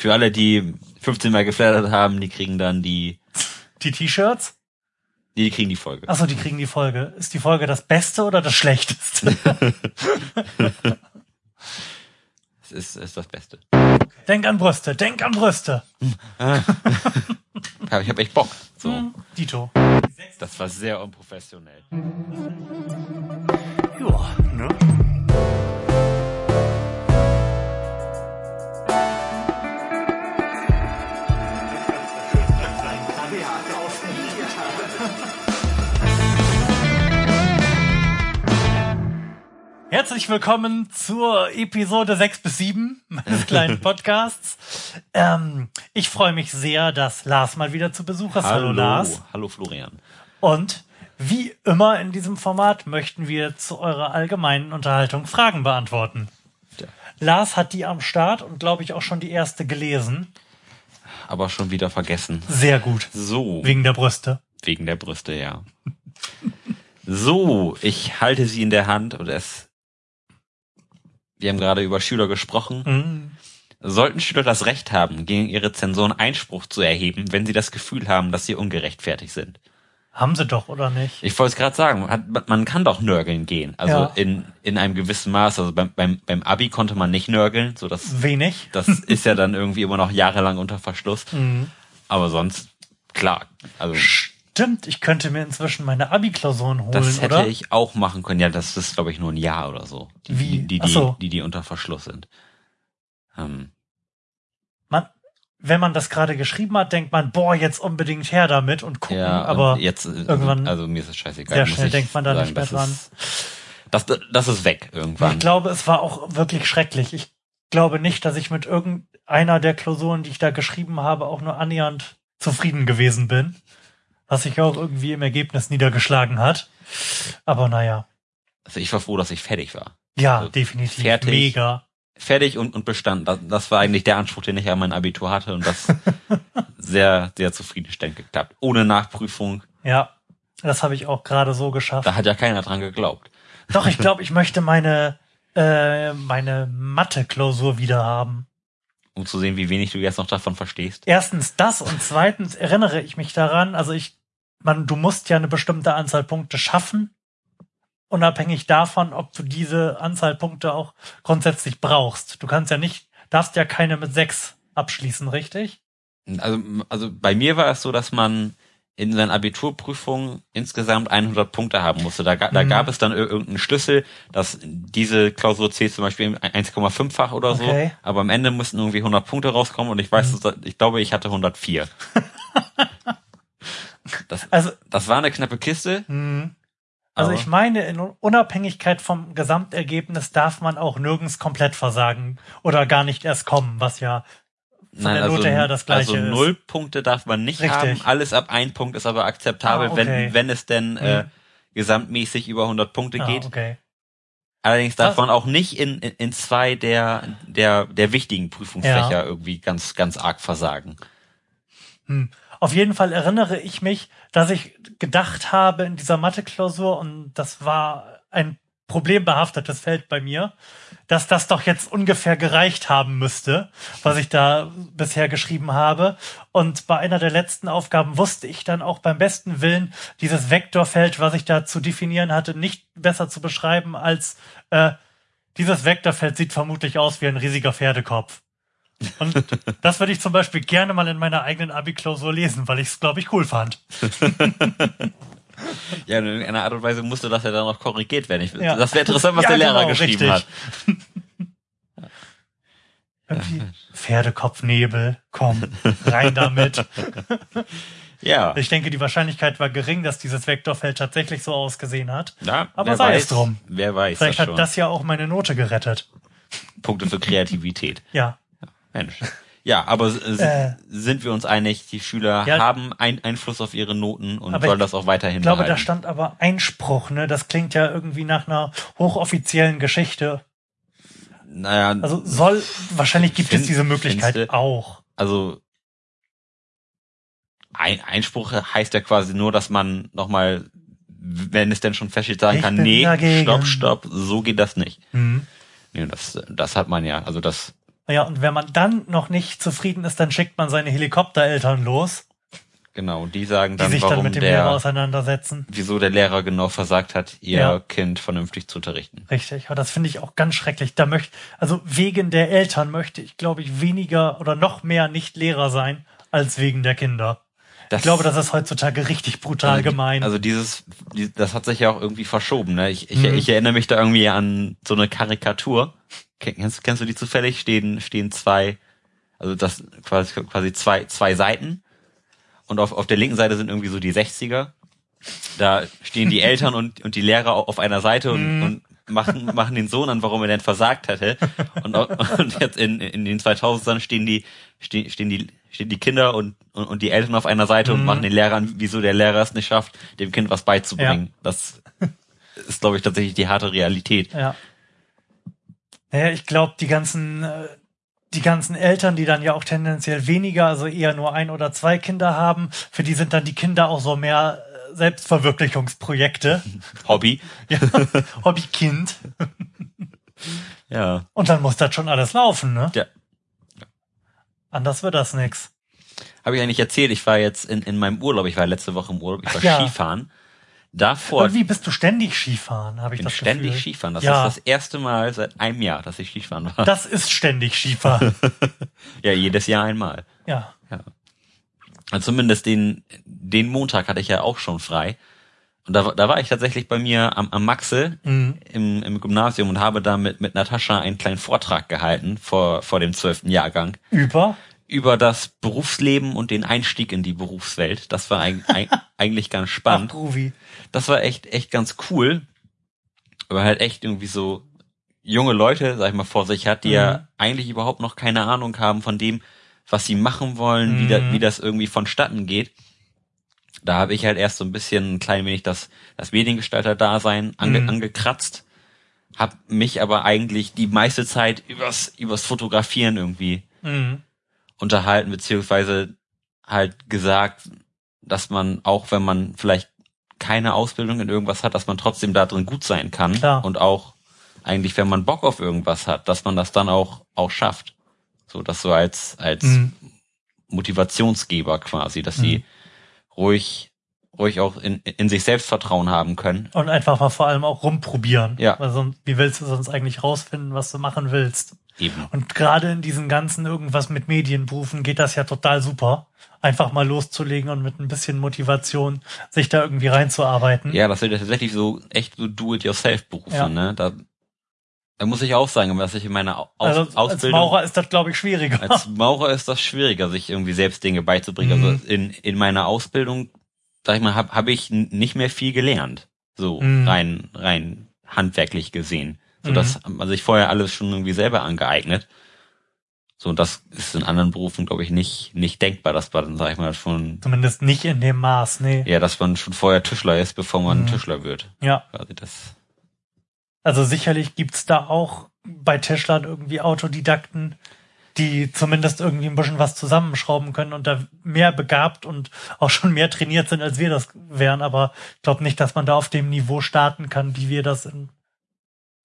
Für alle, die 15 Mal geflattert haben, die kriegen dann die, Die T-Shirts? die kriegen die Folge. Achso, die kriegen die Folge. Ist die Folge das Beste oder das Schlechteste? Das ist, ist das Beste. denk an Brüste, denk an Brüste. Ich habe echt Bock. So, Hm, Dito. das war sehr unprofessionell. Ja, ne? Herzlich willkommen zur Episode 6 bis 7 meines kleinen Podcasts. Ähm, ich freue mich sehr, dass Lars mal wieder zu Besuch ist. Hallo, Lars. Hallo Florian. Und wie immer in diesem Format möchten wir zu eurer allgemeinen Unterhaltung Fragen beantworten. Ja. Lars hat die am Start und glaube ich auch schon die erste gelesen. Aber schon wieder vergessen. Sehr gut. So, Wegen der Brüste. wegen der Brüste, ja. So, ich halte sie in der Hand und es. Wir haben gerade über Schüler gesprochen. Mhm. Sollten Schüler das Recht haben, gegen ihre Zensoren Einspruch zu erheben, wenn sie das Gefühl haben, dass sie ungerechtfertigt sind? Haben sie doch, oder nicht? Ich wollte es gerade sagen, man kann doch nörgeln gehen. Also Ja. in, in einem gewissen Maß. Also beim, beim, beim Abi konnte man nicht nörgeln, so das, Wenig. das ist ja dann irgendwie immer noch jahrelang unter Verschluss. Mhm. Aber sonst, klar. Also Stimmt, ich könnte mir inzwischen meine Abi-Klausuren holen, das hätte oder? ich auch machen können. Ja, das ist, glaube ich, nur ein Jahr oder so. Die, Wie? Die, die, so. die, die unter Verschluss sind. Ähm, Man, wenn man das gerade geschrieben hat, denkt man, boah, jetzt unbedingt her damit und gucken, ja, aber und jetzt, äh, irgendwann also mir ist es scheißegal. sehr schnell ich denkt man da sagen, nicht mehr das dran. Ist, das, das ist weg irgendwann. Ich glaube, es war auch wirklich schrecklich. Ich glaube nicht, dass ich mit irgendeiner der Klausuren, die ich da geschrieben habe, auch nur annähernd zufrieden gewesen bin. Was sich auch irgendwie im Ergebnis niedergeschlagen hat. Aber naja. Also ich war froh, dass ich fertig war. Ja, Also definitiv. fertig. Mega. fertig und, und bestanden. Das, das war eigentlich der Anspruch, den ich an mein Abitur hatte und das sehr, sehr zufriedenstellend geklappt. Ohne Nachprüfung, Ja. Das habe ich auch gerade so geschafft. da hat ja keiner dran geglaubt. Doch, ich glaube, ich möchte meine, äh, meine Mathe-Klausur wieder haben. Um zu sehen, wie wenig du jetzt noch davon verstehst. Erstens das und zweitens erinnere ich mich daran, also ich, man, du musst ja eine bestimmte Anzahl Punkte schaffen, unabhängig davon, ob du diese Anzahl Punkte auch grundsätzlich brauchst. Du kannst ja nicht, darfst ja keine mit sechs abschließen, richtig? Also, also bei mir war es so, dass man in seinen Abiturprüfungen insgesamt 100 Punkte haben musste. Da, da Mhm. gab es dann ir- irgendeinen Schlüssel, dass diese Klausur zählt zum Beispiel 1,5-fach oder so. Okay. Aber am Ende mussten irgendwie 100 Punkte rauskommen und ich weiß, dass- ich glaube, ich hatte 104. das, Also, das war eine knappe Kiste. mh, also ich meine, in Unabhängigkeit vom Gesamtergebnis darf man auch nirgends komplett versagen oder gar nicht erst kommen, was ja von der Note her das Gleiche also ist. null Punkte darf man nicht Richtig. haben. Alles ab ein Punkt ist aber akzeptabel, Ah, okay. wenn, wenn es denn äh, Mhm. gesamtmäßig über 100 Punkte Ah, geht. okay. Allerdings darf Was? man auch nicht in, in, in zwei der, der, der wichtigen Prüfungsfächer Ja. irgendwie ganz, ganz arg versagen. Hm. Auf jeden Fall erinnere ich mich, dass ich gedacht habe in dieser Mathe-Klausur, und das war ein problembehaftetes Feld bei mir, dass das doch jetzt ungefähr gereicht haben müsste, was ich da bisher geschrieben habe. Und bei einer der letzten Aufgaben wusste ich dann auch beim besten Willen, dieses Vektorfeld, was ich da zu definieren hatte, nicht besser zu beschreiben als äh, dieses Vektorfeld sieht vermutlich aus wie ein riesiger Pferdekopf. Und das würde ich zum Beispiel gerne mal in meiner eigenen Abi-Klausur lesen, weil ich es, glaube ich, cool fand. Ja, in irgendeiner Art und Weise musste das ja dann noch korrigiert werden. Ich, Ja. Das wäre interessant, was Ja, der Lehrer genau, geschrieben richtig. hat. Irgendwie Pferdekopfnebel, komm, rein damit. Ja, Ich denke, die Wahrscheinlichkeit war gering, dass dieses Vektorfeld tatsächlich so ausgesehen hat. ja Aber sei weiß, es drum. Wer weiß Vielleicht das hat das ja auch meine Note gerettet. Punkte für Kreativität. Ja. Mensch. Ja, aber Äh. sind wir uns einig, die Schüler Ja. haben einen Einfluss auf ihre Noten und sollen das auch weiterhin Ich glaube, da behalten. stand aber Einspruch, ne? Das klingt ja irgendwie nach einer hochoffiziellen Geschichte. Naja, Also soll, wahrscheinlich gibt Find- es diese Möglichkeit findste- auch. also ein, Einspruch heißt ja quasi nur, dass man nochmal, wenn es denn schon feststeht, sagen Ich kann, nee, dagegen. stopp, stopp, so geht das nicht. Hm. Nee, das, das hat man ja, also das, Naja, und wenn man dann noch nicht zufrieden ist, dann schickt man seine Helikoptereltern los, Genau, die sagen die dann, sich dann warum mit dem Lehrer der, auseinandersetzen. wieso der Lehrer genau versagt hat, ihr Ja. Kind vernünftig zu unterrichten. Richtig, aber das finde ich auch ganz schrecklich. Da möchte, also wegen der Eltern möchte ich, glaube ich, weniger oder noch mehr nicht Lehrer sein, als wegen der Kinder. Das, Ich glaube, das ist heutzutage richtig brutal also, gemein. Also dieses, die, das hat sich ja auch irgendwie verschoben. Ne? Ich, ich, Mhm. ich erinnere mich da irgendwie an so eine Karikatur. Kennst, kennst du die zufällig? Stehen, stehen zwei, also das quasi, quasi zwei, zwei Seiten. Und auf, auf der linken Seite sind irgendwie so die 60er. Da stehen die Eltern und, und die Lehrer au- auf einer Seite und, Mhm. und machen, machen den Sohn an, warum er denn versagt hätte. Und, und jetzt in, in den 2000ern stehen die, stehen, stehen die, stehen die Kinder und, und, und die Eltern auf einer Seite und Mhm. machen den Lehrer an, wieso der Lehrer es nicht schafft, dem Kind was beizubringen. Das ist, glaube ich, tatsächlich die harte Realität. Ja. Naja, ich glaube, die ganzen, äh, die ganzen Eltern, die dann ja auch tendenziell weniger, also eher nur ein oder zwei Kinder haben, für die sind dann die Kinder auch so mehr äh, Selbstverwirklichungsprojekte. Hobby. Ja. Hobbykind. Ja. Und dann muss das schon alles laufen, ne? Ja. Anders wird das nix. Habe ich eigentlich erzählt, ich war jetzt in, in meinem Urlaub, ich war letzte Woche im Urlaub, ich war ja. Skifahren. Davor Und wie bist du ständig Skifahren, habe ich bin das ständig Gefühl. Skifahren. Das Ja. ist das erste Mal seit einem Jahr, dass ich Skifahren war. Das ist ständig Skifahren. ja, jedes Jahr einmal. ja. Also zumindest den, den Montag hatte ich ja auch schon frei. Und da, da war ich tatsächlich bei mir am, am Maxe Mhm. im, im Gymnasium und habe da mit, mit Natascha einen kleinen Vortrag gehalten vor, vor dem zwölften Jahrgang Über. über das Berufsleben und den Einstieg in die Berufswelt. Das war eig, eig, eigentlich ganz Ach, spannend. Das war echt, echt ganz cool. Aber halt echt irgendwie so junge Leute, sag ich mal, vor sich hat, die Mhm. ja eigentlich überhaupt noch keine Ahnung haben von dem, was sie machen wollen, wie, da, Mhm. wie das irgendwie vonstatten geht. Da habe ich halt erst so ein bisschen ein klein wenig das, das Mediengestalter-Dasein ange, Mhm. angekratzt, hab mich aber eigentlich die meiste Zeit übers, übers Fotografieren irgendwie Mhm. unterhalten, beziehungsweise halt gesagt, dass man, auch wenn man vielleicht keine Ausbildung in irgendwas hat, dass man trotzdem da drin gut sein kann. Klar. Und auch eigentlich, wenn man Bock auf irgendwas hat, dass man das dann auch, auch schafft. So, das so als, als Mhm. Motivationsgeber quasi, dass sie ruhig, ruhig auch in, in sich selbst Vertrauen haben können. Und einfach mal vor allem auch rumprobieren. Ja. Weil sonst, wie willst du sonst eigentlich rausfinden, was du machen willst? Eben. Und gerade in diesen ganzen irgendwas mit Medienberufen geht das ja total super. Einfach mal loszulegen und mit ein bisschen Motivation sich da irgendwie reinzuarbeiten. Ja, das sind ja tatsächlich so echt so Do-it-yourself-Berufe, Ja. ne? Da, da muss ich auch sagen, was ich in meiner Au- Aus also als Ausbildung Maurer ist das, glaube ich, schwieriger. Als Maurer ist das schwieriger, sich irgendwie selbst Dinge beizubringen. Mhm. Also in, in meiner Ausbildung, sag ich mal, habe hab ich nicht mehr viel gelernt. So Mhm. rein, rein handwerklich gesehen. So Mhm. das, also ich vorher alles schon irgendwie selber angeeignet. So, und das ist in anderen Berufen, glaube ich, nicht, nicht denkbar, dass man, sag ich mal, schon, Zumindest nicht in dem Maß, nee. ja, dass man schon vorher Tischler ist, bevor man Mhm. Tischler wird. Ja. Quasi das. Also sicherlich gibt's da auch bei Tischlern irgendwie Autodidakten, die zumindest irgendwie ein bisschen was zusammenschrauben können und da mehr begabt und auch schon mehr trainiert sind, als wir das wären. Aber ich glaube nicht, dass man da auf dem Niveau starten kann, wie wir das in,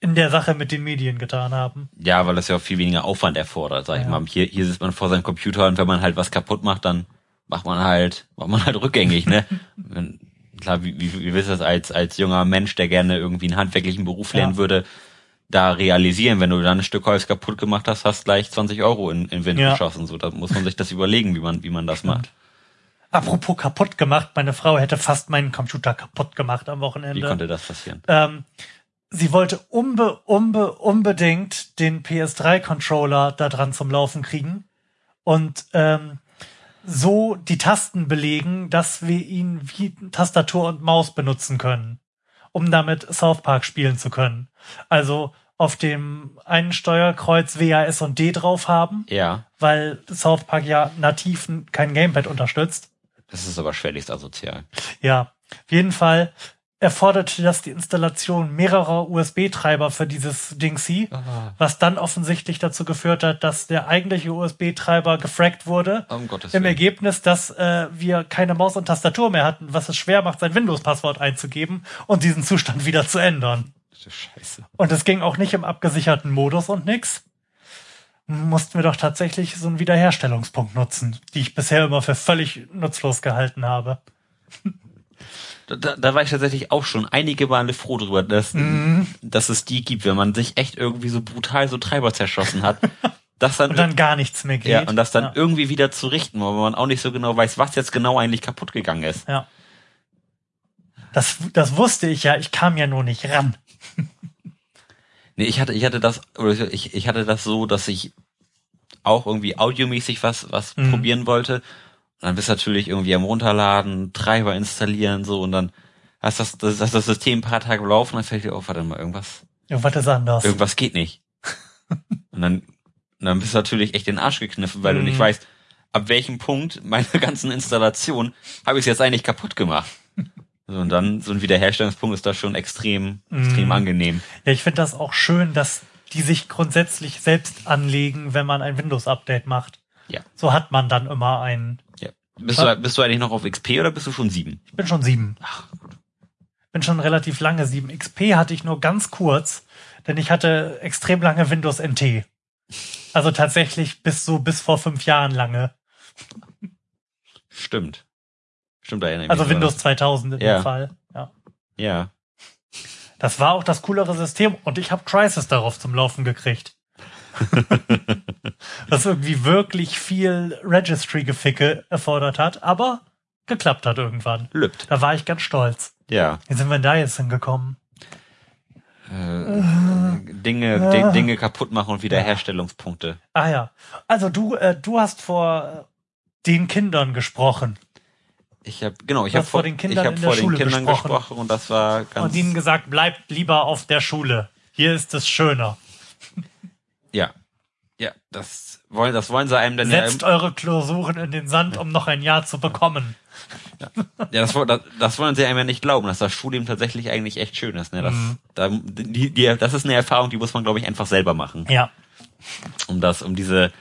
in der Sache mit den Medien getan haben. Ja, weil das ja auch viel weniger Aufwand erfordert, sag ich Ja. mal. Hier, hier sitzt man vor seinem Computer und wenn man halt was kaputt macht, dann macht man halt, macht man halt rückgängig, ne? Klar, wie, wie, wie willst du das als, als junger Mensch, der gerne irgendwie einen handwerklichen Beruf Ja. lernen würde, da realisieren, wenn du dann ein Stück Holz kaputt gemacht hast, hast gleich 20 Euro in, in Wind Ja. geschossen. So, da muss man sich das überlegen, wie man, wie man das macht. Apropos kaputt gemacht, meine Frau hätte fast meinen Computer kaputt gemacht am Wie Wochenende. konnte das passieren? ähm, sie wollte unbe, unbe, unbedingt den PS3-Controller da dran zum Laufen kriegen und ähm, so die Tasten belegen, dass wir ihn wie Tastatur und Maus benutzen können, um damit South Park spielen zu können. Also auf dem einen Steuerkreuz WAS und D drauf haben, Ja, weil South Park ja nativ kein Gamepad unterstützt. das ist aber schwerlichst asozial. Ja, auf jeden Fall erforderte das die Installation mehrerer USB-Treiber für dieses Dingsy, was dann offensichtlich dazu geführt hat, dass der eigentliche USB-Treiber gefrackt wurde. Um Gottes Im. Ergebnis, dass äh, wir keine Maus und Tastatur mehr hatten, was es schwer macht, sein Windows-Passwort einzugeben und diesen Zustand wieder zu ändern. Scheiße. Und es ging auch nicht im abgesicherten Modus und nix. mussten wir doch tatsächlich so einen Wiederherstellungspunkt nutzen, die ich bisher immer für völlig nutzlos gehalten habe. Da, da war ich tatsächlich auch schon einige Male froh drüber, dass, Mhm. dass es die gibt, wenn man sich echt irgendwie so brutal so Treiber zerschossen hat. dass dann, Und dann gar nichts mehr geht. ja, und das dann ja. irgendwie wieder zu richten, weil man auch nicht so genau weiß, was jetzt genau eigentlich kaputt gegangen ist. ja. Das, das wusste ich ja, ich kam ja nur nicht ran. Nee, ich hatte, ich hatte das, oder ich, ich hatte das so, dass ich auch irgendwie audiomäßig was, was Mhm. probieren wollte. Und dann bist du natürlich irgendwie am runterladen, Treiber installieren, so, und dann hast das, das, das, das System ein paar Tage laufen, dann fällt dir auf, warte mal, irgendwas, Irgendwas ist anders. irgendwas geht nicht. und dann, dann bist du natürlich echt den Arsch gekniffen, weil du Mhm. nicht weißt, ab welchem Punkt meiner ganzen Installation habe ich es jetzt eigentlich kaputt gemacht. So, und dann, so ein Wiederherstellungspunkt ist da schon extrem, extrem Mhm. angenehm. Ja, ich finde das auch schön, dass die sich grundsätzlich selbst anlegen, wenn man ein Windows-Update macht. Ja. So hat man dann immer einen. Bist du, bist du eigentlich noch auf XP oder bist du schon sieben? Ich bin schon sieben. Bin schon relativ lange sieben. XP hatte ich nur ganz kurz, denn ich hatte extrem lange Windows NT. Also tatsächlich bis so bis vor fünf Jahren lange. Stimmt. Stimmt, da erinnere ich Also mich Windows 2000 in Ja. dem Fall. Ja. Ja. Das war auch das coolere System und ich habe Crisis darauf zum Laufen gekriegt. Was irgendwie wirklich viel Registry-Geficke erfordert hat, aber geklappt hat irgendwann. Lübt. Da war ich ganz stolz. Ja. Wie sind wir denn da jetzt hingekommen? Äh, Dinge, Di- Dinge kaputt machen und Wiederherstellungspunkte. Ah ja. Also du, äh, du hast vor äh, den Kindern gesprochen Ich habe genau, ich habe vor den Kindern ich hab in der vor den Schule Kindern gesprochen. gesprochen. und das war ganz und ihnen gesagt, bleibt lieber auf der Schule. Hier ist es schöner. Ja. Ja, das wollen das wollen sie einem dann Setzt ja, eure Klausuren in den Sand, um noch ein Jahr zu bekommen. ja das, woll- das, das wollen sie einem ja nicht glauben, dass das Schulleben tatsächlich eigentlich echt schön ist, ne? Das Mhm. da, die, die, das ist eine Erfahrung, die muss man glaube ich einfach selber machen, Ja. um das um diese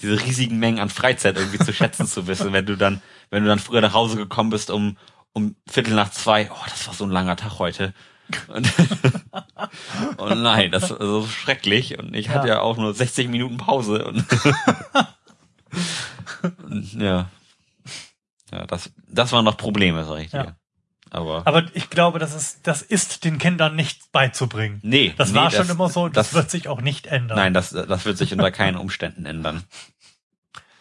diese riesigen Mengen an Freizeit irgendwie zu schätzen zu wissen, wenn du dann wenn du dann früher nach Hause gekommen bist um um Viertel nach zwei, oh, das war so ein langer Tag heute. Und, und nein, das war so schrecklich. Und ich hatte Ja. ja auch nur 60 Minuten Pause. Und, und ja. Ja, das, das waren noch Probleme, sag ich dir. Ja. Aber, Aber ich glaube, das ist, das ist den Kindern nicht beizubringen. nee. Das nee, war schon immer so, das, das- wird sich auch nicht ändern. Nein, das, das wird sich unter keinen Umständen ändern.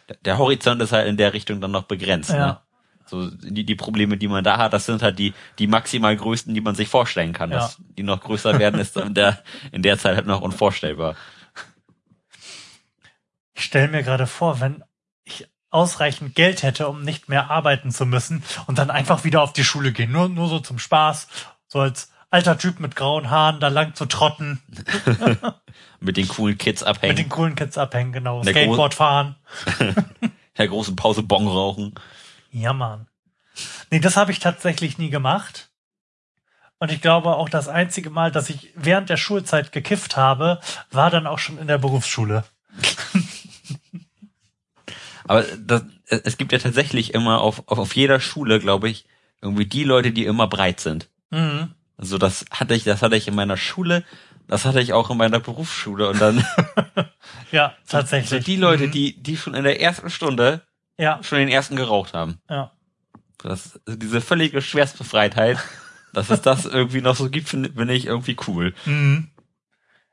Der- Der Horizont ist halt in der Richtung dann noch begrenzt. Ja. Ne? So die, die Probleme, die man da hat, das sind halt die, die maximal größten, die man sich vorstellen kann. Ja. Dass die noch größer werden, ist in der, in der Zeit halt noch unvorstellbar. Ich stelle mir gerade vor, wenn ich ausreichend Geld hätte, um nicht mehr arbeiten zu müssen und dann einfach wieder auf die Schule gehen. Nur, nur so zum Spaß. So als alter Typ mit grauen Haaren da lang zu trotten, Mit den coolen Kids mit abhängen, den coolen Kids abhängen, genau. Skateboard fahren. der großen Pause Bon rauchen. Ja, Mann. Nee, das habe ich tatsächlich nie gemacht. Und ich glaube auch das einzige Mal, dass ich während der Schulzeit gekifft habe, war dann auch schon in der Berufsschule. Aber das, es gibt ja tatsächlich immer auf, auf, auf jeder Schule, glaube ich, irgendwie die Leute, die immer breit sind. Mhm. Also das hatte ich, das hatte ich in meiner Schule, das hatte ich auch in meiner Berufsschule und dann Ja, so tatsächlich. die Leute, Mhm. die, die schon in der ersten Stunde Ja, schon den ersten geraucht haben. ja. Das, diese völlige Schwerstbefreitheit, dass es das irgendwie noch so gibt, finde find ich irgendwie cool. Mhm.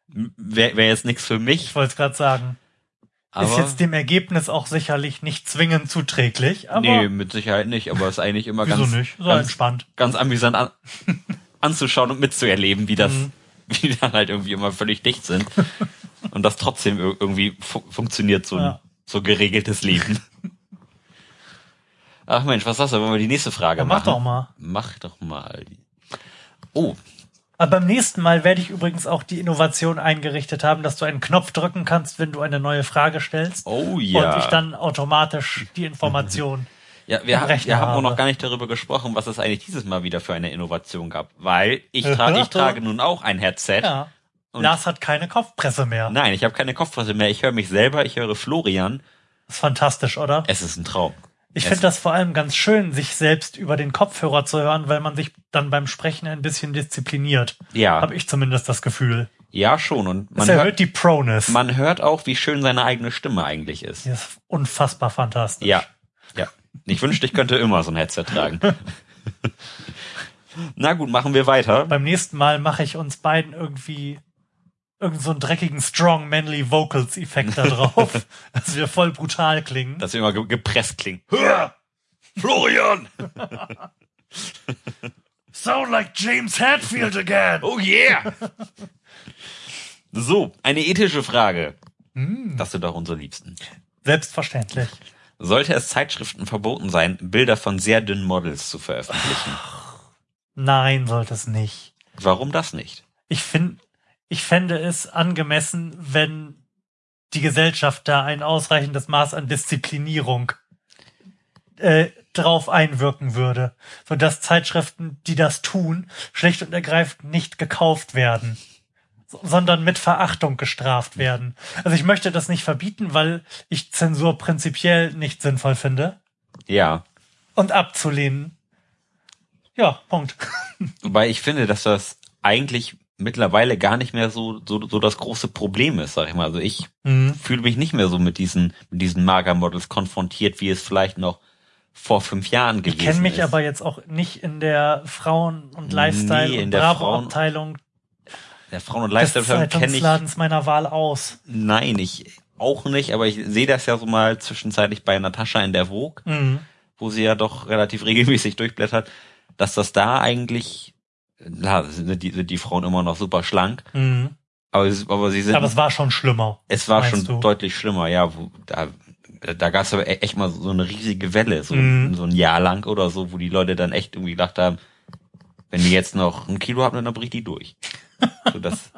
Wäre wär jetzt nichts für mich, Ich wollte es gerade sagen. aber ist jetzt dem Ergebnis auch sicherlich nicht zwingend zuträglich, aber nee, mit Sicherheit nicht, aber es ist eigentlich immer wieso ganz, nicht? So ganz, entspannt. ganz amüsant an, anzuschauen und mitzuerleben, wie das, Mhm. wie die dann halt irgendwie immer völlig dicht sind und das trotzdem ir- irgendwie fu funktioniert, so ein Ja. so geregeltes Leben. Ach Mensch, was sagst du? Wollen wir die nächste Frage Ja, mach machen? doch mal. Mach doch mal. Oh, Aber beim nächsten Mal werde ich übrigens auch die Innovation eingerichtet haben, dass du einen Knopf drücken kannst, wenn du eine neue Frage stellst. oh ja. Und ich dann automatisch die Information. Ja, wir, Rechner wir haben auch noch gar nicht darüber gesprochen, was es eigentlich dieses Mal wieder für eine Innovation gab. Weil ich, tra ich trage nun auch ein Headset. Ja. Und- Lars hat keine Kopfpresse mehr. Nein, ich habe keine Kopfpresse mehr. Ich höre mich selber, ich höre Florian. ist fantastisch, oder? Es ist ein Traum. Ich es- finde das vor allem ganz schön, sich selbst über den Kopfhörer zu hören, weil man sich dann beim Sprechen ein bisschen diszipliniert. Ja, Habe ich zumindest das Gefühl. Ja, schon. Und Es man erhöht hört, die Proness. man hört auch, wie schön seine eigene Stimme eigentlich ist. Die ist unfassbar fantastisch. Ja, ja. Ich wünschte, ich könnte immer so ein Headset tragen. Na gut, machen wir weiter. Beim nächsten Mal mache ich uns beiden irgendwie irgend so einen dreckigen Strong Manly Vocals Effekt da drauf, dass wir voll brutal klingen. Dass wir immer ge gepresst klingen. Hör! Florian! Sound like James Hatfield again. Oh yeah! So, eine ethische Frage. Das sind doch unsere Liebsten. Selbstverständlich. Sollte es Zeitschriften verboten sein, Bilder von sehr dünnen Models zu veröffentlichen? Nein, sollte es nicht. Warum das nicht? Ich finde, ich fände es angemessen, wenn die Gesellschaft da ein ausreichendes Maß an Disziplinierung äh, drauf einwirken würde, sodass Zeitschriften, die das tun, schlicht und ergreifend nicht gekauft werden, so- sondern mit Verachtung gestraft werden. Also ich möchte das nicht verbieten, weil ich Zensur prinzipiell nicht sinnvoll finde Ja. und abzulehnen. Ja, Punkt. Wobei ich finde, dass das eigentlich mittlerweile gar nicht mehr so, so, so das große Problem ist, sag ich mal. Also ich Mhm. fühle mich nicht mehr so mit diesen, mit diesen Magermodels konfrontiert, wie es vielleicht noch vor fünf Jahren Ich gewesen kenne mich ist. aber jetzt auch nicht in der Frauen- und Lifestyle- Nee, in und der Bravo-Abteilung der Frauen- und des Lifestyle kenne ich Zeitungsladens meiner Wahl aus. Nein, ich auch nicht, aber ich sehe das ja so mal zwischenzeitlich bei Natascha in der Vogue, Mhm. wo sie ja doch relativ regelmäßig durchblättert, dass das da eigentlich, klar, sind die, sind die Frauen immer noch super schlank, Mhm. aber, sie- aber sie sind, Aber es war schon schlimmer. es war schon du? deutlich schlimmer, ja, wo, da, da gab es aber e- echt mal so eine riesige Welle, so, Mhm. so ein Jahr lang oder so, wo die Leute dann echt irgendwie gedacht haben, wenn die jetzt noch ein Kilo haben, dann bricht die durch. So das,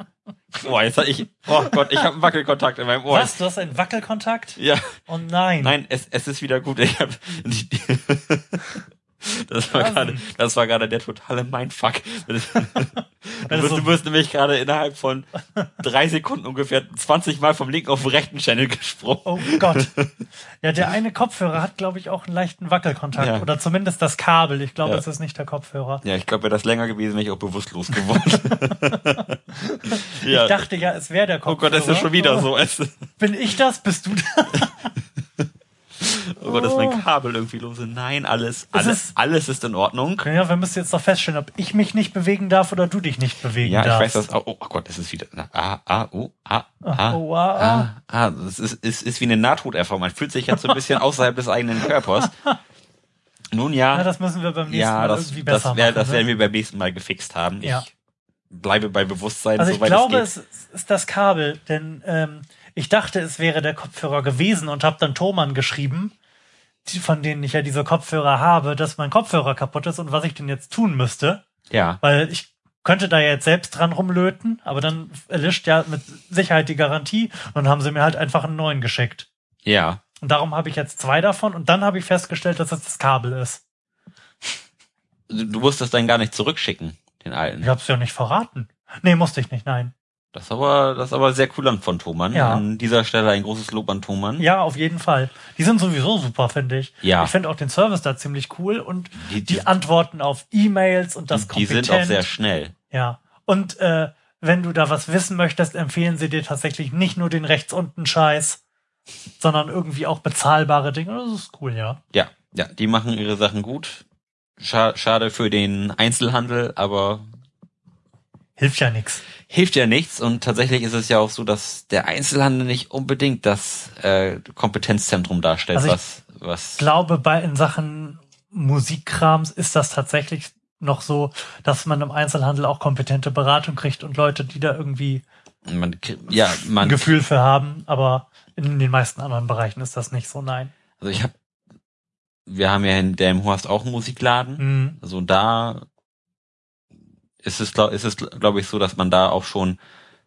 boah, jetzt hab ich, oh Gott, ich habe einen Wackelkontakt in meinem Ohr. Was? Du hast einen Wackelkontakt? Ja. Oh nein. Nein, es, es ist wieder gut. Ich hab, die, die, das war gerade, das war gerade der totale Mindfuck. Du wirst, du wirst nämlich gerade innerhalb von drei Sekunden ungefähr 20 Mal vom linken auf den rechten Channel gesprungen. Oh Gott. Ja, der eine Kopfhörer hat, glaube ich, auch einen leichten Wackelkontakt. Ja. Oder zumindest das Kabel. Ich glaube, Ja. es ist nicht der Kopfhörer. Ja, ich glaube, wäre das länger gewesen, wäre ich auch bewusstlos geworden. ja. Ich dachte ja, es wäre der oh Kopfhörer. Gott, es ist schon wieder so. Bin ich das? Bist du das? oh Gott, ist mein Kabel irgendwie los. Nein, alles, Es alles, ist- alles ist in Ordnung. Ja, wir müssen jetzt noch feststellen, ob ich mich nicht bewegen darf oder du dich nicht bewegen Ja, ich darfst. weiß das. Oh, oh Gott, es ist wieder. na, Ah, ah, oh, ah, ah, oh, ah, ah, ah. Das ist, ist, ist wie eine Nahtoderfahrung. Man fühlt sich jetzt so ein bisschen außerhalb des eigenen Körpers. Nun ja, Ja, das müssen wir beim nächsten ja, Mal das, irgendwie besser das, wär, machen. das ne? werden wir beim nächsten Mal gefixt haben. Ja. Ich bleibe bei Bewusstsein, Also ich soweit glaube, es geht. es ist das Kabel, denn ähm, ich dachte, es wäre der Kopfhörer gewesen und habe dann Thomann geschrieben, die, von denen ich ja diese Kopfhörer habe, dass mein Kopfhörer kaputt ist und was ich denn jetzt tun müsste, Ja, weil ich könnte da ja jetzt selbst dran rumlöten, aber dann erlischt ja mit Sicherheit die Garantie und haben sie mir halt einfach einen neuen geschickt. ja. Und darum habe ich jetzt zwei davon und dann habe ich festgestellt, dass es das Kabel ist. Du, musst das dann gar nicht zurückschicken, den alten. Ich habe es ja nicht verraten. Nee, musste ich nicht, nein. Das ist aber, das ist aber sehr cool von Thomann. Ja. An dieser Stelle ein großes Lob an Thomann. Ja, auf jeden Fall. Die sind sowieso super, finde ich. Ja. Ich finde auch den Service da ziemlich cool und Die- die, die- Antworten auf E-Mails und das die, die kompetent. sind auch sehr schnell. ja. Und äh, wenn du da was wissen möchtest, empfehlen sie dir tatsächlich nicht nur den rechts unten Scheiß, sondern irgendwie auch bezahlbare Dinge. Das ist cool, ja. Ja, ja, die machen ihre Sachen gut. Scha schade für den Einzelhandel, aber Hilft ja nix. hilft ja nichts. Und tatsächlich ist es ja auch so, dass der Einzelhandel nicht unbedingt das äh, Kompetenzzentrum darstellt, Also ich was, was Ich glaube, bei in Sachen Musikkrams ist das tatsächlich noch so, dass man im Einzelhandel auch kompetente Beratung kriegt und Leute, die da irgendwie man, ja, ein man, Gefühl für haben, aber in den meisten anderen Bereichen ist das nicht so, nein. also ich habe, wir haben ja in dem Horst auch einen Musikladen. Mhm. Also da ist es, ist es glaube ich, so, dass man da auch schon,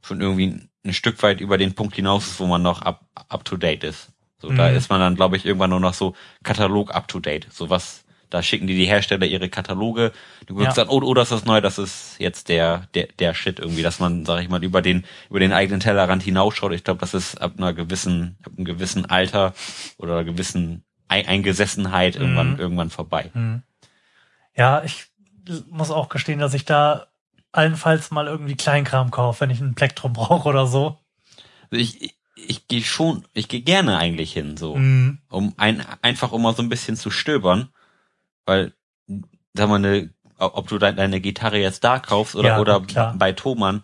schon irgendwie ein Stück weit über den Punkt hinaus ist, wo man noch up, up to date ist. So, da Mhm. ist man dann, glaube ich, irgendwann nur noch so Katalog up to date. So was, da schicken die die Hersteller ihre Kataloge. Du Ja. sagst dann, oh, oh, das ist neu, das ist jetzt der, der, der Shit irgendwie, dass man, sag ich mal, über den, über den eigenen Tellerrand hinausschaut. Ich glaube, das ist ab einer gewissen, ab einem gewissen Alter oder einer gewissen Ein Eingesessenheit irgendwann, Mhm. irgendwann vorbei. Mhm. Ja, ich muss auch gestehen, dass ich da allenfalls mal irgendwie Kleinkram kaufe, wenn ich ein Plektrum brauche oder so. Also ich, ich, ich gehe schon, ich gehe gerne eigentlich hin, so. Mhm. Um ein, einfach um mal so ein bisschen zu stöbern. Weil, sag mal, eine, ob du dein, deine Gitarre jetzt da kaufst oder, Ja, oder klar. bei Thomann,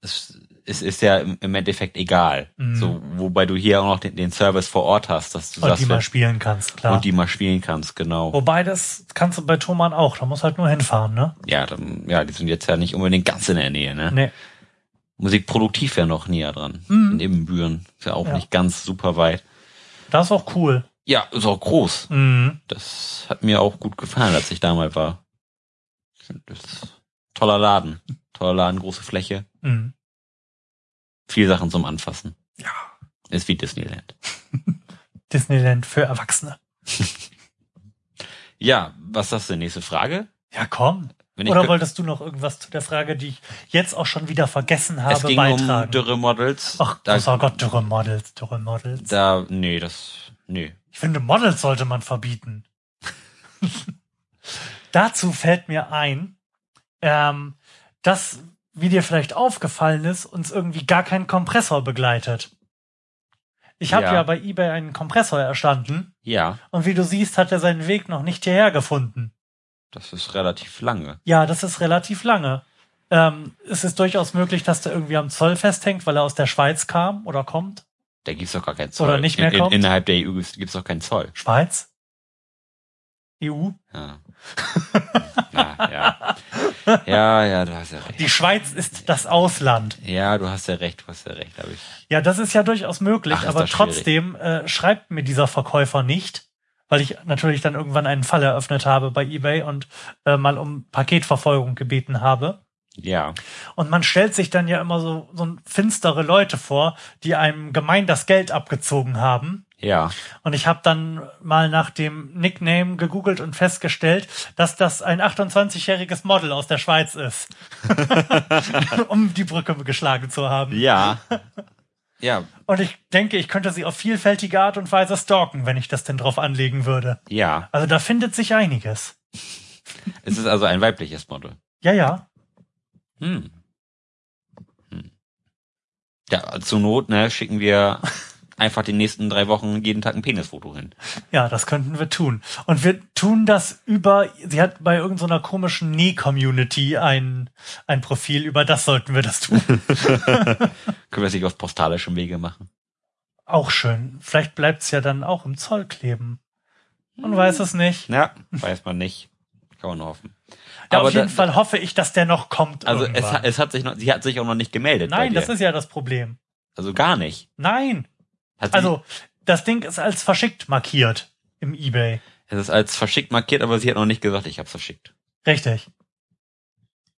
es, es ist ja im, Endeffekt egal. Mhm. So, wobei du hier auch noch den, den Service vor Ort hast, dass du Und sagst, die mal spielen kannst, klar. und die mal spielen kannst, genau. Wobei, das kannst du bei Thomann auch. Da musst halt nur hinfahren, ne? Ja, dann, ja, die sind jetzt ja nicht unbedingt ganz in der Nähe, ne? Nee. Musikproduktiv ja noch näher dran. Mhm. In Ibbenbüren. Ist ja auch Ja. nicht ganz super weit. Das ist auch cool. Ja, ist auch groß. Mhm. Das hat mir auch gut gefallen, als ich da mal war. Das toller Laden. Toller Laden, große Fläche. Mhm. Viele Sachen zum Anfassen. Ja. Ist wie Disneyland. Disneyland für Erwachsene. Ja, was ist das denn? Nächste Frage? Ja, komm. Oder wolltest du noch irgendwas zu der Frage, die ich jetzt auch schon wieder vergessen habe, es ging beitragen? um Dürre Models. Ach, da, großer Gott, dürre Models, dürre Models. da, nee, das, nee. Ich finde, Models sollte man verbieten. Dazu fällt mir ein, ähm, dass, wie dir vielleicht aufgefallen ist, uns irgendwie gar kein Kompressor begleitet. Ich habe Ja. ja. bei eBay einen Kompressor erstanden Ja, und wie du siehst, hat er seinen Weg noch nicht hierher gefunden. das ist relativ lange. Ja, das ist relativ lange. Ähm, es ist durchaus möglich, dass der irgendwie am Zoll festhängt, weil er aus der Schweiz kam oder kommt. Da gibt's doch gar keinen Zoll. Oder nicht mehr in, in, kommt? Innerhalb der EU gibt's doch keinen Zoll. Schweiz? EU? Ja. ja, ja. Du hast ja recht. Die Schweiz ist das Ausland. Ja, du hast ja recht, du hast ja recht, ich. Ja, das ist ja durchaus möglich, Ach, aber trotzdem äh, schreibt mir dieser Verkäufer nicht, weil ich natürlich dann irgendwann einen Fall eröffnet habe bei eBay und äh, mal um Paketverfolgung gebeten habe. Ja. Und man stellt sich dann ja immer so, so finstere Leute vor, die einem gemein das Geld abgezogen haben. Ja. Und ich habe dann mal nach dem Nickname gegoogelt und festgestellt, dass das ein 28-jähriges Model aus der Schweiz ist. um die Brücke geschlagen zu haben. Ja. Ja, Und ich denke, ich könnte sie auf vielfältige Art und Weise stalken, wenn ich das denn drauf anlegen würde. ja. Also da findet sich einiges. Es ist also ein weibliches Model. Ja, ja. Hm. Hm. Ja, zur Not, ne, schicken wir einfach die nächsten drei Wochen jeden Tag ein Penisfoto hin. Ja, das könnten wir tun. Und wir tun das über, sie hat bei irgendeiner komischen Näh-Community ein, ein Profil, über das sollten wir das tun. Können wir es nicht auf postalischem Wege machen? auch schön. Vielleicht bleibt's ja dann auch im Zoll kleben. Man weiß es nicht. Ja, weiß man nicht. Kann man nur hoffen. Ja, Aber auf jeden da- Fall hoffe ich, dass der noch kommt. Also es, irgendwann. hat- es hat sich noch, sie hat sich auch noch nicht gemeldet. Nein, das ist ja das Problem. also gar nicht. Nein. Hat Also, das Ding ist als verschickt markiert im Ebay. es ist als verschickt markiert, aber sie hat noch nicht gesagt, ich hab's verschickt. Richtig.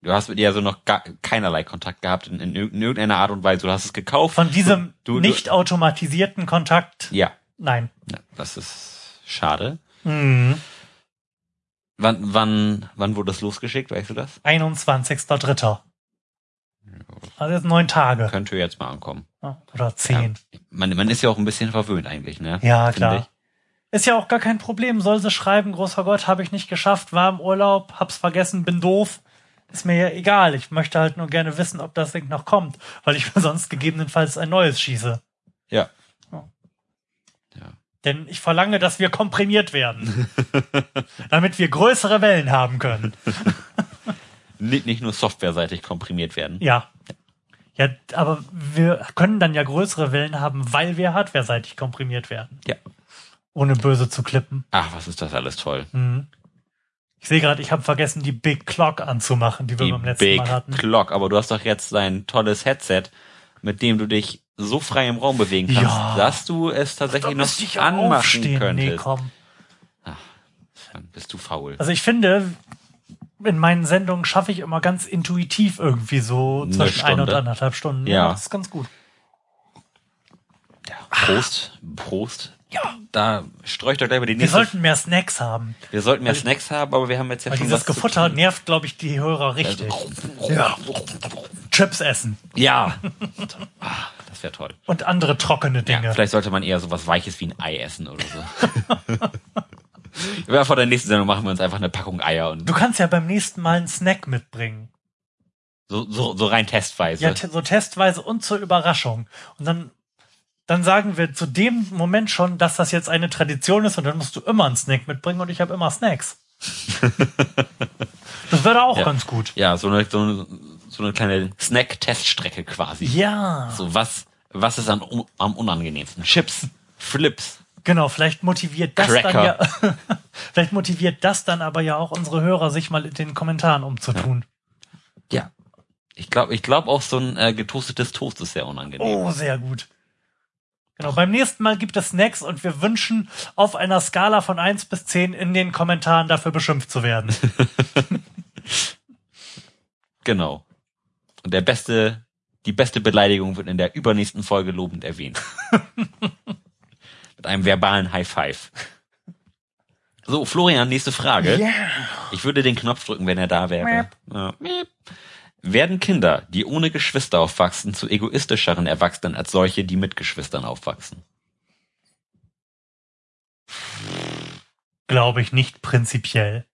Du hast mit ihr also noch gar, keinerlei Kontakt gehabt in, in irg- in irgendeiner Art und Weise. Du hast es gekauft. Von diesem du, du, nicht automatisierten Kontakt. Ja, Nein. ja, das ist schade. Mhm. Wann, wann, wann wurde das losgeschickt? Weißt du das? 21.3. Also jetzt neun Tage. Könnte jetzt mal ankommen. Ja, Oder zehn. Man, man ist ja auch ein bisschen verwöhnt eigentlich, ne? Ja, klar. Ist ja auch gar kein Problem. Soll sie schreiben, großer Gott, habe ich nicht geschafft, war im Urlaub, hab's vergessen, bin doof. Ist mir ja egal. Ich möchte halt nur gerne wissen, ob das Ding noch kommt, weil ich mir sonst gegebenenfalls ein neues schieße. Ja. Denn ich verlange, dass wir komprimiert werden. damit wir größere Wellen haben können. Nicht, nicht nur softwareseitig komprimiert werden. Ja. Ja, aber wir können dann ja größere Wellen haben, weil wir hardwareseitig komprimiert werden. Ja. Ohne böse zu klippen. Ach, was ist das alles toll. Mhm. Ich sehe gerade, ich habe vergessen, die Big Clock anzumachen, die wir Die beim letzten Big Mal hatten. Clock. Aber du hast doch jetzt dein tolles Headset, mit dem du dich so frei im Raum bewegen kannst, Ja. dass du es tatsächlich noch anmachen aufstehen. Nee, könntest. komm. Dann bist du faul. Also ich finde, in meinen Sendungen schaffe ich immer ganz intuitiv irgendwie so Eine zwischen ein und Stunde. anderthalb Stunden. Ja. das ist ganz gut. Ja, Prost, Prost. Ja. Da streucht doch gleich mal die Wir nächste. sollten mehr Snacks haben. wir sollten mehr Snacks haben, aber wir haben jetzt ja Weil schon dieses Gefutter nervt, glaube ich, die Hörer richtig. Ja. Chips essen Ja. Ah, das wäre toll. und andere trockene Dinge. Ja, vielleicht sollte man eher sowas Weiches wie ein Ei essen oder so. ja, vor der nächsten Sendung machen wir uns einfach eine Packung Eier und Du kannst ja beim nächsten Mal einen Snack mitbringen. So, so, so rein testweise. Ja, te so testweise und zur Überraschung. Und dann, dann sagen wir zu dem Moment schon, dass das jetzt eine Tradition ist und dann musst du immer einen Snack mitbringen und ich habe immer Snacks. das wäre auch Ja. ganz gut. ja, so eine, so eine, so eine kleine Snack-Teststrecke quasi. Ja. So, was, was ist am, am unangenehmsten? Chips, Flips. Genau, vielleicht motiviert das Cracker. dann ja, vielleicht motiviert das dann aber ja auch unsere Hörer, sich mal in den Kommentaren umzutun. Ja. Ich glaube, ich glaube auch so ein äh, getoastetes Toast ist sehr unangenehm. Oh, sehr gut. Genau, beim nächsten Mal gibt es Snacks und wir wünschen auf einer Skala von 1 bis 10 in den Kommentaren dafür beschimpft zu werden. Genau. Und der beste, die beste Beleidigung wird in der übernächsten Folge lobend erwähnt. Mit einem verbalen High Five. So, Florian, nächste Frage. Yeah. Ich würde den Knopf drücken, wenn er da wäre. Ja. Werden Kinder, die ohne Geschwister aufwachsen, zu egoistischeren Erwachsenen als solche, die mit Geschwistern aufwachsen? Glaube ich nicht prinzipiell.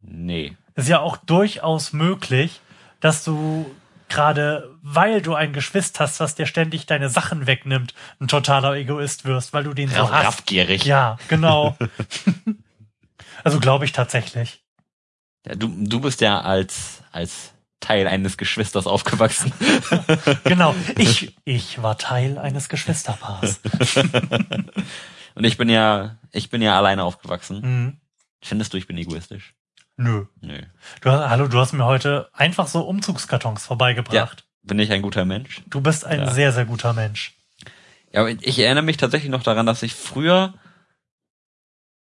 Nee. ist ja auch durchaus möglich, dass du gerade, weil du ein Geschwister hast, was dir ständig deine Sachen wegnimmt, ein totaler Egoist wirst, weil du den so hast. raffgierig. Ja, genau. also glaube ich tatsächlich. Ja, du, du bist ja als, als Teil eines Geschwisters aufgewachsen. Genau. Ich, ich war Teil eines Geschwisterpaars. Und ich bin ja, ich bin ja alleine aufgewachsen. Mhm. Findest du, ich bin egoistisch? Nö. Nö. Du, hast- hallo, du hast mir heute einfach so Umzugskartons vorbeigebracht. Bin ich ein guter Mensch? Du bist ein Ja. sehr, sehr guter Mensch. Ja, aber ich erinnere mich tatsächlich noch daran, dass ich früher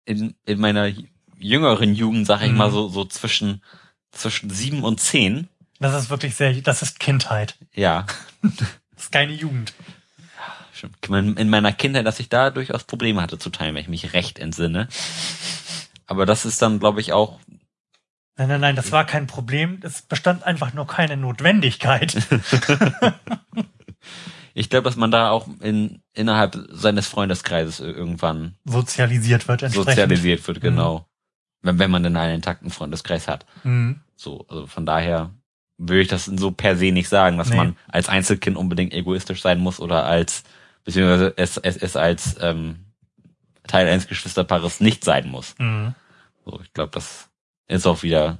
in, in meiner jüngeren Jugend, sag ich Mhm. mal so, so zwischen, zwischen sieben und zehn, Das ist wirklich sehr, das ist Kindheit. ja, Das ist keine Jugend. in meiner Kindheit, dass ich da durchaus Probleme hatte zu teilen, wenn ich mich recht entsinne. Aber das ist dann, glaube ich, auch, Nein, nein, nein, das war kein Problem. Es bestand einfach nur keine Notwendigkeit. ich glaube, dass man da auch in, innerhalb seines Freundeskreises irgendwann Sozialisiert wird entsprechend. sozialisiert wird, genau. Wenn, wenn man denn einen intakten Freundeskreis hat. Mhm. So, also von daher würde ich das so per se nicht sagen, dass Nee. man als Einzelkind unbedingt egoistisch sein muss oder als, beziehungsweise es, es, es als ähm, Teil eines Geschwisterpaares nicht sein muss. Mhm. So, ich glaube, das ist auch wieder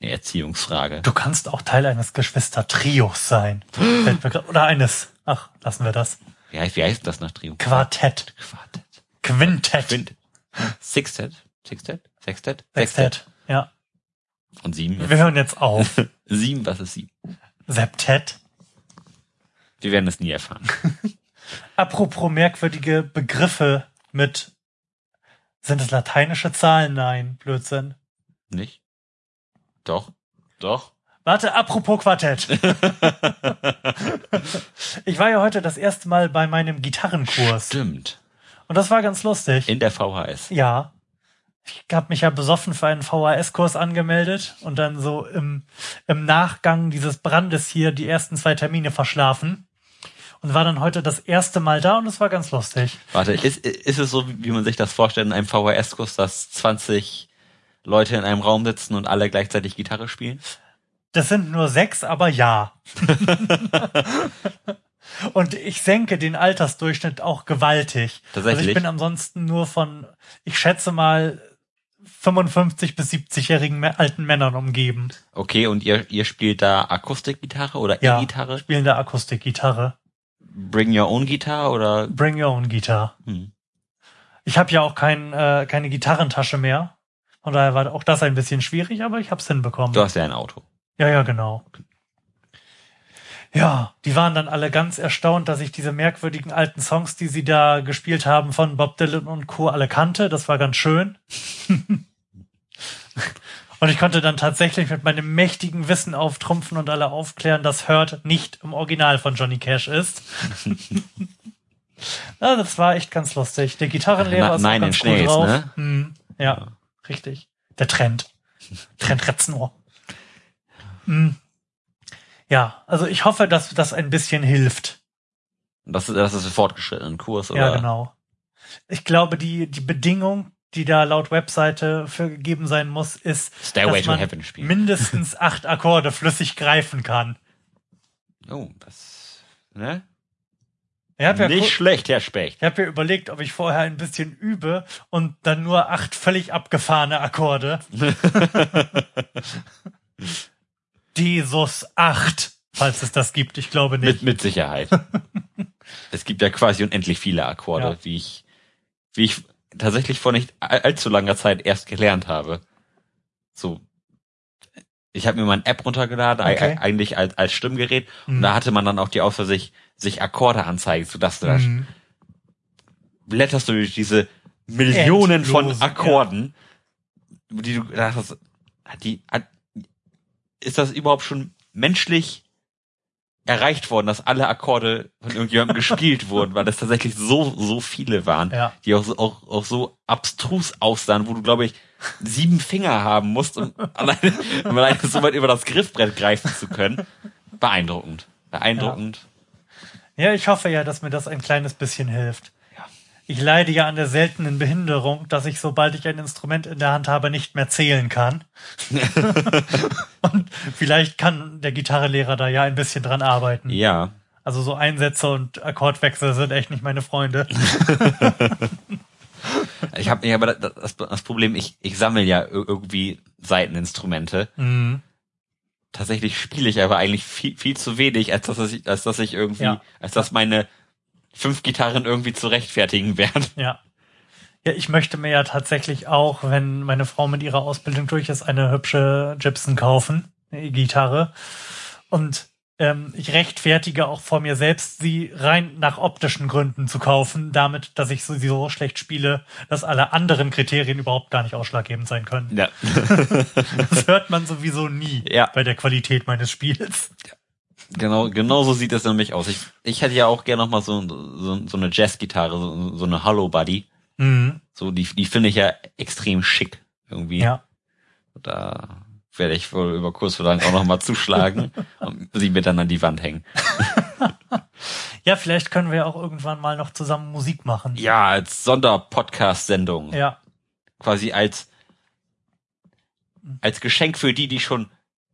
eine Erziehungsfrage. Du kannst auch Teil eines Geschwister-Trios sein. Oder eines. Ach, lassen wir das. Wie heißt, wie heißt das nach Trio? Quartett. Quartett. Quintett. Quint. Sixtet. Sixtet? Sextet? Sextett. Ja. Und sieben Wir jetzt. hören jetzt auf. Sieben, was ist sieben? Septett. Wir werden es nie erfahren. Apropos merkwürdige Begriffe mit. Sind es lateinische Zahlen? Nein, Blödsinn. Nicht? Doch. Doch. Warte, apropos Quartett. ich war ja heute das erste Mal bei meinem Gitarrenkurs. Stimmt. Und das war ganz lustig. In der VHS. Ja. Ich habe mich ja besoffen für einen VHS-Kurs angemeldet und dann so im, im Nachgang dieses Brandes hier die ersten zwei Termine verschlafen. Und war dann heute das erste Mal da und es war ganz lustig. Warte, ist, ist es so, wie man sich das vorstellt in einem VHS-Kurs, dass 20 Leute in einem Raum sitzen und alle gleichzeitig Gitarre spielen? Das sind nur sechs, aber ja. und ich senke den Altersdurchschnitt auch gewaltig. Also Tatsächlich? ich bin ansonsten nur von, ich schätze mal, 55 bis 70-jährigen mä- alten Männern umgeben. Okay, und ihr, ihr spielt da Akustikgitarre oder Ja, E-Gitarre? spielende Akustikgitarre. Bring Your Own Guitar oder? Bring your own guitar. Hm. Ich habe ja auch kein, äh, keine Gitarrentasche mehr. Von daher war auch das ein bisschen schwierig, aber ich hab's hinbekommen. Du hast ja ein Auto. Ja, ja, genau. Ja, die waren dann alle ganz erstaunt, dass ich diese merkwürdigen alten Songs, die sie da gespielt haben von Bob Dylan und Co. alle kannte. Das war ganz schön. und ich konnte dann tatsächlich mit meinem mächtigen Wissen auftrumpfen und alle aufklären, dass Hurt nicht im Original von Johnny Cash ist. ja, das war echt ganz lustig. Der Gitarrenlehrer Na- ist Nine ganz cool Nails, drauf. ne? Hm, ja, richtig. Der Trend. Trend Reznor. Hm. Ja, also ich hoffe, dass das ein bisschen hilft. Das, ist- das ist ein fortgeschrittenen Kurs, oder? Ja, genau. Ich glaube, die, die Bedingung die da laut Webseite für gegeben sein muss, ist, Stairway dass man mindestens acht Akkorde flüssig greifen kann. Oh, das, ne? Habe ja, Nicht schlecht, Herr Specht. ich hab ja überlegt, ob ich vorher ein bisschen übe und dann nur acht völlig abgefahrene Akkorde. Jesus 8, falls es das gibt. Ich glaube nicht. Mit, mit Sicherheit. es gibt ja quasi unendlich viele Akkorde, Ja. wie ich, wie ich tatsächlich vor nicht all- allzu langer Zeit erst gelernt habe. So, ich habe mir mal eine App runtergeladen, Okay. eigentlich als, als Stimmgerät, und Mhm. da hatte man dann auch die Auswahl, sich, sich Akkorde anzeigen, sodass du da Mhm. blätterst du durch diese Millionen von Endlos, Akkorden, die du dachtest, hat die, hat, ist das überhaupt schon menschlich erreicht worden, dass alle Akkorde von irgendjemandem gespielt wurden, weil das tatsächlich so, so viele waren, Ja. die auch, so- auch, auch so abstrus aussahen, wo du, glaube ich, sieben Finger haben musst, um alleine, um alleine so weit über das Griffbrett greifen zu können. Beeindruckend. Beeindruckend. Ja, ich hoffe ja, dass mir das ein kleines bisschen hilft. Ja. Ich leide ja an der seltenen Behinderung, dass ich, sobald ich ein Instrument in der Hand habe, nicht mehr zählen kann. und vielleicht kann der Gitarrelehrer da ja ein bisschen dran arbeiten. Ja. Also so Einsätze und Akkordwechsel sind echt nicht meine Freunde. Ich habe ja aber das, das, Problem, ich, ich sammle ja ir- irgendwie Seiteninstrumente. Mhm. Tatsächlich spiele ich aber eigentlich viel, viel zu wenig, als dass ich, als dass ich irgendwie, Ja. als dass meine fünf Gitarren irgendwie zu rechtfertigen wären. Ja. Ja, ich möchte mir ja tatsächlich auch, wenn meine Frau mit ihrer Ausbildung durch ist, eine hübsche Gibson kaufen, eine E-Gitarre. Und ähm, ich rechtfertige auch vor mir selbst, sie rein nach optischen Gründen zu kaufen, damit, dass ich sie so schlecht spiele, dass alle anderen Kriterien überhaupt gar nicht ausschlaggebend sein können. Ja. Das hört man sowieso nie Ja. bei der Qualität meines Spiels. Genau, genau so sieht es nämlich aus. Ich, ich hätte ja auch gerne noch mal so, so, so eine Jazzgitarre, so, so eine Hollow Buddy. Mhm. So, die, die finde ich ja extrem schick irgendwie. Ja. Da werde ich wohl über kurz oder lang auch noch mal zuschlagen und sie mir dann an die Wand hängen. Ja, vielleicht können wir auch irgendwann mal noch zusammen Musik machen. Ja, als Sonderpodcast-Sendung. Ja. Quasi als, als Geschenk für die, die schon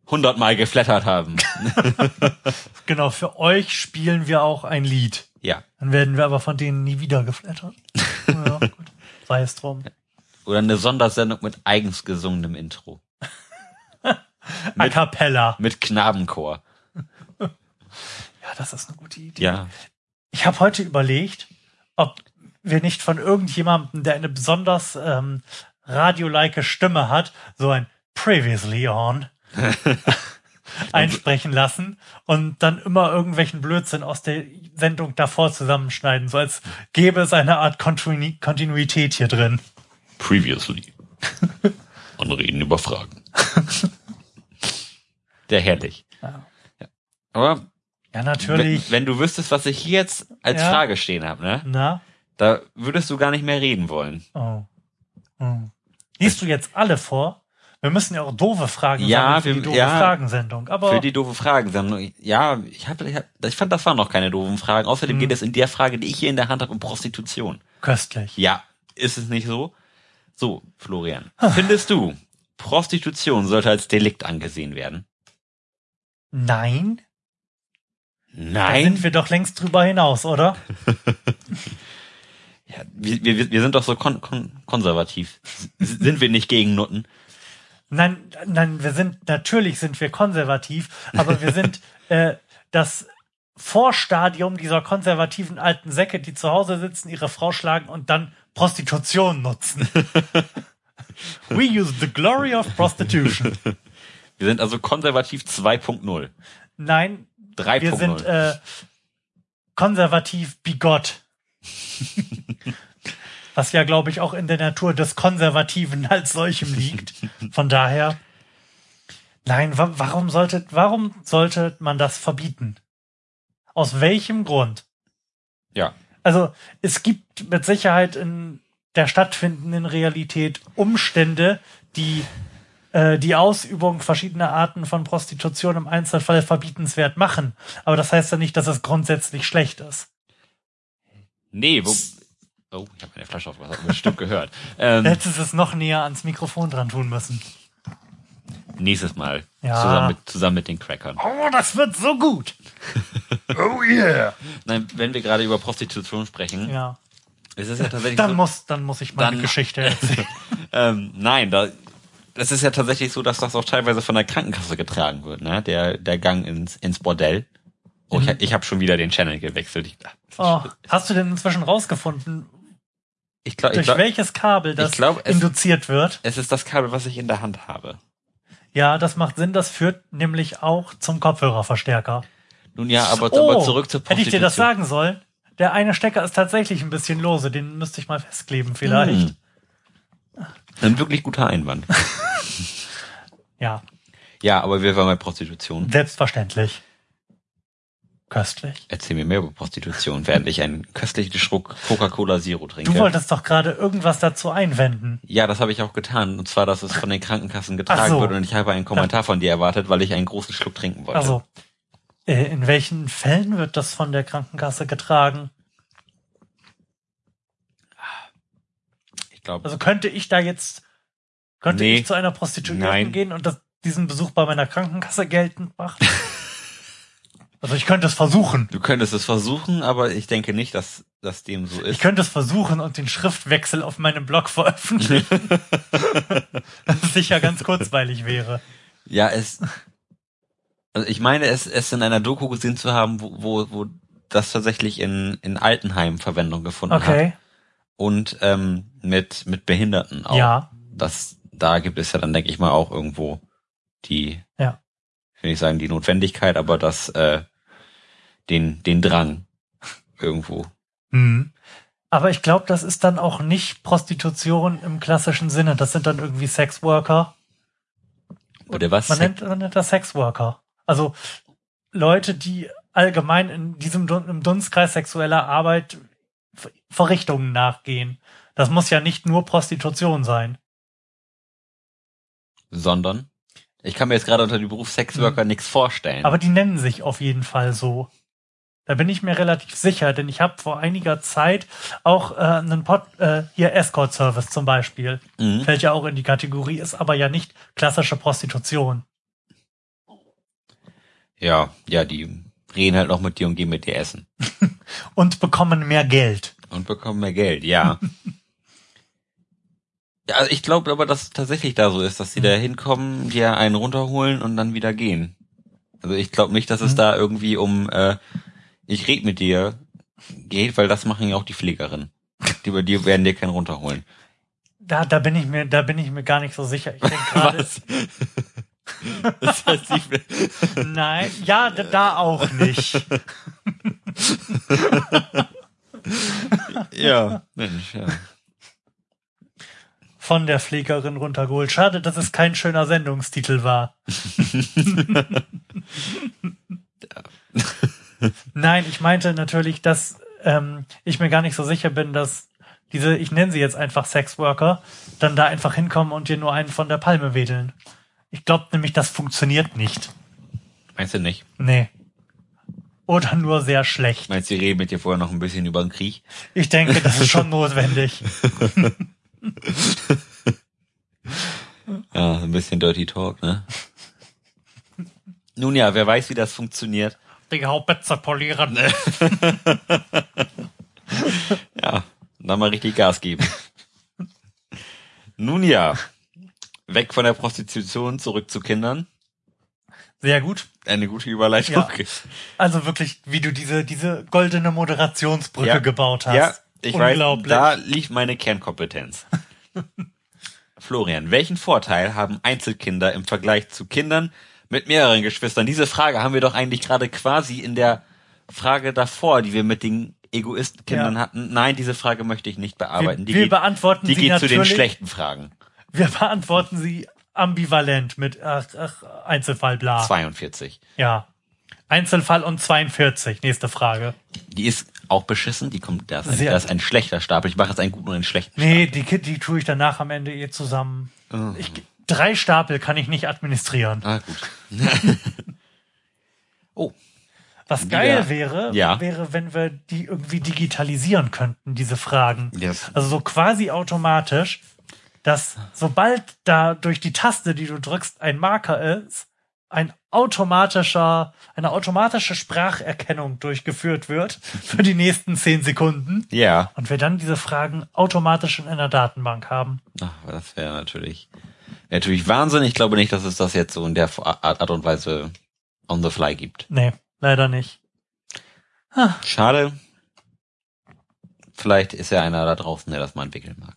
hundertmal geflattert haben. Genau, für euch spielen wir auch ein Lied. ja. Dann werden wir aber von denen nie wieder geflattert. ja, gut. Sei es drum. Oder eine Sondersendung mit eigens gesungenem Intro. A cappella. Mit Knabenchor. Ja, das ist eine gute Idee. Ja. Ich habe heute überlegt, ob wir nicht von irgendjemandem, der eine besonders ähm, radiolike Stimme hat, so ein Previously on einsprechen lassen und dann immer irgendwelchen Blödsinn aus der Sendung davor zusammenschneiden, so als gäbe es eine Art Kontinu Kontinuität hier drin. Previously. Und reden über Fragen. Der herrlich. Ja. Aber Ja, wenn, natürlich. wenn du wüsstest, was ich hier jetzt als Ja. Frage stehen habe, ne? Na? Da würdest du gar nicht mehr reden wollen. Oh. Hm. Liest du jetzt alle vor? Wir müssen ja auch doofe Fragen Ja, sammeln für wir- die doofe ja. Fragensendung. Aber Für die doofe Fragen. Dann, ja, ich, hab, ich, hab, ich fand, das waren noch keine doofen Fragen. Außerdem Mhm. geht es in der Frage, die ich hier in der Hand habe, um Prostitution. köstlich. Ja, ist es nicht so? So, Florian. Findest du, Prostitution sollte als Delikt angesehen werden? Nein? Da Nein. sind wir doch längst drüber hinaus, oder? Ja, wir, wir, wir sind doch so kon kon konservativ. Sind wir nicht gegen Nutten? Nein, nein, wir sind, natürlich sind wir konservativ, aber wir sind äh, das Vorstadium dieser konservativen alten Säcke, die zu Hause sitzen, ihre Frau schlagen und dann Prostitution nutzen. We use the glory of prostitution. Wir sind also konservativ 2.0. Nein, 3.0. wir sind äh, konservativ bigott. Was ja, glaube ich, auch in der Natur des Konservativen als solchem liegt. Von daher, nein, wa warum sollte, warum sollte man das verbieten? Aus welchem Grund? ja. Also, es gibt mit Sicherheit in der stattfindenden Realität Umstände, die äh, die Ausübung verschiedener Arten von Prostitution im Einzelfall verbietenswert machen. Aber das heißt ja nicht, dass es grundsätzlich schlecht ist. Nee, wo, Oh, ich habe meine Flasche aufgemacht, habe ein Stück gehört. Ähm, Hättest es noch näher ans Mikrofon dran tun müssen. nächstes Mal. Ja. Zusammen, mit, zusammen mit den Crackern. Oh, das wird so gut. oh yeah. Nein, wenn wir gerade über Prostitution sprechen, Ja. es ist ja tatsächlich Dann so, muss, dann muss ich meine Dann- Geschichte erzählen. ähm, nein, da, das ist ja tatsächlich so, dass das auch teilweise von der Krankenkasse getragen wird, ne? Der, der Gang ins, ins Bordell. Oh, ich, ich habe schon wieder den Channel gewechselt. Ich, Oh, hast du denn inzwischen rausgefunden, ich glaube, ich durch glaub, welches Kabel das glaub, es- induziert wird? es ist das Kabel, was ich in der Hand habe. Ja, das macht Sinn. Das führt nämlich auch zum Kopfhörerverstärker. Nun ja, aber, oh, aber zurück zur hätte ich dir das sagen sollen? Der eine Stecker ist tatsächlich ein bisschen lose. Den müsste ich mal festkleben vielleicht. Hm. Ein wirklich guter Einwand. Ja, Ja, aber wir waren bei Prostitution. selbstverständlich. Köstlich. Erzähl mir mehr über Prostitution, während ich einen köstlichen Schluck Coca-Cola Zero trinke. Du wolltest doch gerade irgendwas dazu einwenden. ja, das habe ich auch getan. Und zwar, dass es von den Krankenkassen getragen so. wird. Und ich habe einen Kommentar von dir erwartet, weil ich einen großen Schluck trinken wollte. Also, äh, in welchen Fällen wird das von der Krankenkasse getragen? ich glaube, Also könnte ich da jetzt, könnte Nee. ich zu einer Prostituierten Nein. gehen und das, diesen Besuch bei meiner Krankenkasse geltend machen? also ich könnte es versuchen. du könntest es versuchen, aber ich denke nicht, dass das dem so Ich ist. könnte es versuchen und den Schriftwechsel auf meinem Blog veröffentlichen. das sicher ganz kurzweilig wäre. Ja, es. Also ich meine, es, es in einer Doku gesehen zu haben, wo, wo, wo das tatsächlich in, in Altenheimen Verwendung gefunden hat. Okay. Und ähm, mit, mit Behinderten auch. Ja. Das, da gibt es ja dann, denke ich mal, auch irgendwo die, Ja. ich will nicht sagen die Notwendigkeit, aber das, äh, den, den Drang irgendwo. Hm. Aber ich glaube, das ist dann auch nicht Prostitution im klassischen Sinne. Das sind dann irgendwie Sexworker. Oder was? Man nennt, man nennt das Sexworker. Also Leute, die allgemein in diesem im Dunstkreis sexueller Arbeit Ver- Verrichtungen nachgehen. Das muss ja nicht nur Prostitution sein. Sondern? Ich kann mir jetzt gerade unter dem Beruf Sexworker nichts vorstellen. Aber die nennen sich auf jeden Fall so. Da bin ich mir relativ sicher, denn ich habe vor einiger Zeit auch äh, einen Pod, äh, hier Escort Service zum Beispiel. mhm. Fällt ja auch in die Kategorie, ist aber ja nicht klassische Prostitution. Ja, ja, die reden halt noch mit dir und gehen mit dir essen. Und bekommen mehr Geld. Und bekommen mehr Geld, ja. ja, also ich glaube aber, dass es tatsächlich da so ist, dass sie da hinkommen, dir einen runterholen und dann wieder gehen. Also ich glaube nicht, dass es Mhm. da irgendwie um äh, ich red mit dir geht, weil das machen ja auch die Pflegerinnen. Die bei dir werden dir keinen runterholen. Da, da bin ich mir, da bin ich mir gar nicht so sicher. Ich denke gerade, das heißt, die, nein, ja, da, da auch nicht. ja, Mensch, ja. Von der Pflegerin runtergeholt. Schade, dass es kein schöner Sendungstitel war. Nein, ich meinte natürlich, dass ähm, ich mir gar nicht so sicher bin, dass diese, ich nenne sie jetzt einfach Sexworker, dann da einfach hinkommen und dir nur einen von der Palme wedeln. Ich glaube nämlich, das funktioniert nicht. Meinst du nicht? Nee. Oder nur sehr schlecht. Meinst du, die reden mit dir vorher noch ein bisschen über den Krieg? Ich denke, das ist schon notwendig. Ja, ein bisschen Dirty Talk, ne? Nun ja, wer weiß, wie das funktioniert. Die Haubitze polieren. Ja, dann mal richtig Gas geben. Nun ja, weg von der Prostitution, zurück zu Kindern. Sehr gut. Eine gute Überleitung. Ja. Also wirklich, wie du diese, diese goldene Moderationsbrücke Ja. gebaut hast. Ja, ich weiß, Unglaublich. da liegt meine Kernkompetenz. Florian, welchen Vorteil haben Einzelkinder im Vergleich zu Kindern mit mehreren Geschwistern? Diese Frage haben wir doch eigentlich gerade quasi in der Frage davor, die wir mit den Egoistenkindern Ja. hatten. Nein, diese Frage möchte ich nicht bearbeiten. wir, die wir geht, beantworten die sie geht zu den schlechten Fragen. Wir beantworten sie ambivalent mit ach, ach, Einzelfall bla. 42. Ja. Einzelfall und 42. Nächste Frage. Die ist auch beschissen. Die kommt, da ist ein, da ist ein schlechter Stapel. Ich mache jetzt einen guten und einen schlechten. Nee, die, die tue ich danach am Ende eh zusammen. Oh. Ich, drei Stapel kann ich nicht administrieren. Ah, gut. oh, Was geil Ja. wäre, Ja. wäre, wenn wir die irgendwie digitalisieren könnten, diese Fragen. Yes. Also so quasi automatisch, dass sobald da durch die Taste, die du drückst, ein Marker ist, ein automatischer, eine automatische Spracherkennung durchgeführt wird für die nächsten zehn Sekunden Ja. und wir dann diese Fragen automatisch in einer Datenbank haben. Ach, das wäre natürlich, wär natürlich Wahnsinn. Ich glaube nicht, dass es das jetzt so in der Art und Weise on the fly gibt. Nee, leider nicht. Schade. Vielleicht ist ja einer da draußen, der das mal entwickeln mag.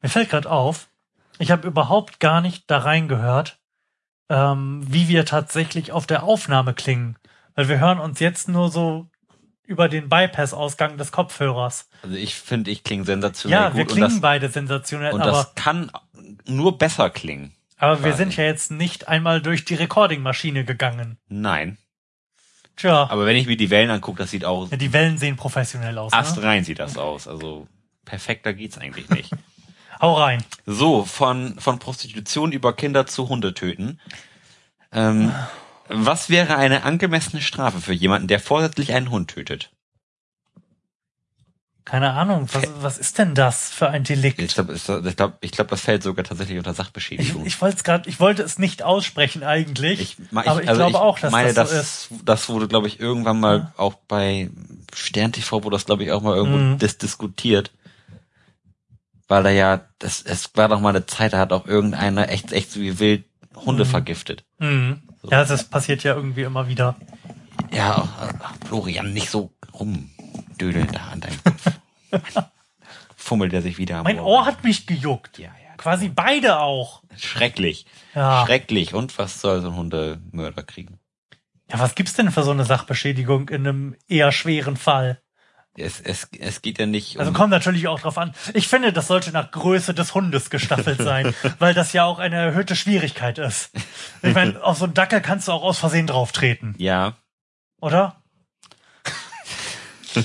Mir fällt gerade auf, ich habe überhaupt gar nicht da reingehört, ähm, wie wir tatsächlich auf der Aufnahme klingen. Weil wir hören uns jetzt nur so über den Bypass-Ausgang des Kopfhörers. Also ich finde, ich klinge sensationell Ja, gut wir klingen das, beide sensationell, und aber, das kann nur besser klingen. aber wir quasi. sind ja jetzt nicht einmal durch die Recording-Maschine gegangen. Nein. Tja, Aber wenn ich mir die Wellen angucke, das sieht aus, ja, die Wellen sehen professionell aus. Ne? astrein sieht das aus. Also perfekter geht's eigentlich nicht. Hau rein. So, von, von Prostitution über Kinder zu Hundetöten. Ähm, was wäre eine angemessene Strafe für jemanden, der vorsätzlich einen Hund tötet? Keine Ahnung, was, was ist denn das für ein Delikt? Ich glaube, ich glaub, ich glaub, das fällt sogar tatsächlich unter Ich, Sachbeschädigung. ich wollte es gerade, ich wollte es nicht aussprechen eigentlich, Ich, ich, aber ich also glaube auch, dass meine, das so das, das wurde, glaube ich, irgendwann mal auch bei Stern TV wurde das, glaube ich, auch mal irgendwo Mhm. dis diskutiert. Weil da ja, das, es war doch mal eine Zeit, da hat auch irgendeiner echt, echt so wie wild Hunde Mhm. vergiftet. Mhm. Ja, das passiert ja irgendwie immer wieder. Ja, Florian, nicht so rumdödeln da an deinem Kopf. Fummelt er sich wieder am Mein Ohr hat mich gejuckt. Ja, ja. Quasi beide auch. Schrecklich. Ja. Schrecklich. Und was soll so ein Hundemörder kriegen? Ja, was gibt's denn für so eine Sachbeschädigung in einem eher schweren Fall? Es, es, es geht ja nicht um. Also kommt natürlich auch drauf an. Ich finde, das sollte nach Größe des Hundes gestaffelt sein, weil das ja auch eine erhöhte Schwierigkeit ist. Ich meine, auf so einen Dackel kannst du auch aus Versehen drauf treten, ja. oder?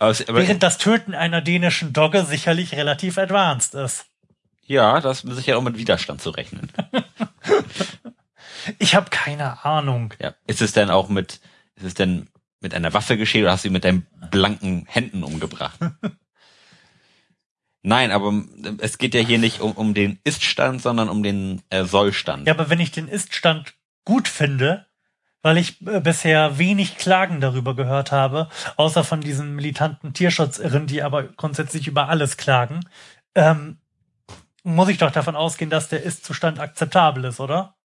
Aber, es, aber Während das Töten einer dänischen Dogge sicherlich relativ advanced ist. ja, das ist sicher auch mit Widerstand zu rechnen. Ich habe keine Ahnung. Ja. Ist es denn auch mit, ist es denn mit einer Waffe geschehen oder hast du sie mit deinen blanken Händen umgebracht? Nein, aber es geht ja hier nicht um, um den Ist-Stand, sondern um den äh, Soll-Stand. Ja, aber wenn ich den Ist-Stand gut finde, weil ich äh, bisher wenig Klagen darüber gehört habe, außer von diesen militanten Tierschutzirren, die aber grundsätzlich über alles klagen, ähm, muss ich doch davon ausgehen, dass der Ist-Zustand akzeptabel ist, oder?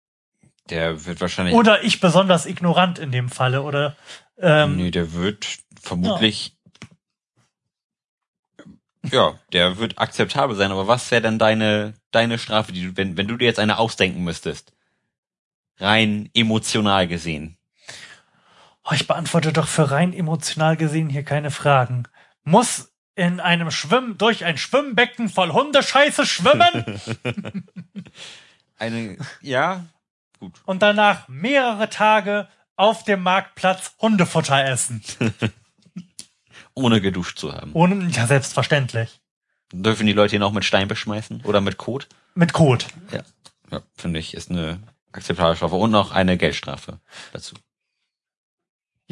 Der wird wahrscheinlich. Oder ich besonders ignorant in dem Falle, oder? Ähm, nee, der wird vermutlich. Ja. der wird akzeptabel sein, aber was wäre denn deine, deine Strafe, die du, wenn, wenn du dir jetzt eine ausdenken müsstest? Rein emotional gesehen. Oh, ich beantworte doch für rein emotional gesehen hier keine Fragen. Muss in einem Schwimm durch ein Schwimmbecken voll Hundescheiße schwimmen Eine, ja, gut. und danach mehrere Tage auf dem Marktplatz Hundefutter essen. Ohne geduscht zu haben. Ohne, ja, selbstverständlich. Dürfen die Leute ihn auch mit Stein beschmeißen oder mit Kot? Mit Kot. Ja. Ja, finde ich, ist eine akzeptable Strafe und noch eine Geldstrafe dazu.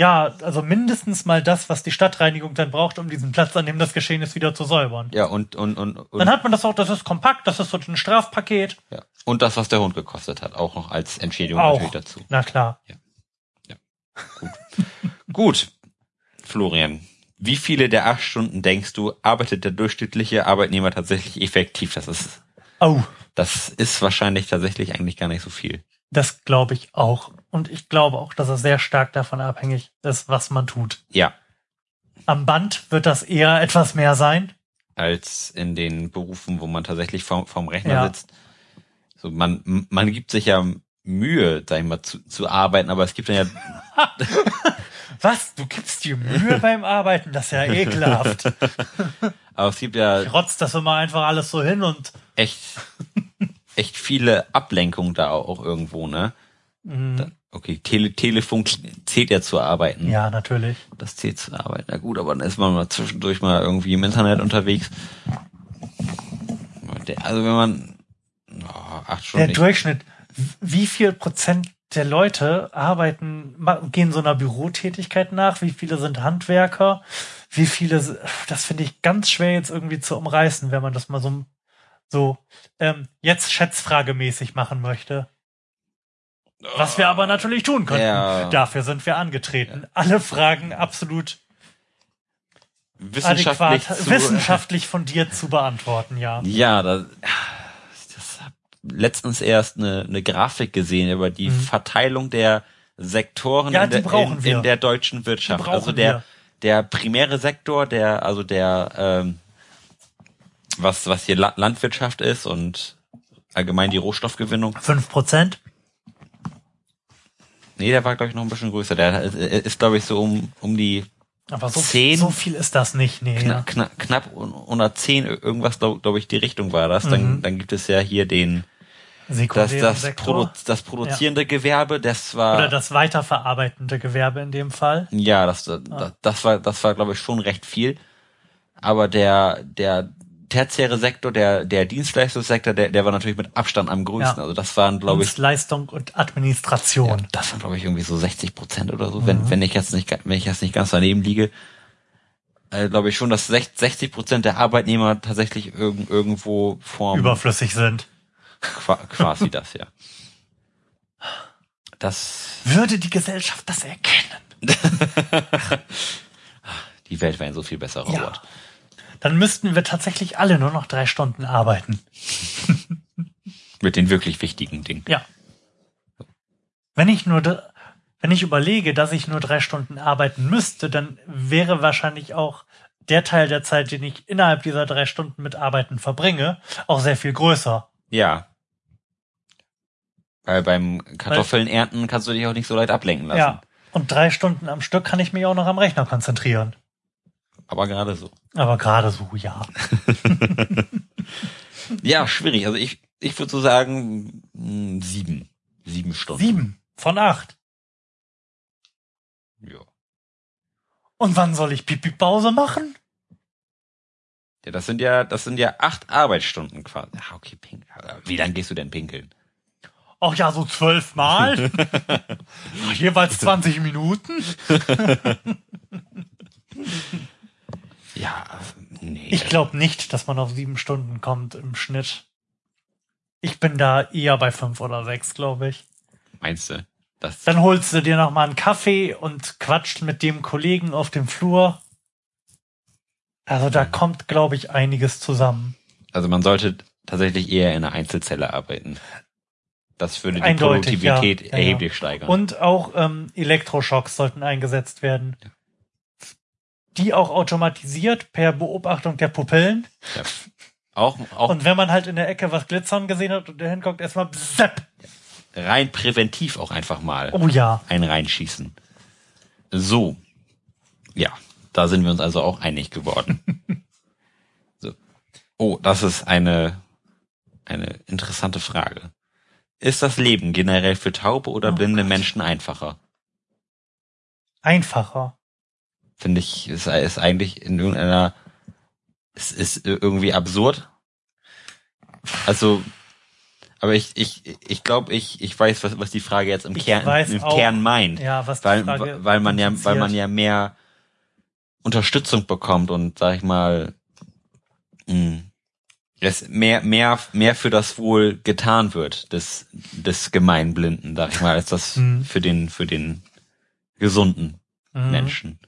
Ja, also mindestens mal das, was die Stadtreinigung dann braucht, um diesen Platz, an dem das geschehen ist, wieder zu säubern. Ja, und, und, und, und, Dann hat man das auch, das ist kompakt, das ist so ein Strafpaket. ja. und das, was der Hund gekostet hat, auch noch als Entschädigung Auch. natürlich dazu. Na klar. Gut, Florian. Wie viele der acht Stunden denkst du, arbeitet der durchschnittliche Arbeitnehmer tatsächlich effektiv? Das ist, Oh, das ist wahrscheinlich tatsächlich eigentlich gar nicht so viel. das glaube ich auch. Und ich glaube auch, dass es sehr stark davon abhängig ist, was man tut. Ja, Am Band wird das eher etwas mehr sein. als in den Berufen, wo man tatsächlich vorm, vorm Rechner Ja. sitzt. So, man, man gibt sich ja Mühe, sag ich mal, zu, zu arbeiten, aber es gibt dann ja, Was? Du gibst dir Mühe beim Arbeiten? Das ist ja ekelhaft. aber es gibt ja Rotzt das immer einfach alles so hin und echt, echt viele Ablenkungen da auch irgendwo, ne? Da, okay, Tele, Telefon zählt ja zu arbeiten. ja, natürlich. Das zählt zu arbeiten. Na gut, aber dann ist man mal zwischendurch mal irgendwie im Internet unterwegs. Also wenn man oh, acht Der Stunden. Durchschnitt, wie viel Prozent der Leute arbeiten, gehen so einer Bürotätigkeit nach, wie viele sind Handwerker, wie viele, das finde ich ganz schwer jetzt irgendwie zu umreißen, wenn man das mal so, so ähm, jetzt schätzfragemäßig machen möchte. Was wir aber natürlich tun könnten. Ja. Dafür sind wir angetreten. Alle Fragen absolut Wissenschaftlich adäquat, wissenschaftlich fundiert zu beantworten, ja. Ja, das, das hab letztens erst eine, eine Grafik gesehen über die Verteilung der Sektoren Mhm. Ja, in, der, in, in der deutschen Wirtschaft. Also der, wir. der primäre Sektor, der, also der, ähm, was, was hier La Landwirtschaft ist und allgemein die Rohstoffgewinnung. Fünf Prozent? Nee, der war, glaube ich, noch ein bisschen größer. Der ist, ist glaube ich, so um, um die Aber so, Zehn? so viel ist das nicht, nee. kna Ja. knapp, knapp un- unter 10, irgendwas, glaube glaub ich, die Richtung war das. Dann, Mhm. dann gibt es ja hier den, das, das. Produ das produzierende Gewerbe, das war, Oder das weiterverarbeitende Gewerbe in dem Fall. ja, das, das, das war, das war, glaube ich, schon recht viel. Aber der, der tertiäre Sektor, der, der Dienstleistungssektor, der, der war natürlich mit Abstand am größten. Ja. Also das waren, glaube ich, Dienstleistung und ja, Administration. das waren, glaube ich, irgendwie so 60 Prozent oder so, Mhm. wenn, wenn ich jetzt nicht, wenn ich jetzt nicht ganz daneben liege. Äh, glaube ich schon, dass 60 Prozent der Arbeitnehmer tatsächlich irg irgendwo vorm, Überflüssig sind. Qua quasi das, ja. Das, Würde die Gesellschaft das erkennen? die Welt wäre ein so viel besserer Ja. Ort. Dann müssten wir tatsächlich alle nur noch drei Stunden arbeiten. Mit den wirklich wichtigen Dingen. Ja. Wenn ich nur, wenn ich überlege, dass ich nur drei Stunden arbeiten müsste, dann wäre wahrscheinlich auch der Teil der Zeit, den ich innerhalb dieser drei Stunden mit Arbeiten verbringe, auch sehr viel größer. Ja. Weil beim Kartoffeln ernten kannst du dich auch nicht so leicht ablenken lassen. Ja. Und drei Stunden am Stück kann ich mich auch noch am Rechner konzentrieren. Aber gerade so. Aber gerade so, ja. Ja, schwierig. Also ich, ich würde so sagen, mh, sieben. Sieben Stunden. Sieben von acht. Ja. Und wann soll ich Pipi-Pause machen? Ja, das sind ja, das sind ja acht Arbeitsstunden quasi. Ja, okay, pink. Wie lange gehst du denn pinkeln? Ach ja, so zwölfmal. Jeweils 20 Minuten. Ja, nee. Ich glaube nicht, dass man auf sieben Stunden kommt im Schnitt. Ich bin da eher bei fünf oder sechs, glaube ich. Meinst du? Das, Dann holst du dir noch mal einen Kaffee und quatscht mit dem Kollegen auf dem Flur. Also da kommt, glaube ich, einiges zusammen. also man sollte tatsächlich eher in einer Einzelzelle arbeiten. Das würde die Eindeutig, Produktivität ja. Ja, ja. erheblich steigern. Und auch ähm, Elektroschocks sollten eingesetzt werden. Die auch automatisiert per Beobachtung der Pupillen. ja. Auch, auch Und wenn man halt in der Ecke was glitzern gesehen hat und der hinguckt, erstmal bzzap. rein präventiv auch einfach mal Oh ja. ein reinschießen. So. Ja, da sind wir uns also auch einig geworden. so. Oh, das ist eine, eine interessante Frage. Ist das Leben generell für taube oder Oh blinde Gott. Menschen einfacher? Einfacher. Finde ich, ist, ist eigentlich in irgendeiner, es ist irgendwie absurd. Also, aber ich, ich, ich glaube, ich, ich weiß, was, was die Frage jetzt im Ich Kern, im auch. Kern meint. Ja, was die weil, Frage weil man ja, weil man ja mehr Unterstützung bekommt und sag ich mal, mh, es mehr, mehr, mehr für das Wohl getan wird des, des Gemeinblinden, sag ich mal, als das Mhm. für den, für den gesunden Mhm. Menschen.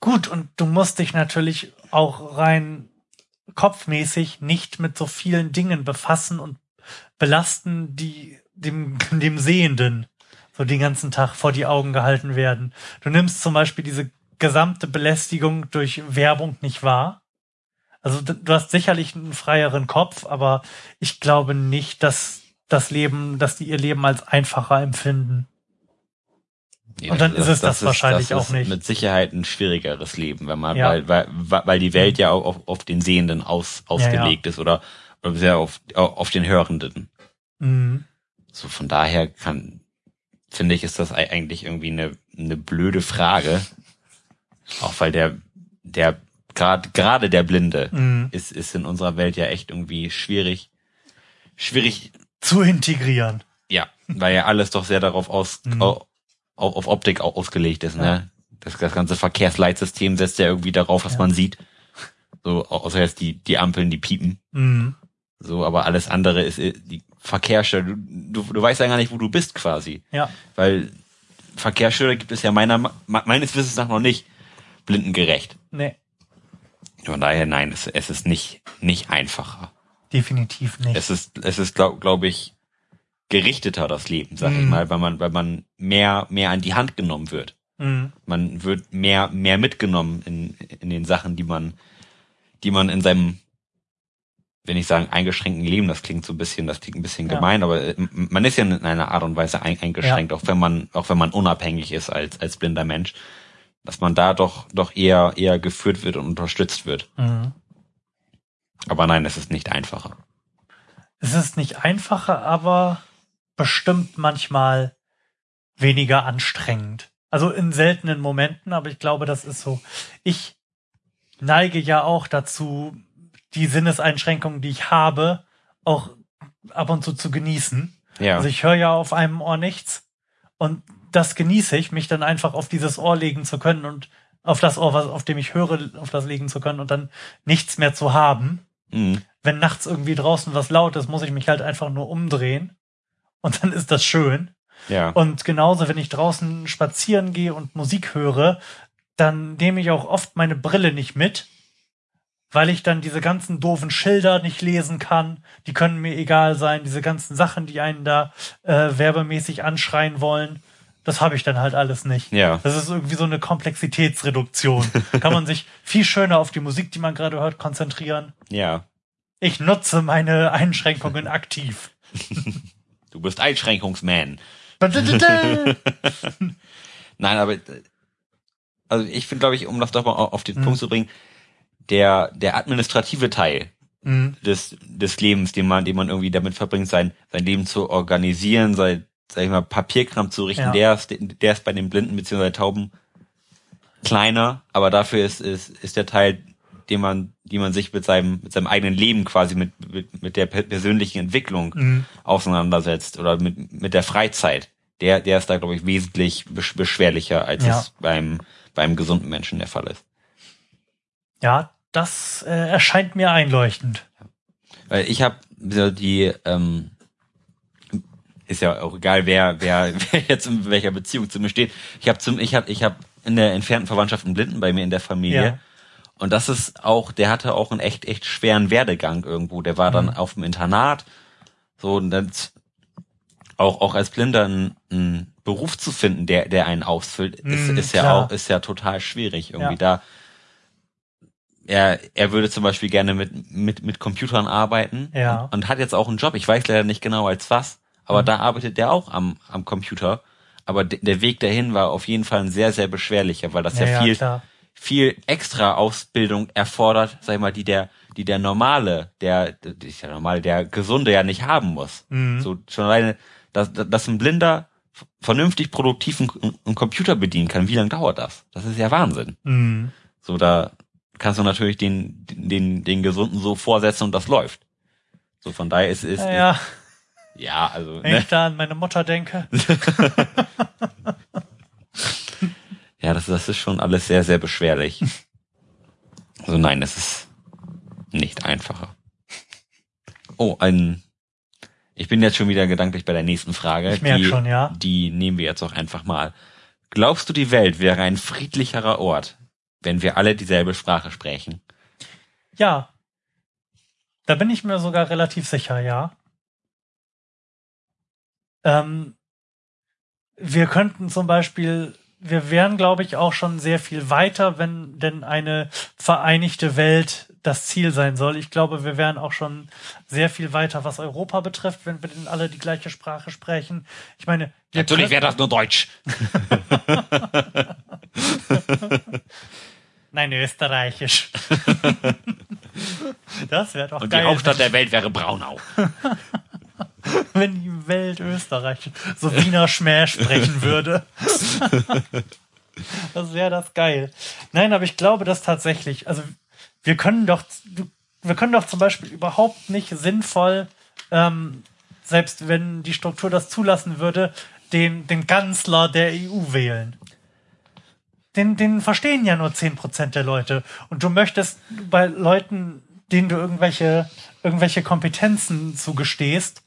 Gut, und du musst dich natürlich auch rein kopfmäßig nicht mit so vielen Dingen befassen und belasten, die dem, dem Sehenden so den ganzen Tag vor die Augen gehalten werden. Du nimmst zum Beispiel diese gesamte Belästigung durch Werbung nicht wahr. Also du hast sicherlich einen freieren Kopf, aber ich glaube nicht, dass das Leben, dass die ihr Leben als einfacher empfinden. Ja, Und dann ist es das wahrscheinlich das auch ist nicht. Mit Sicherheit ein schwierigeres Leben, wenn man, Ja. weil, weil, weil die Welt ja auch auf, auf den Sehenden aus, ausgelegt ist oder, oder sehr auf, auf den Hörenden. Mhm. So von daher kann, finde ich, ist das ei- eigentlich irgendwie eine, eine blöde Frage. Auch weil der, der, gerade, gerade der Blinde Mhm. ist, ist in unserer Welt ja echt irgendwie schwierig, schwierig, Zu integrieren. ja, weil ja alles doch sehr darauf aus, Mhm. au- au- auf Optik au- ausgelegt ist, ne? Das, das ganze Verkehrsleitsystem setzt ja irgendwie darauf, dass Ja. man sieht. So, au- außer jetzt die, die Ampeln, die piepen. Mhm. So, aber alles andere ist äh, die Verkehrsstelle. Du, du, du weißt ja gar nicht, wo du bist quasi. Ja. Weil Verkehrsschilder gibt es ja meiner, me- meines Wissens nach noch nicht blindengerecht. Nee, Von daher, nein, es, es ist nicht, nicht einfacher. definitiv nicht. Es ist, es ist, glaube glaub ich, gerichteter, das Leben, sag ich Mhm. mal, weil man, weil man mehr, mehr an die Hand genommen wird. Mhm. Man wird mehr, mehr mitgenommen in, in den Sachen, die man, die man in seinem, wenn ich sagen, eingeschränkten Leben, das klingt so ein bisschen, das klingt ein bisschen Ja. gemein, aber äh, man ist ja in einer Art und Weise ein, eingeschränkt, auch wenn man, auch wenn man unabhängig ist als, als blinder Mensch, dass man da doch, doch eher, eher geführt wird und unterstützt wird. Mhm. Aber nein, es ist nicht einfacher. Es ist nicht einfacher, aber bestimmt manchmal weniger anstrengend. Also in seltenen Momenten, aber ich glaube, das ist so. Ich neige ja auch dazu, die Sinneseinschränkungen, die ich habe, auch ab und zu zu genießen. Ja. Also ich höre ja auf einem Ohr nichts und das genieße ich, mich dann einfach auf dieses Ohr legen zu können und auf das Ohr, was, auf dem ich höre, auf das legen zu können und dann nichts mehr zu haben mhm. wenn nachts irgendwie draußen was laut ist, muss ich mich halt einfach nur umdrehen. Und dann ist das schön. ja. Und genauso, wenn ich draußen spazieren gehe und Musik höre, dann nehme ich auch oft meine Brille nicht mit, weil ich dann diese ganzen doofen Schilder nicht lesen kann. Die können mir egal sein. Diese ganzen Sachen, die einen da äh, werbemäßig anschreien wollen, das habe ich dann halt alles nicht. Ja. Das ist irgendwie so eine Komplexitätsreduktion. Kann man sich viel schöner auf die Musik, die man gerade hört, konzentrieren. Ja. Ich nutze meine Einschränkungen aktiv. Du bist Einschränkungsman. Nein, aber äh, also ich finde, glaube ich, um das doch mal auf den Mhm. Punkt zu bringen, der der administrative Teil Mhm. des des Lebens, den man den man irgendwie damit verbringt, sein sein Leben zu organisieren, sein sag ich mal Papierkram zu richten, Ja. der ist der ist bei den Blinden bzw. Tauben kleiner, aber dafür ist ist ist der Teil, den man die man sich mit seinem mit seinem eigenen Leben quasi mit mit, mit der per- persönlichen Entwicklung Mhm. auseinandersetzt oder mit, mit der Freizeit, der, der ist da, glaube ich, wesentlich besch beschwerlicher, als Ja. es beim, beim gesunden Menschen der Fall ist. Ja, das äh, erscheint mir einleuchtend. Weil ich habe die, ähm, ist ja auch egal, wer, wer, wer jetzt in welcher Beziehung zu mir steht. Ich habe zum, ich habe, ich habe in der entfernten Verwandtschaft einen Blinden bei mir in der Familie. Ja. Und das ist auch, der hatte auch einen echt, echt schweren Werdegang irgendwo. Der war dann Mhm. auf dem Internat. So, und dann auch, auch als Blinder einen, einen Beruf zu finden, der, der einen ausfüllt, ist, Mhm, ist ja klar. auch, ist ja total schwierig irgendwie Ja. da. Er, er würde zum Beispiel gerne mit, mit, mit Computern arbeiten Ja. und, und hat jetzt auch einen Job. Ich weiß leider nicht genau als was, aber Mhm. da arbeitet er auch am, am Computer. Aber de, der Weg dahin war auf jeden Fall ein sehr, sehr beschwerlicher, weil das ja, viel, klar. Viel extra Ausbildung erfordert, sag ich mal, die der, die der normale, der, der, ja normale, der Gesunde ja nicht haben muss. Mhm. So schon alleine, dass, dass ein Blinder vernünftig produktiv einen, einen Computer bedienen kann, wie lange dauert das? Das ist ja Wahnsinn. Mhm. So, da kannst du natürlich den, den, den Gesunden so vorsetzen und das läuft. So, von daher ist, ist, Ja, ja, also, wenn ne? ich da an meine Mutter denke. Ja, das, das ist schon alles sehr, sehr beschwerlich. Also nein, es ist nicht einfacher. Oh, ein. Ich bin jetzt schon wieder gedanklich bei der nächsten Frage. Ich merk die, schon, ja. Die nehmen wir jetzt auch einfach mal. Glaubst du, die Welt wäre ein friedlicherer Ort, wenn wir alle dieselbe Sprache sprechen? Ja. Da bin ich mir sogar relativ sicher, ja. Ähm, wir könnten zum Beispiel, wir wären, glaube ich, auch schon sehr viel weiter, wenn denn eine vereinigte Welt das Ziel sein soll. Ich glaube, wir wären auch schon sehr viel weiter, was Europa betrifft, wenn wir denn alle die gleiche Sprache sprechen. Ich meine, Natürlich wäre das nur Deutsch. Nein, österreichisch. das wäre doch Und geil. die Hauptstadt der Welt wäre Braunau. wenn die Welt Österreich so Wiener Schmäh sprechen würde. das wäre das geil. Nein, aber ich glaube, dass tatsächlich, also wir können doch, wir können doch zum Beispiel überhaupt nicht sinnvoll ähm, selbst wenn die Struktur das zulassen würde, den, den Kanzler der EU wählen. Den, den verstehen ja nur 10% der Leute. Und du möchtest bei Leuten, denen du irgendwelche, irgendwelche Kompetenzen zugestehst,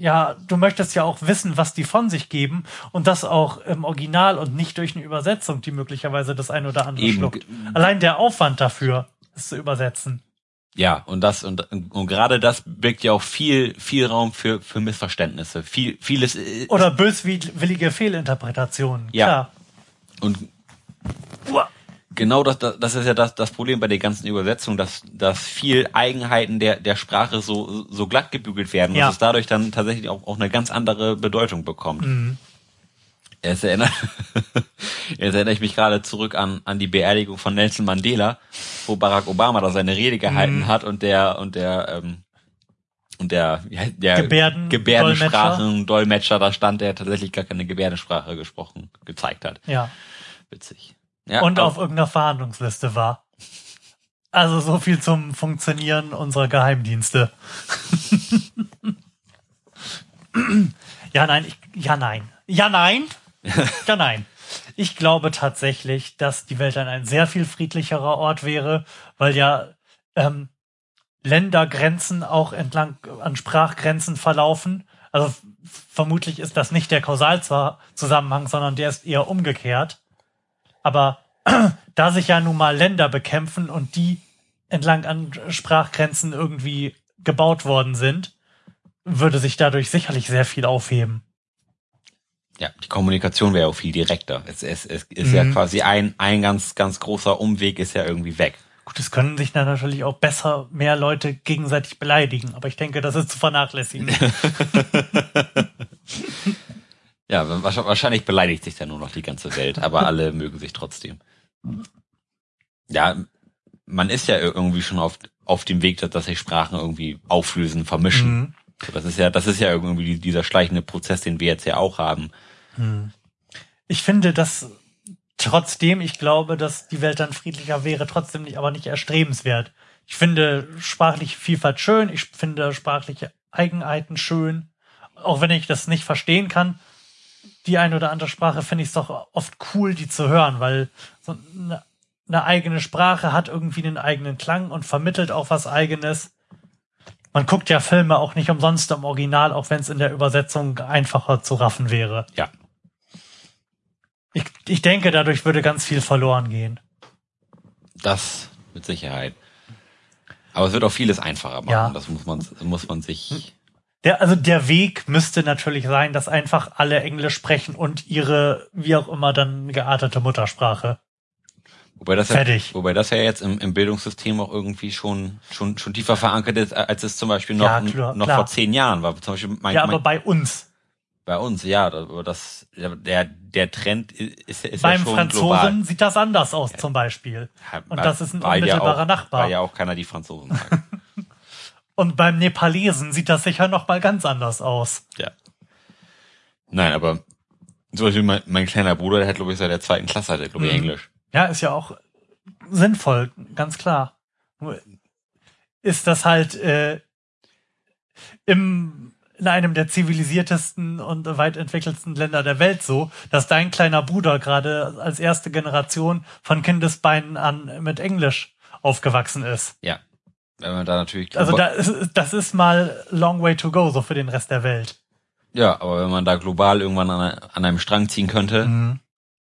ja, du möchtest ja auch wissen, was die von sich geben und das auch im Original und nicht durch eine Übersetzung, die möglicherweise das ein oder andere Eben. schluckt. Allein der Aufwand dafür, es zu übersetzen. Ja, und das und, und gerade das birgt ja auch viel viel Raum für für Missverständnisse. Viel vieles äh, Oder böswillige Fehlinterpretationen. Ja. Klar. und Uah. Genau das, das das ist ja das das Problem bei der ganzen Übersetzung, dass dass viel Eigenheiten der der Sprache so so glatt gebügelt werden, Ja. dass es dadurch dann tatsächlich auch auch eine ganz andere Bedeutung bekommt. Mhm. Es erinnert, jetzt erinnere ich mich gerade zurück an, an die Beerdigung von Nelson Mandela, wo Barack Obama da seine Rede gehalten Mhm. hat und der und der ähm, und der, ja, der Gebärden- Gebärdensprachen Dolmetscher, da stand, der tatsächlich gar keine Gebärdensprache gesprochen, gezeigt hat. Ja. Witzig. Ja, und auf irgendeiner Verhandlungsliste war. Also so viel zum Funktionieren unserer Geheimdienste. ja, nein, ich, ja, nein. Ja, nein. Ja, nein. Ich glaube tatsächlich, dass die Welt dann ein sehr viel friedlicherer Ort wäre, weil ja ähm, Ländergrenzen auch entlang an Sprachgrenzen verlaufen. Also vermutlich ist das nicht der Kausalzusammenhang, sondern der ist eher umgekehrt. Aber da sich ja nun mal Länder bekämpfen und die entlang an Sprachgrenzen irgendwie gebaut worden sind, würde sich dadurch sicherlich sehr viel aufheben. Ja, die Kommunikation wäre auch viel direkter. Es, es, es ist ja Mhm. quasi ein, ein ganz, ganz großer Umweg ist ja irgendwie weg. Gut, es können sich dann natürlich auch besser mehr Leute gegenseitig beleidigen, aber ich denke, das ist zu vernachlässigen. Ja, wahrsch- wahrscheinlich beleidigt sich dann nur noch die ganze Welt, aber alle mögen sich trotzdem. Ja, man ist ja irgendwie schon auf, auf dem Weg, dass, sich Sprachen irgendwie auflösen, vermischen. Mhm. So, Das ist ja, das ist ja irgendwie dieser schleichende Prozess, den wir jetzt ja auch haben. Ich finde, dass trotzdem, ich glaube, dass die Welt dann friedlicher wäre, trotzdem nicht, aber nicht erstrebenswert. Ich finde sprachliche Vielfalt schön, ich finde sprachliche Eigenheiten schön, auch wenn ich das nicht verstehen kann. Die eine oder andere Sprache finde ich es doch oft cool, die zu hören, weil so eine, eine eigene Sprache hat irgendwie einen eigenen Klang und vermittelt auch was eigenes. Man guckt ja Filme auch nicht umsonst im Original, auch wenn es in der Übersetzung einfacher zu raffen wäre. Ja. Ich, ich denke, dadurch würde ganz viel verloren gehen. Das mit Sicherheit. Aber es wird auch vieles einfacher machen. Ja. Das muss man, muss man sich, Der, also der Weg müsste natürlich sein, dass einfach alle Englisch sprechen und ihre, wie auch immer, dann geartete Muttersprache. wobei das Fertig. ja, wobei das ja jetzt im, im Bildungssystem auch irgendwie schon, schon, schon tiefer verankert ist, als es zum Beispiel noch, Ja, klar, noch klar. vor zehn Jahren war. Zum Beispiel mein, ja, aber mein, bei uns. bei uns, ja, aber das, der, der Trend ist, ist Beim ja schon Franzosen global. sieht das anders aus, zum Beispiel. Und das ist ein weil ja unmittelbarer auch, Nachbar. Weil ja auch keiner die Franzosen mag. Und beim Nepalesen sieht das sicher noch mal ganz anders aus. ja. Nein, aber zum Beispiel mein, mein kleiner Bruder, der hat, glaube ich, seit der zweiten Klasse, hat er, glaube ich, Mhm. Englisch. Ja, ist ja auch sinnvoll, ganz klar. Ist das halt äh, im, in einem der zivilisiertesten und weit entwickelsten Länder der Welt so, dass dein kleiner Bruder gerade als erste Generation von Kindesbeinen an mit Englisch aufgewachsen ist. Ja. Wenn man da natürlich, Also da ist, das ist mal long way to go, so für den Rest der Welt. ja, aber wenn man da global irgendwann an, an einem Strang ziehen könnte, Mhm.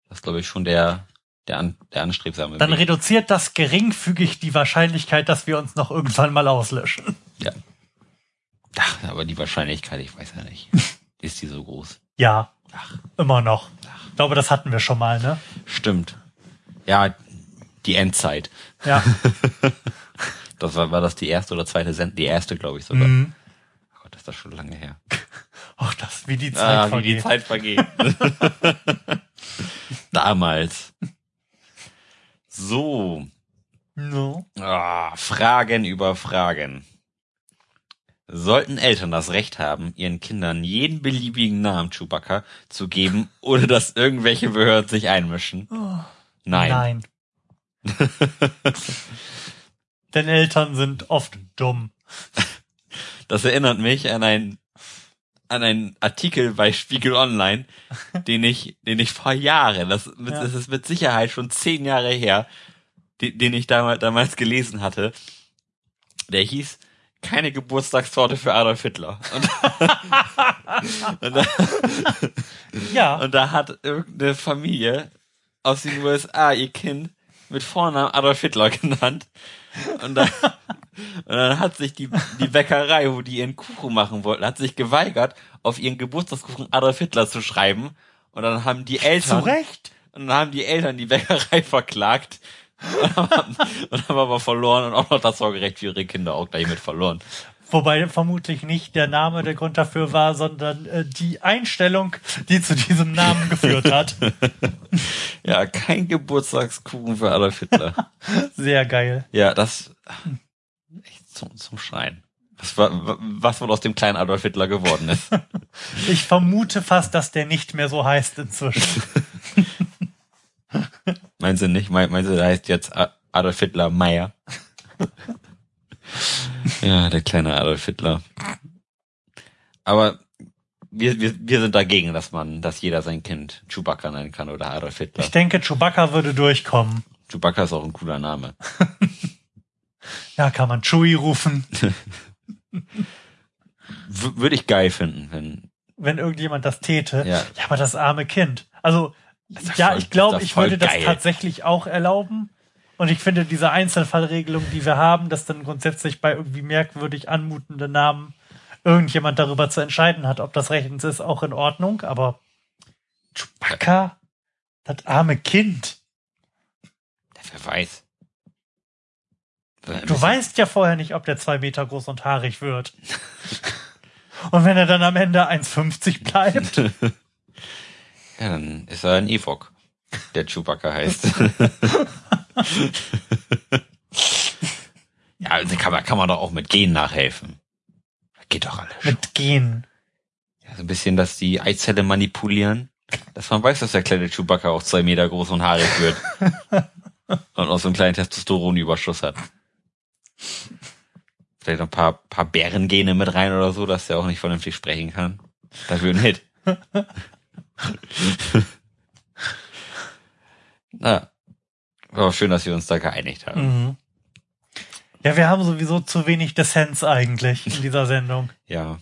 das ist, glaube ich, schon der, der, an, der anstrebsame Dann Weg. reduziert das geringfügig die Wahrscheinlichkeit, dass wir uns noch irgendwann mal auslöschen. Ja. Ach, aber die Wahrscheinlichkeit, ich weiß ja nicht. ist die so groß? Ja, Ach, immer noch. Ich glaube, das hatten wir schon mal, ne? stimmt. Ja, die Endzeit. Ja. Das war, war das die erste oder zweite Send, die erste, glaube ich sogar. Mhm. Oh Gott, ist das schon lange her. Ach, das, wie die Zeit Ah, wie vergeht. die Zeit vergeht. Damals. So. No. Ah, Fragen über Fragen. Sollten Eltern das Recht haben, ihren Kindern jeden beliebigen Namen Chewbacca zu geben, ohne dass irgendwelche Behörden sich einmischen? Nein. Nein. Denn Eltern sind oft dumm. Das erinnert mich an ein an einen Artikel bei Spiegel Online, den ich, den ich vor Jahren, das, Ja. das ist mit Sicherheit schon zehn Jahre her, den, den ich damals, damals gelesen hatte. Der hieß keine Geburtstagstorte für Adolf Hitler. Und, und, da, Ja, und da hat irgendeine Familie aus den USA ihr Kind mit Vornamen Adolf Hitler genannt. Und, da, und dann hat sich die, die Bäckerei, wo die ihren Kuchen machen wollten, hat sich geweigert, auf ihren Geburtstagskuchen Adolf Hitler zu schreiben. Und dann haben die zu Eltern, Recht. und dann haben die Eltern die Bäckerei verklagt. Und haben, und haben aber verloren und auch noch das Sorgerecht für ihre Kinder auch gleich mit verloren. Wobei vermutlich nicht der Name der Grund dafür war, sondern äh, die Einstellung, die zu diesem Namen geführt hat. Ja, kein Geburtstagskuchen für Adolf Hitler. Sehr geil. Ja, das echt zum, zum Schreien. Was, war, was wohl aus dem kleinen Adolf Hitler geworden ist. Ich vermute fast, dass der nicht mehr so heißt inzwischen. Meinen Sie nicht? Meinen Sie, der heißt jetzt Adolf Hitler Meier? Ja, der kleine Adolf Hitler. Aber wir, wir, wir sind dagegen, dass man, dass jeder sein Kind Chewbacca nennen kann oder Adolf Hitler. Ich denke, Chewbacca würde durchkommen. Chewbacca ist auch ein cooler Name. Ja, kann man Chewie rufen. Würde ich geil finden, wenn. wenn irgendjemand das täte. Ja. Ja, aber das arme Kind. Also, ja, voll- ich glaube, ich würde das geil. tatsächlich auch erlauben. Und ich finde diese Einzelfallregelung, die wir haben, dass dann grundsätzlich bei irgendwie merkwürdig anmutenden Namen irgendjemand darüber zu entscheiden hat, ob das rechtens ist, auch in Ordnung. Aber Chewbacca, das arme Kind. Wer weiß. Du weißt ja vorher nicht, ob der zwei Meter groß und haarig wird. Und wenn er dann am Ende 1,50 bleibt, Ja, dann ist er ein Evok, der Chewbacca heißt. ja, also kann man, kann man doch auch mit Gen nachhelfen. Geht doch alles. schon. mit Gehen. Ja, so ein bisschen, dass die Eizelle manipulieren. Dass man weiß, dass der kleine Chewbacca auch zwei Meter groß und haarig wird. und auch so einen kleinen Testosteronüberschuss hat. Vielleicht noch ein paar, paar Bärengene mit rein oder so, dass der auch nicht vernünftig sprechen kann. Dafür ein Hit. Na, aber schön, dass wir uns da geeinigt haben. Mhm. Ja, wir haben sowieso zu wenig Dissens eigentlich in dieser Sendung. Ja,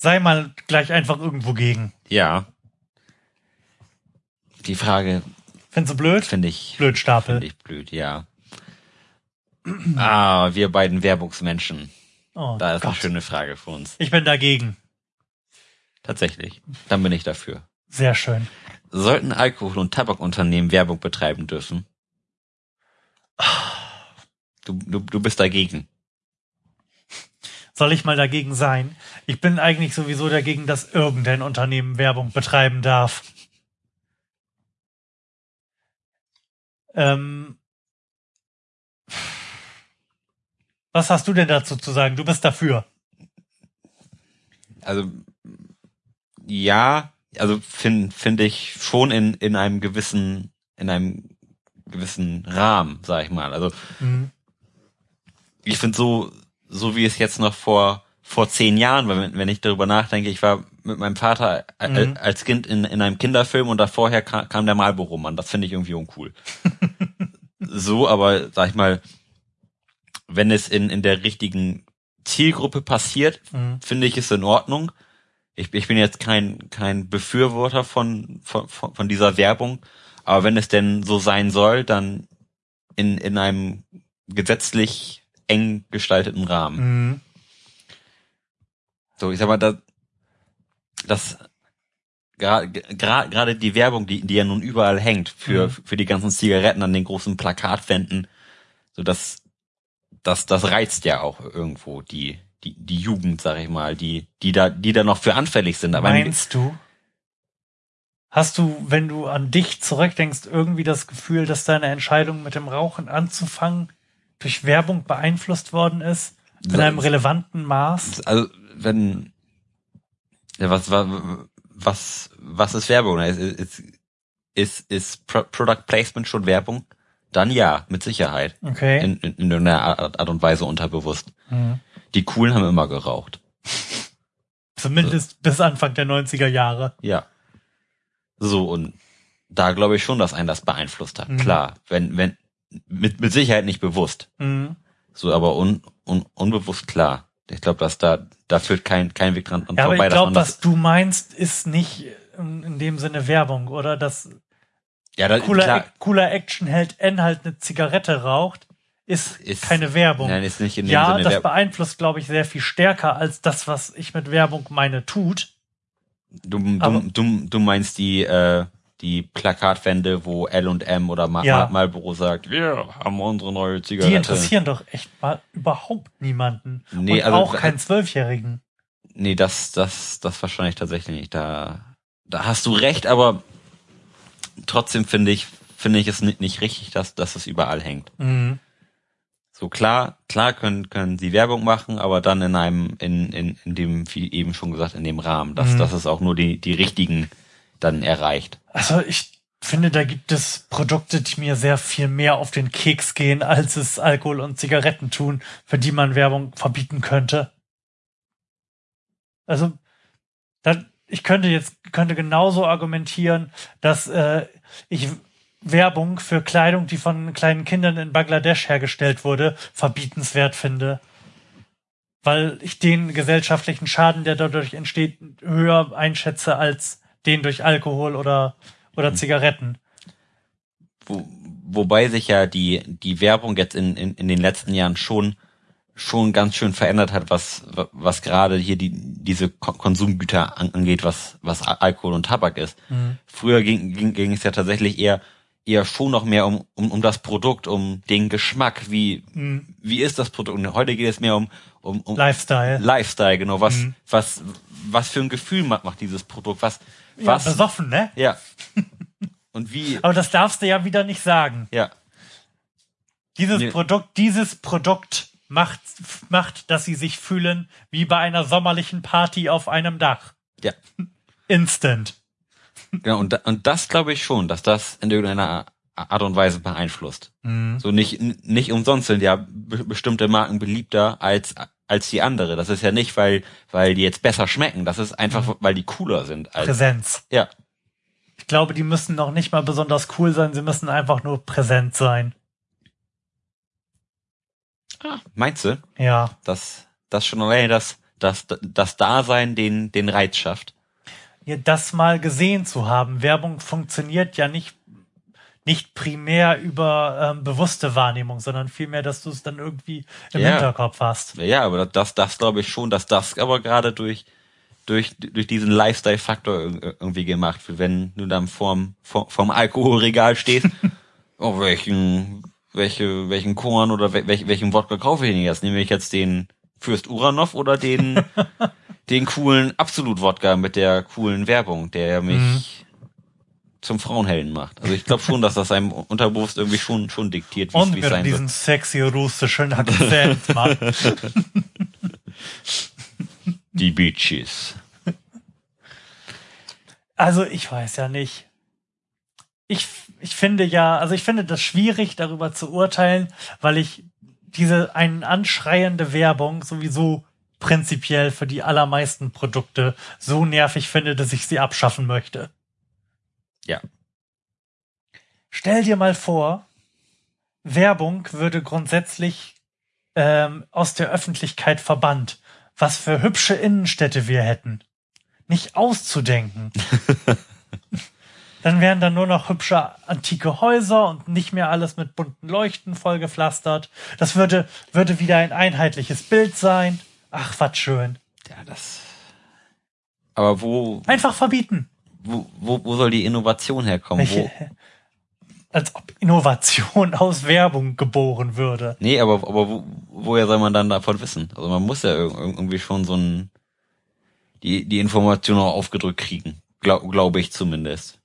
Sei mal gleich einfach irgendwo gegen. ja. Die Frage Findest du blöd? finde ich, Blödstapel. finde ich blöd, ja. Ah, wir beiden Werbungsmenschen. Oh, Da ist Gott. eine schöne Frage für uns. Ich bin dagegen. Tatsächlich. Dann bin ich dafür. Sehr schön. Sollten Alkohol- und Tabakunternehmen Werbung betreiben dürfen? Du, du, du bist dagegen. Soll ich mal dagegen sein? Ich bin eigentlich sowieso dagegen, dass irgendein Unternehmen Werbung betreiben darf. Ähm, was hast du denn dazu zu sagen? Du bist dafür. Also, ja, also finde find ich schon in, in einem gewissen, in einem gewissen Rahmen, sag ich mal. Also, Mhm. ich finde so, so wie es jetzt noch vor, vor zehn Jahren, weil wenn, ich darüber nachdenke, ich war mit meinem Vater Mhm. als Kind in, in einem Kinderfilm und da vorher kam, kam der Marlboro-Mann. Das finde ich irgendwie uncool. so, aber sag ich mal, wenn es in, in der richtigen Zielgruppe passiert, Mhm. finde ich es in Ordnung. Ich, ich bin jetzt kein, kein Befürworter von, von, von dieser Werbung, aber wenn es denn so sein soll, dann in, in einem gesetzlich eng gestalteten Rahmen. Mhm. So, ich sag mal, das, das gerade gra- gerade die Werbung, die, die ja nun überall hängt für, Mhm. für die ganzen Zigaretten an den großen Plakatwänden, so das, das, das reizt ja auch irgendwo die, die, die Jugend, sag ich mal, die, die da, die da noch für anfällig sind. Aber Meinst du? Hast du, wenn du an dich zurückdenkst, irgendwie das Gefühl, dass deine Entscheidung mit dem Rauchen anzufangen durch Werbung beeinflusst worden ist? In So- einem relevanten Maß? also wenn ja, was was was was ist Werbung? Ist ist ist, ist Pro Product Placement schon Werbung? Dann ja, mit Sicherheit. Okay. In, in, in einer Art Art und Weise unterbewusst. Mhm. Die coolen haben immer geraucht. Zumindest bis Anfang der 90er Jahre. Ja. So, und da glaube ich schon, dass einen das beeinflusst hat. Mhm. Klar, wenn, wenn, mit, mit Sicherheit nicht bewusst. Mhm. So, aber un, un, unbewusst klar. Ich glaube, dass da, da führt kein, kein Weg dran dran Ja, aber vorbei, ich dass glaube, das, was du meinst, ist nicht in, dem Sinne Werbung, oder? Dass ja, da, cooler, cooler Actionheld N halt eine Zigarette raucht, ist, Ist- keine Werbung. nein, ist nicht in dem ja, Sinne das Werbung. beeinflusst, glaube ich, sehr viel stärker als das, was ich mit Werbung meine, tut. Du, du, du, du meinst die, äh, die Plakatwände, wo L&M oder Ma Ja. Ma Marlboro sagt, wir haben unsere neue Die Zigarette. interessieren doch echt mal überhaupt niemanden. Nee, Und also auch keinen Zwölfjährigen. Nee, das, das, das wahrscheinlich tatsächlich nicht. Da, da hast du recht, aber trotzdem finde ich, finde ich es nicht, nicht richtig, dass, dass es überall hängt. Mhm. So klar, klar können, können sie Werbung machen, aber dann in einem, in, in, in dem, wie eben schon gesagt, in dem Rahmen, dass, Mhm. dass es auch nur die, die richtigen dann erreicht. Also ich finde, da gibt es Produkte, die mir sehr viel mehr auf den Keks gehen, als es Alkohol und Zigaretten tun, für die man Werbung verbieten könnte. Also, da, ich könnte jetzt könnte genauso argumentieren, dass äh, ich Werbung für Kleidung, die von kleinen Kindern in Bangladesch hergestellt wurde, verbietenswert finde. Weil ich den gesellschaftlichen Schaden, der dadurch entsteht, höher einschätze als den durch Alkohol oder, oder Zigaretten. Wo, wobei sich ja die, die Werbung jetzt in, in, in den letzten Jahren schon, schon ganz schön verändert hat, was, was gerade hier die, diese Ko- Konsumgüter an- angeht, was, was Al- Alkohol und Tabak ist. Früher ging, ging, ging es ja tatsächlich eher, eher schon noch mehr um, um, um das Produkt, um den Geschmack, wie, Mhm. wie ist das Produkt. Und heute geht es mehr um, um, um Lifestyle. Lifestyle, genau. Was, Mhm. was, was für ein Gefühl macht, macht dieses Produkt? Was, Ja, was, besoffen, ne? ja. Und wie, Aber das darfst du ja wieder nicht sagen. ja. Dieses Nee. Produkt, dieses Produkt macht, macht, dass sie sich fühlen wie bei einer sommerlichen Party auf einem Dach. Ja. Instant. Genau, und, und das glaube ich schon, dass das in irgendeiner Art und Weise beeinflusst. Mhm. So nicht, nicht umsonst sind ja be bestimmte Marken beliebter als, als die andere. Das ist ja nicht, weil, weil die jetzt besser schmecken. Das ist einfach, weil die cooler sind. Als, Präsenz. ja. Ich glaube, die müssen noch nicht mal besonders cool sein, sie müssen einfach nur präsent sein. Meinst du, Ja. dass, dass schon alleine das, das, das Dasein den, den Reiz schafft? Ja, das mal gesehen zu haben. Werbung funktioniert ja nicht, nicht primär über ähm, bewusste Wahrnehmung, sondern vielmehr, dass du es dann irgendwie im Ja. Hinterkopf hast. Ja, aber das, das glaube ich schon, dass das aber gerade durch, durch, durch diesen Lifestyle-Faktor ir- irgendwie gemacht wird. Wenn du dann vorm, vorm, vorm Alkoholregal stehst, oh, welchen, welche, welchen Korn oder wel, welch- welchen Wodka kaufe ich denn jetzt? Nehme ich jetzt den Fürst Uranov oder den, den coolen Absolut-Wodka mit der coolen Werbung, der mich Mhm. zum Frauenhelden macht? Also ich glaube schon, dass das einem unterbewusst irgendwie schon, schon diktiert, wie es Und sein soll. diesen sexy russischen Akzent macht. Die Beaches. Also ich weiß ja nicht. Ich, ich finde ja, also ich finde das schwierig, darüber zu urteilen, weil ich diese einen anschreiende Werbung sowieso prinzipiell für die allermeisten Produkte so nervig finde, dass ich sie abschaffen möchte. Ja. Stell dir mal vor, Werbung würde grundsätzlich ähm, aus der Öffentlichkeit verbannt. Was für hübsche Innenstädte wir hätten. Nicht auszudenken. Dann wären da nur noch hübsche antike Häuser und nicht mehr alles mit bunten Leuchten vollgepflastert. Das würde, würde wieder ein einheitliches Bild sein. Ach, was schön. Ja, das. Aber wo, Einfach verbieten. wo, wo, wo soll die Innovation herkommen? Welche, als ob Innovation aus Werbung geboren würde. nee, aber, aber wo, woher soll man dann davon wissen? Also man muss ja irg- irgendwie schon so ein, die, die Information auch aufgedrückt kriegen. Glaube glaub ich zumindest.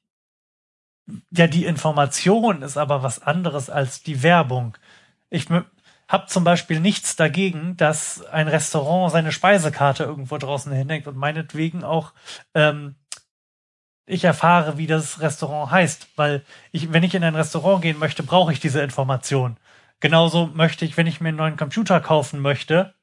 Ja, die Information ist aber was anderes als die Werbung. Ich habe zum Beispiel nichts dagegen, dass ein Restaurant seine Speisekarte irgendwo draußen hinhängt und meinetwegen auch ähm, ich erfahre, wie das Restaurant heißt, weil ich, wenn ich in ein Restaurant gehen möchte, brauche ich diese Information. Genauso möchte ich, wenn ich mir einen neuen Computer kaufen möchte,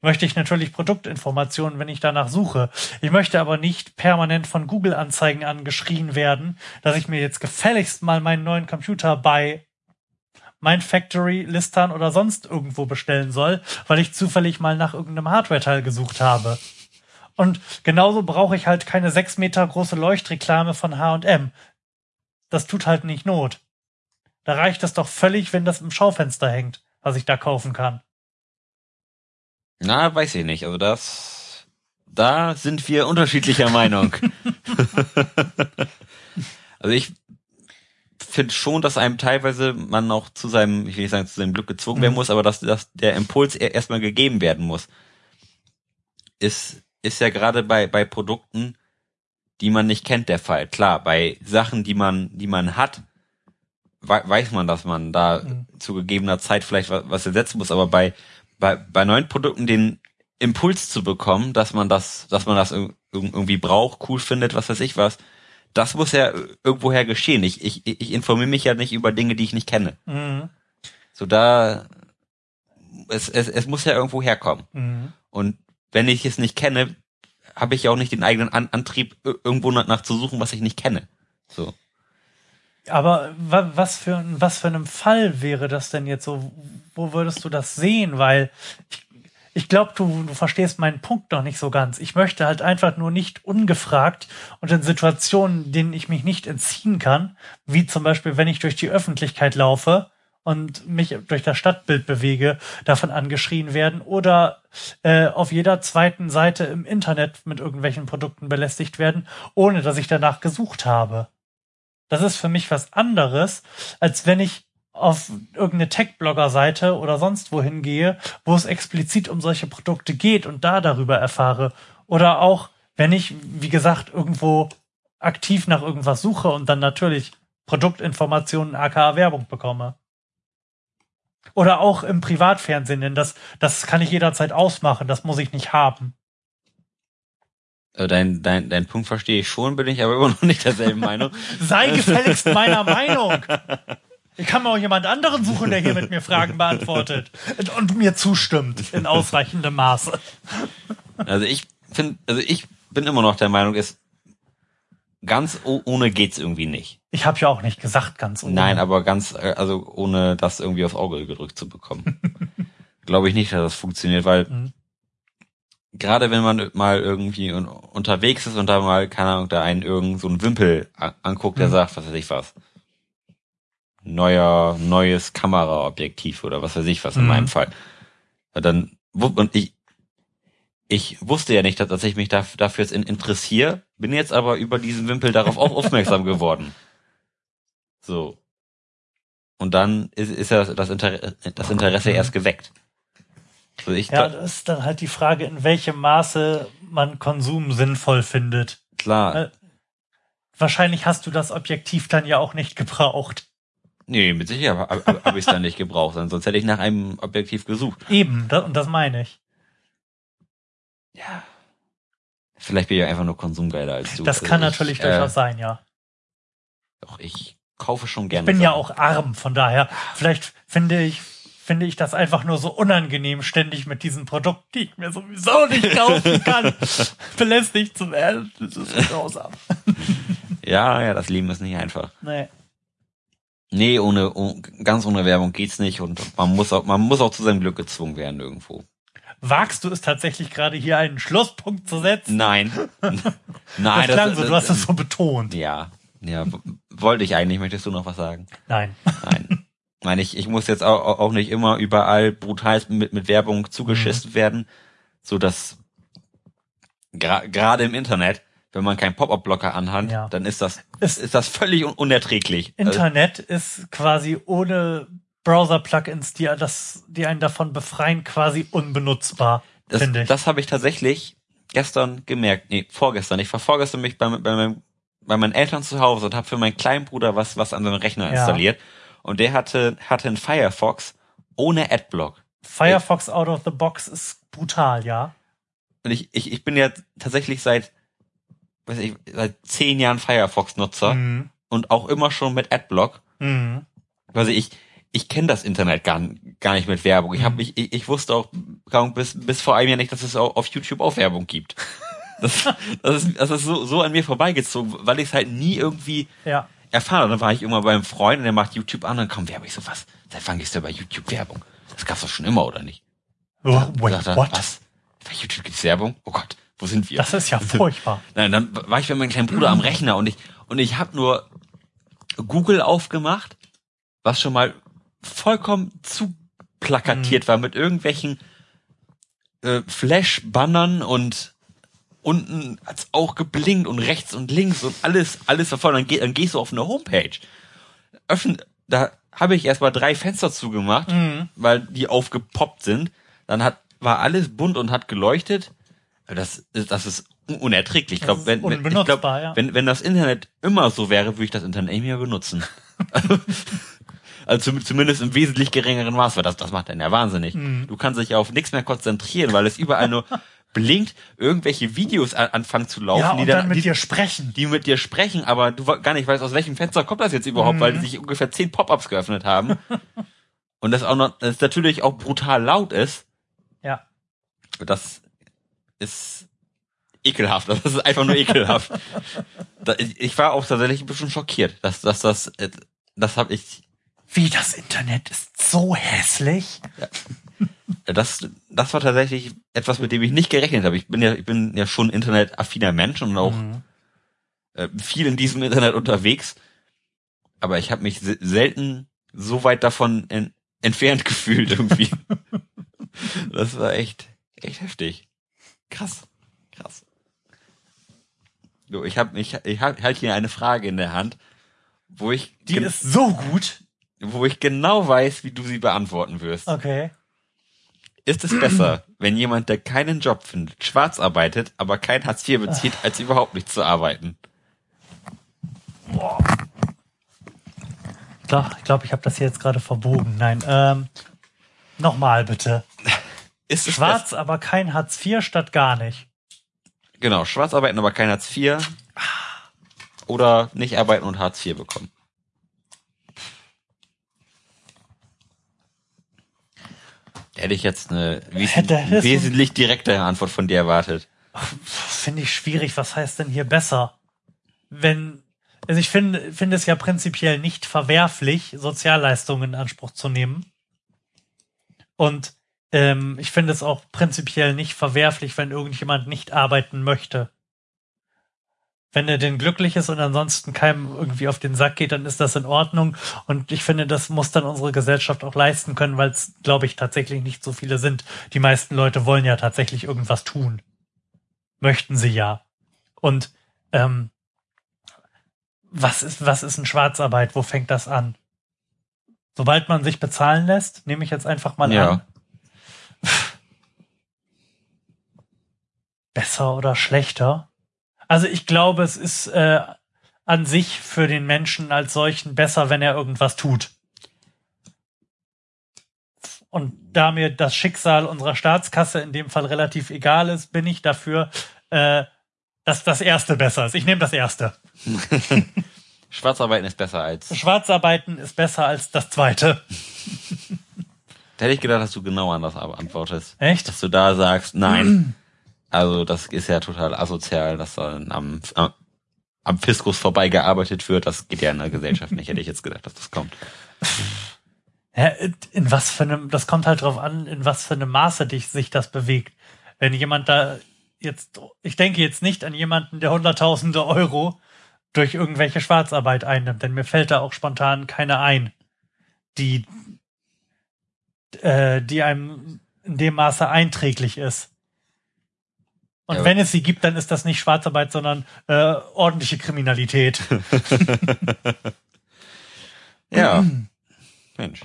möchte ich natürlich Produktinformationen, wenn ich danach suche. Ich möchte aber nicht permanent von Google-Anzeigen angeschrien werden, dass ich mir jetzt gefälligst mal meinen neuen Computer bei mein Factory, Listan oder sonst irgendwo bestellen soll, weil ich zufällig mal nach irgendeinem Hardware-Teil gesucht habe. Und genauso brauche ich halt keine sechs Meter große Leuchtreklame von H&M. Das tut halt nicht Not. Da reicht es doch völlig, wenn das im Schaufenster hängt, was ich da kaufen kann. Na, weiß ich nicht. Also das, da sind wir unterschiedlicher Meinung. also ich finde schon, dass einem teilweise man auch zu seinem, ich will nicht sagen, zu seinem Glück gezwungen werden mhm. muss, aber dass, dass der Impuls erstmal gegeben werden muss. Ist, ist ja gerade bei, bei Produkten, die man nicht kennt, der Fall. Klar, bei Sachen, die man, die man hat, weiß man, dass man da mhm. zu gegebener Zeit vielleicht was, was ersetzen muss, aber bei, bei, bei neuen Produkten den Impuls zu bekommen, dass man das, dass man das irgendwie braucht, cool findet, was weiß ich was, das muss ja irgendwoher geschehen. Ich, ich, ich informiere mich ja nicht über Dinge, die ich nicht kenne. Mhm. So da, es, es, es muss ja irgendwo herkommen. Mhm. Und wenn ich es nicht kenne, habe ich ja auch nicht den eigenen An Antrieb, irgendwo nach, zu suchen, was ich nicht kenne. So. Aber was für, was für einem Fall wäre das denn jetzt so? Wo würdest du das sehen? Weil ich ich glaube, du, du verstehst meinen Punkt noch nicht so ganz. Ich möchte halt einfach nur nicht ungefragt und in Situationen, denen ich mich nicht entziehen kann, wie zum Beispiel, wenn ich durch die Öffentlichkeit laufe und mich durch das Stadtbild bewege, davon angeschrien werden oder äh, auf jeder zweiten Seite im Internet mit irgendwelchen Produkten belästigt werden, ohne dass ich danach gesucht habe. Das ist für mich was anderes, als wenn ich auf irgendeine Tech-Blogger-Seite oder sonst wohin gehe, wo es explizit um solche Produkte geht und da darüber erfahre. Oder auch, wenn ich, wie gesagt, irgendwo aktiv nach irgendwas suche und dann natürlich Produktinformationen aka Werbung bekomme. Oder auch im Privatfernsehen, denn das, das kann ich jederzeit ausmachen, das muss ich nicht haben. Äh, dein, dein, dein Punkt verstehe ich schon, bin ich aber immer noch nicht derselben Meinung. Sei gefälligst meiner Meinung. Ich kann mir auch jemand anderen suchen, der hier mit mir Fragen beantwortet und mir zustimmt in ausreichendem Maße. Also ich finde, also ich bin immer noch der Meinung, es ganz ohne geht's irgendwie nicht. Ich habe ja auch nicht gesagt ganz ohne. Nein, aber ganz, äh, also ohne das irgendwie aufs Auge gedrückt zu bekommen. Glaube ich nicht, dass das funktioniert, weil mhm. gerade wenn man mal irgendwie unterwegs ist und da mal, keine Ahnung, da einen irgend so einen Wimpel anguckt, der mhm. sagt, was weiß ich was neuer, neues Kameraobjektiv oder was weiß ich was in mhm. meinem Fall. Dann, und ich, ich wusste ja nicht, dass ich mich dafür jetzt interessiere, bin jetzt aber über diesen Wimpel darauf auch aufmerksam geworden. So. Und dann ist, ist ja das, Interesse, das Interesse erst geweckt. Also ja, das ist dann halt die Frage, in welchem Maße man Konsum sinnvoll findet. Klar. Äh, wahrscheinlich hast du das Objektiv dann ja auch nicht gebraucht. Nee, mit Sicherheit habe hab, hab ich es dann nicht gebraucht, sonst hätte ich nach einem Objektiv gesucht. Eben, das, und das meine ich. Ja. Vielleicht bin ich einfach nur konsumgeiler als du. Das also kann ich, natürlich äh, durchaus sein, ja. Doch, ich kaufe schon gerne. Ich bin Sachen. ja auch arm, von daher, vielleicht finde ich, finde ich das einfach nur so unangenehm, ständig mit diesen Produkten, die ich mir sowieso nicht kaufen kann, belästigt zu werden. Das ist grausam. ja, ja, das Leben ist nicht einfach. Nee. Nee, ohne, oh, ganz ohne Werbung geht's nicht und man muss auch, man muss auch zu seinem Glück gezwungen werden irgendwo. Wagst du es tatsächlich gerade hier einen Schlusspunkt zu setzen? Nein. Nein. Das klang das, so, du hast es so betont. Ja. Ja, wollte ich eigentlich. Möchtest du noch was sagen? Nein. Nein. Ich meine, ich, ich muss jetzt auch, auch nicht immer überall brutal mit, mit Werbung zugeschissen mhm. werden, so dass gerade gra im Internet wenn man keinen Pop-up-Blocker anhat, ja. dann ist das ist, ist das völlig un unerträglich. Internet also, ist quasi ohne Browser-Plugins, die das, die einen davon befreien, quasi unbenutzbar. Das, finde ich. Das habe ich tatsächlich gestern gemerkt. Nee, vorgestern. Ich war vorgestern mich bei, bei, meinem, bei meinen Eltern zu Hause und habe für meinen kleinen Bruder was, was an seinem Rechner ja. installiert. Und der hatte, hatte einen Firefox ohne Adblock. Firefox out of the box ist brutal, ja. Und ich, ich, ich bin ja tatsächlich seit weiß ich, seit zehn Jahren Firefox-Nutzer mhm. und auch immer schon mit Adblock. Mhm. Also ich, ich kenne das Internet gar, gar nicht mit Werbung. Ich, hab, mhm. ich, ich wusste auch bis, bis vor einem Jahr nicht, dass es auf YouTube auch Werbung gibt. Das, das ist, das ist so, so an mir vorbeigezogen, weil ich es halt nie irgendwie Ja. erfahren habe. Dann war ich immer beim Freund und der macht YouTube an, dann kommt Werbung. Ich so, was? Seit wann gibt's da bei YouTube Werbung? Das gab's doch schon immer, oder nicht? Oh, wait, what? Was? Bei YouTube gibt's Werbung? Oh Gott, wo sind wir? Das ist ja furchtbar. Nein, dann war ich bei meinem kleinen Bruder am Rechner und ich und ich habe nur Google aufgemacht, was schon mal vollkommen zu plakatiert war mit irgendwelchen äh, Flash-Bannern und unten hat's auch geblinkt und rechts und links und alles alles war voll. Dann, geh, dann gehst du auf eine Homepage. Öffnen, da habe ich erstmal drei Fenster zugemacht, weil die aufgepoppt sind. Dann hat war alles bunt und hat geleuchtet. Das, ist- das ist un- unerträglich. Ich glaube, wenn, wenn, ich glaub, ja. wenn, wenn das Internet immer so wäre, würde ich das Internet nicht mehr benutzen. also zum- zumindest im wesentlich geringeren Maß, weil das, das macht einen ja wahnsinnig. Mhm. Du kannst dich auf nichts mehr konzentrieren, weil es überall nur blinkt, irgendwelche Videos an, anfangen zu laufen, Ja, die dann, dann mit die, dir sprechen. die mit dir sprechen, aber du gar nicht weißt, aus welchem Fenster kommt das jetzt überhaupt, Mhm. weil die sich ungefähr zehn Pop-ups geöffnet haben. und das auch noch, das natürlich auch brutal laut ist. Ja. Das ist ekelhaft. Das ist einfach nur ekelhaft. ich, war auch tatsächlich ein bisschen schockiert, dass, dass das, äh, das habe ich, Wie das Internet ist so hässlich. das, das war tatsächlich etwas, mit dem ich nicht gerechnet habe. Ich bin ja, ich bin ja schon internetaffiner Mensch und auch Mhm. äh, viel in diesem Internet unterwegs. Aber ich habe mich se selten so weit davon en entfernt gefühlt irgendwie. das war echt, echt heftig. Krass, krass. So, ich habe ich, ich hab, halt hier eine Frage in der Hand, wo ich, Die ist so gut. wo ich genau weiß, wie du sie beantworten wirst. Okay. Ist es besser, wenn jemand, der keinen Job findet, schwarz arbeitet, aber kein Hartz IV bezieht, als überhaupt nicht zu arbeiten? Ich glaube, ich, glaub, ich habe das hier jetzt gerade verbogen. Nein, ähm, nochmal bitte. Ist es Schwarz, aber kein Hartz IV statt gar nicht. Genau, schwarz arbeiten, aber kein Hartz IV. Oder nicht arbeiten und Hartz IV bekommen. Hätte ich jetzt eine wes wesentlich direktere Antwort von dir erwartet. Finde ich schwierig. Was heißt denn hier besser? Wenn, also ich finde, finde es ja prinzipiell nicht verwerflich, Sozialleistungen in Anspruch zu nehmen. Und ähm, ich finde es auch prinzipiell nicht verwerflich, wenn irgendjemand nicht arbeiten möchte. Wenn er denn glücklich ist und ansonsten keinem irgendwie auf den Sack geht, dann ist das in Ordnung. Und ich finde, das muss dann unsere Gesellschaft auch leisten können, weil es, glaube ich, tatsächlich nicht so viele sind. Die meisten Leute wollen ja tatsächlich irgendwas tun. Möchten sie ja. Und ähm, was ist, was ist eine Schwarzarbeit? Wo fängt das an? Sobald man sich bezahlen lässt, nehme ich jetzt einfach mal Ja. an. Besser oder schlechter? Also ich glaube, es ist äh, an sich für den Menschen als solchen besser, wenn er irgendwas tut. Und da mir das Schicksal unserer Staatskasse in dem Fall relativ egal ist, bin ich dafür, äh, dass das erste besser ist. Ich nehme das erste. Schwarzarbeiten ist besser als. Schwarzarbeiten ist besser als das zweite. Da hätte ich gedacht, dass du genau anders antwortest. Echt? Dass du da sagst, nein. Also das ist ja total asozial, dass dann am, am, am Fiskus vorbeigearbeitet wird. Das geht ja in der Gesellschaft nicht. Hätte ich jetzt gedacht, dass das kommt. Ja, in was für einem, das kommt halt drauf an, in was für einem Maße dich, sich das bewegt. Wenn jemand da jetzt, ich denke jetzt nicht an jemanden, der hunderttausende Euro durch irgendwelche Schwarzarbeit einnimmt, denn mir fällt da auch spontan keine ein, die, äh, die einem in dem Maße einträglich ist. Und Ja, wenn es sie gibt, dann ist das nicht Schwarzarbeit, sondern äh, ordentliche Kriminalität. Ja. Mensch.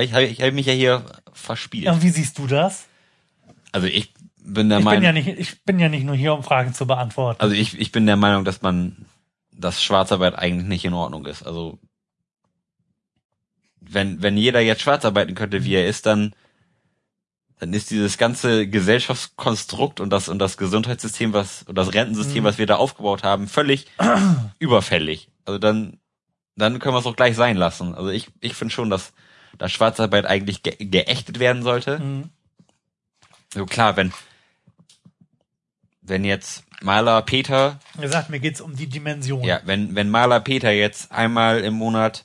Ich habe ich hab mich ja hier verspielt. Ja, wie siehst du das? Also ich bin der Ich bin, Meinung, ja nicht, ich bin ja nicht nur hier, um Fragen zu beantworten. also ich, ich bin der Meinung, dass man, dass Schwarzarbeit eigentlich nicht in Ordnung ist. Also wenn, wenn jeder jetzt Schwarzarbeiten könnte, wie er ist, dann, dann ist dieses ganze Gesellschaftskonstrukt und das, und das Gesundheitssystem, was, und das Rentensystem, Mhm. was wir da aufgebaut haben, völlig überfällig. Also dann, dann können wir es auch gleich sein lassen. Also ich, ich finde schon, dass, dass Schwarzarbeit eigentlich ge geächtet werden sollte. Mhm. So klar, wenn, wenn jetzt Maler Peter, Er sagt, mir geht's um die Dimension. ja, wenn, wenn Maler Peter jetzt einmal im Monat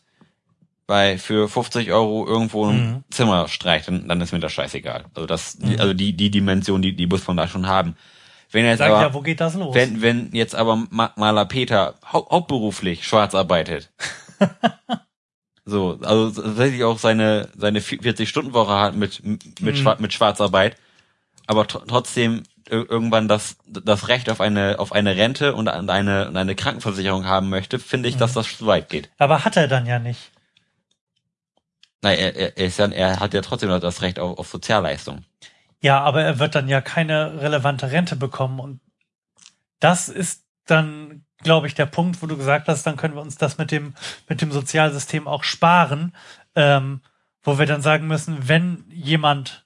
bei, für 50 Euro irgendwo ein Mhm. Zimmer streicht, dann, dann ist mir das scheißegal. Also das, Mhm. also die, die Dimension, die, die muss man da schon haben. Wenn jetzt Sag aber, ja, wo geht das los? wenn, wenn jetzt aber Ma Maler Peter hau hauptberuflich schwarz arbeitet, so, also tatsächlich auch seine, seine 40-Stunden-Woche hat mit, mit, Mhm. Schwa mit Schwarzarbeit, aber tr trotzdem ir- irgendwann das, das Recht auf eine, auf eine Rente und an eine, und eine Krankenversicherung haben möchte, finde ich, Mhm. dass das zu weit geht. Aber hat er dann ja nicht. Nein, er, er, ist ja, er hat ja trotzdem noch das Recht auf, auf Sozialleistung. Ja, aber er wird dann ja keine relevante Rente bekommen. Und das ist dann, glaube ich, der Punkt, wo du gesagt hast, dann können wir uns das mit dem, mit dem Sozialsystem auch sparen, ähm, wo wir dann sagen müssen, wenn jemand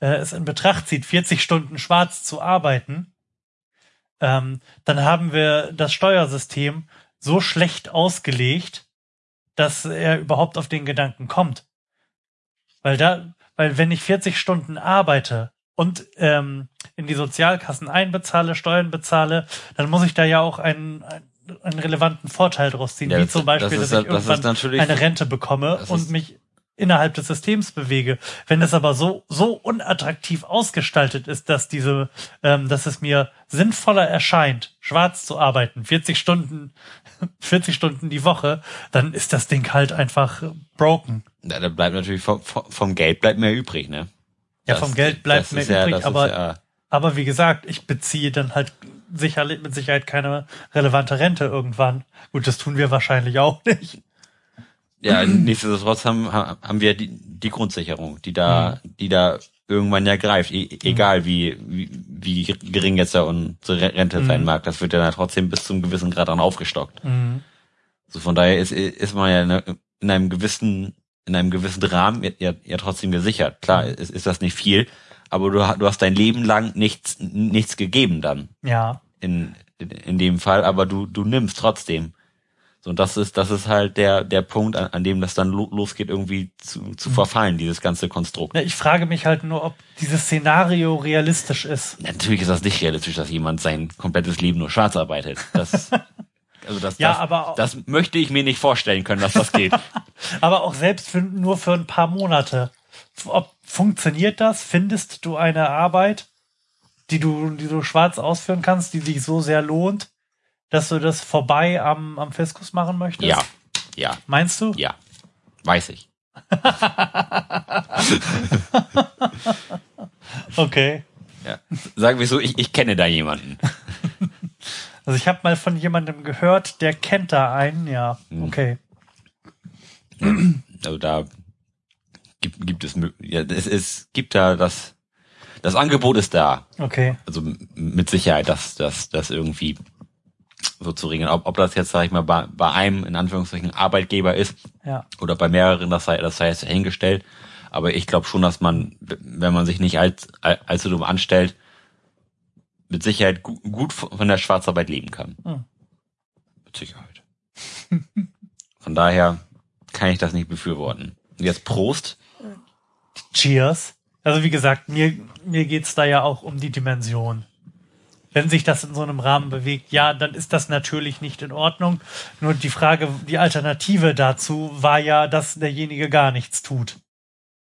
äh, es in Betracht zieht, 40 Stunden schwarz zu arbeiten, ähm, dann haben wir das Steuersystem so schlecht ausgelegt, dass er überhaupt auf den Gedanken kommt. Weil da, weil wenn ich 40 Stunden arbeite und ähm, in die Sozialkassen einbezahle, Steuern bezahle, dann muss ich da ja auch einen, einen, relevanten Vorteil draus ziehen, Ja, wie zum Beispiel, das dass ich ist irgendwann eine Rente bekomme und mich innerhalb des Systems bewege. Wenn es aber so so unattraktiv ausgestaltet ist, dass diese, ähm, dass es mir sinnvoller erscheint, schwarz zu arbeiten, 40 Stunden, 40 Stunden die Woche, dann ist das Ding halt einfach äh, broken. Da, da bleibt natürlich vom, vom Geld bleibt mehr übrig, ne? Ja, Das- vom Geld bleibt mehr ja- übrig, aber ja, Aber wie gesagt, ich beziehe dann halt sicherlich, mit Sicherheit keine relevante Rente irgendwann. Gut, das tun wir wahrscheinlich auch nicht. Ja, nichtsdestotrotz haben, haben wir die, die Grundsicherung, die da, die da irgendwann ja greift, e egal wie, wie, wie gering jetzt da unsere Rente sein mag, das wird ja dann trotzdem bis zum gewissen Grad dann aufgestockt. Mhm. So von daher ist, ist man ja in einem gewissen, in einem gewissen Rahmen ja, ja, trotzdem gesichert. Klar, ist, ist das nicht viel, aber du, du hast dein Leben lang nichts, nichts gegeben dann Ja. in, in, in dem Fall, aber du, du nimmst trotzdem. So, und das ist, das ist halt der, der Punkt, an, an dem das dann lo, losgeht, irgendwie zu, zu verfallen, dieses ganze Konstrukt. Ne, Ich frage mich halt nur, ob dieses Szenario realistisch ist. Natürlich ist das nicht realistisch, dass jemand sein komplettes Leben nur schwarz arbeitet. Das, also das, Ja, das, aber das möchte ich mir nicht vorstellen können, dass das geht. Aber auch selbst für, nur für ein paar Monate. Ob, funktioniert das? Findest du eine Arbeit, die du, die du schwarz ausführen kannst, die sich so sehr lohnt, dass du das vorbei am, am Fiskus machen möchtest? ja, ja, Meinst du? ja, weiß ich. Okay. Ja. Sagen wir so, ich, ich kenne da jemanden. Also ich habe mal von jemandem gehört, der kennt da einen, ja. Hm. Okay. Also da gibt, gibt es, ja, es, es gibt da das, das Angebot ist da. Okay. Also mit Sicherheit, dass das, das irgendwie so zu regeln. Ob, ob das jetzt, sag ich mal, bei, bei einem, in Anführungszeichen, Arbeitgeber ist Ja. oder bei mehreren, das sei, das sei jetzt hingestellt. Aber ich glaube schon, dass man, wenn man sich nicht als, allzu dumm anstellt, mit Sicherheit gu gut von der Schwarzarbeit leben kann. Hm. Mit Sicherheit. Von daher kann ich das nicht befürworten. Und jetzt Prost. Cheers. Also wie gesagt, mir, mir geht's da ja auch um die Dimension. Wenn sich das in so einem Rahmen bewegt, ja, dann ist das natürlich nicht in Ordnung. Nur die Frage, die Alternative dazu war ja, dass derjenige gar nichts tut.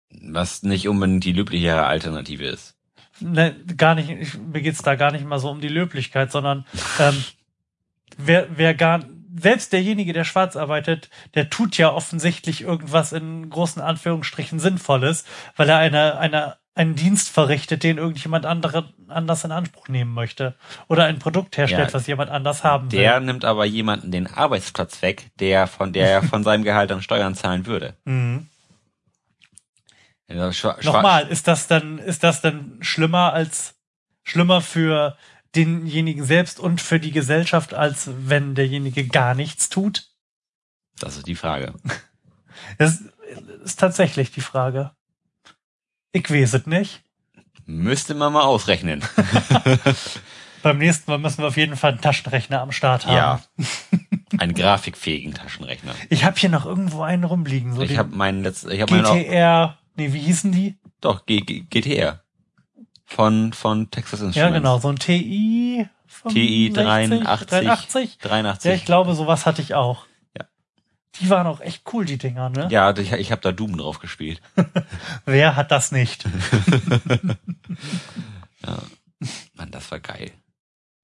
Was nicht unbedingt die löblichere Alternative ist. Ne, gar nicht, ich, mir geht's da gar nicht mal so um die Löblichkeit, sondern ähm, wer, wer gar, selbst derjenige, der schwarz arbeitet, der tut ja offensichtlich irgendwas in großen Anführungsstrichen Sinnvolles, weil er eine, eine, einen Dienst verrichtet, den irgendjemand andere, anders in Anspruch nehmen möchte. Oder ein Produkt herstellt, Ja, was jemand anders haben will. Der nimmt aber jemanden den Arbeitsplatz weg, der von der er von seinem Gehalt an Steuern zahlen würde. Mhm. Ja, Nochmal, ist das dann, ist das dann schlimmer als schlimmer für denjenigen selbst und für die Gesellschaft, als wenn derjenige gar nichts tut? Das ist die Frage. Das ist tatsächlich die Frage. Ich weiß es nicht. Müsste man mal ausrechnen. Beim nächsten Mal müssen wir auf jeden Fall einen Taschenrechner am Start haben. Ja. Einen grafikfähigen Taschenrechner. Ich habe hier noch irgendwo einen rumliegen. So Ich habe meinen letzten, ich habe meinen auch, GTR, nee, wie hießen die? doch G G GTR. von, von Texas Instruments. Ja, genau, so ein TI. TI 83. 83. 83. Ja, ich glaube, sowas hatte ich auch. Ja. Die waren auch echt cool, die Dinger, ne? Ja, ich, ich habe da Doom drauf gespielt. Wer hat das nicht? Mann, das war geil.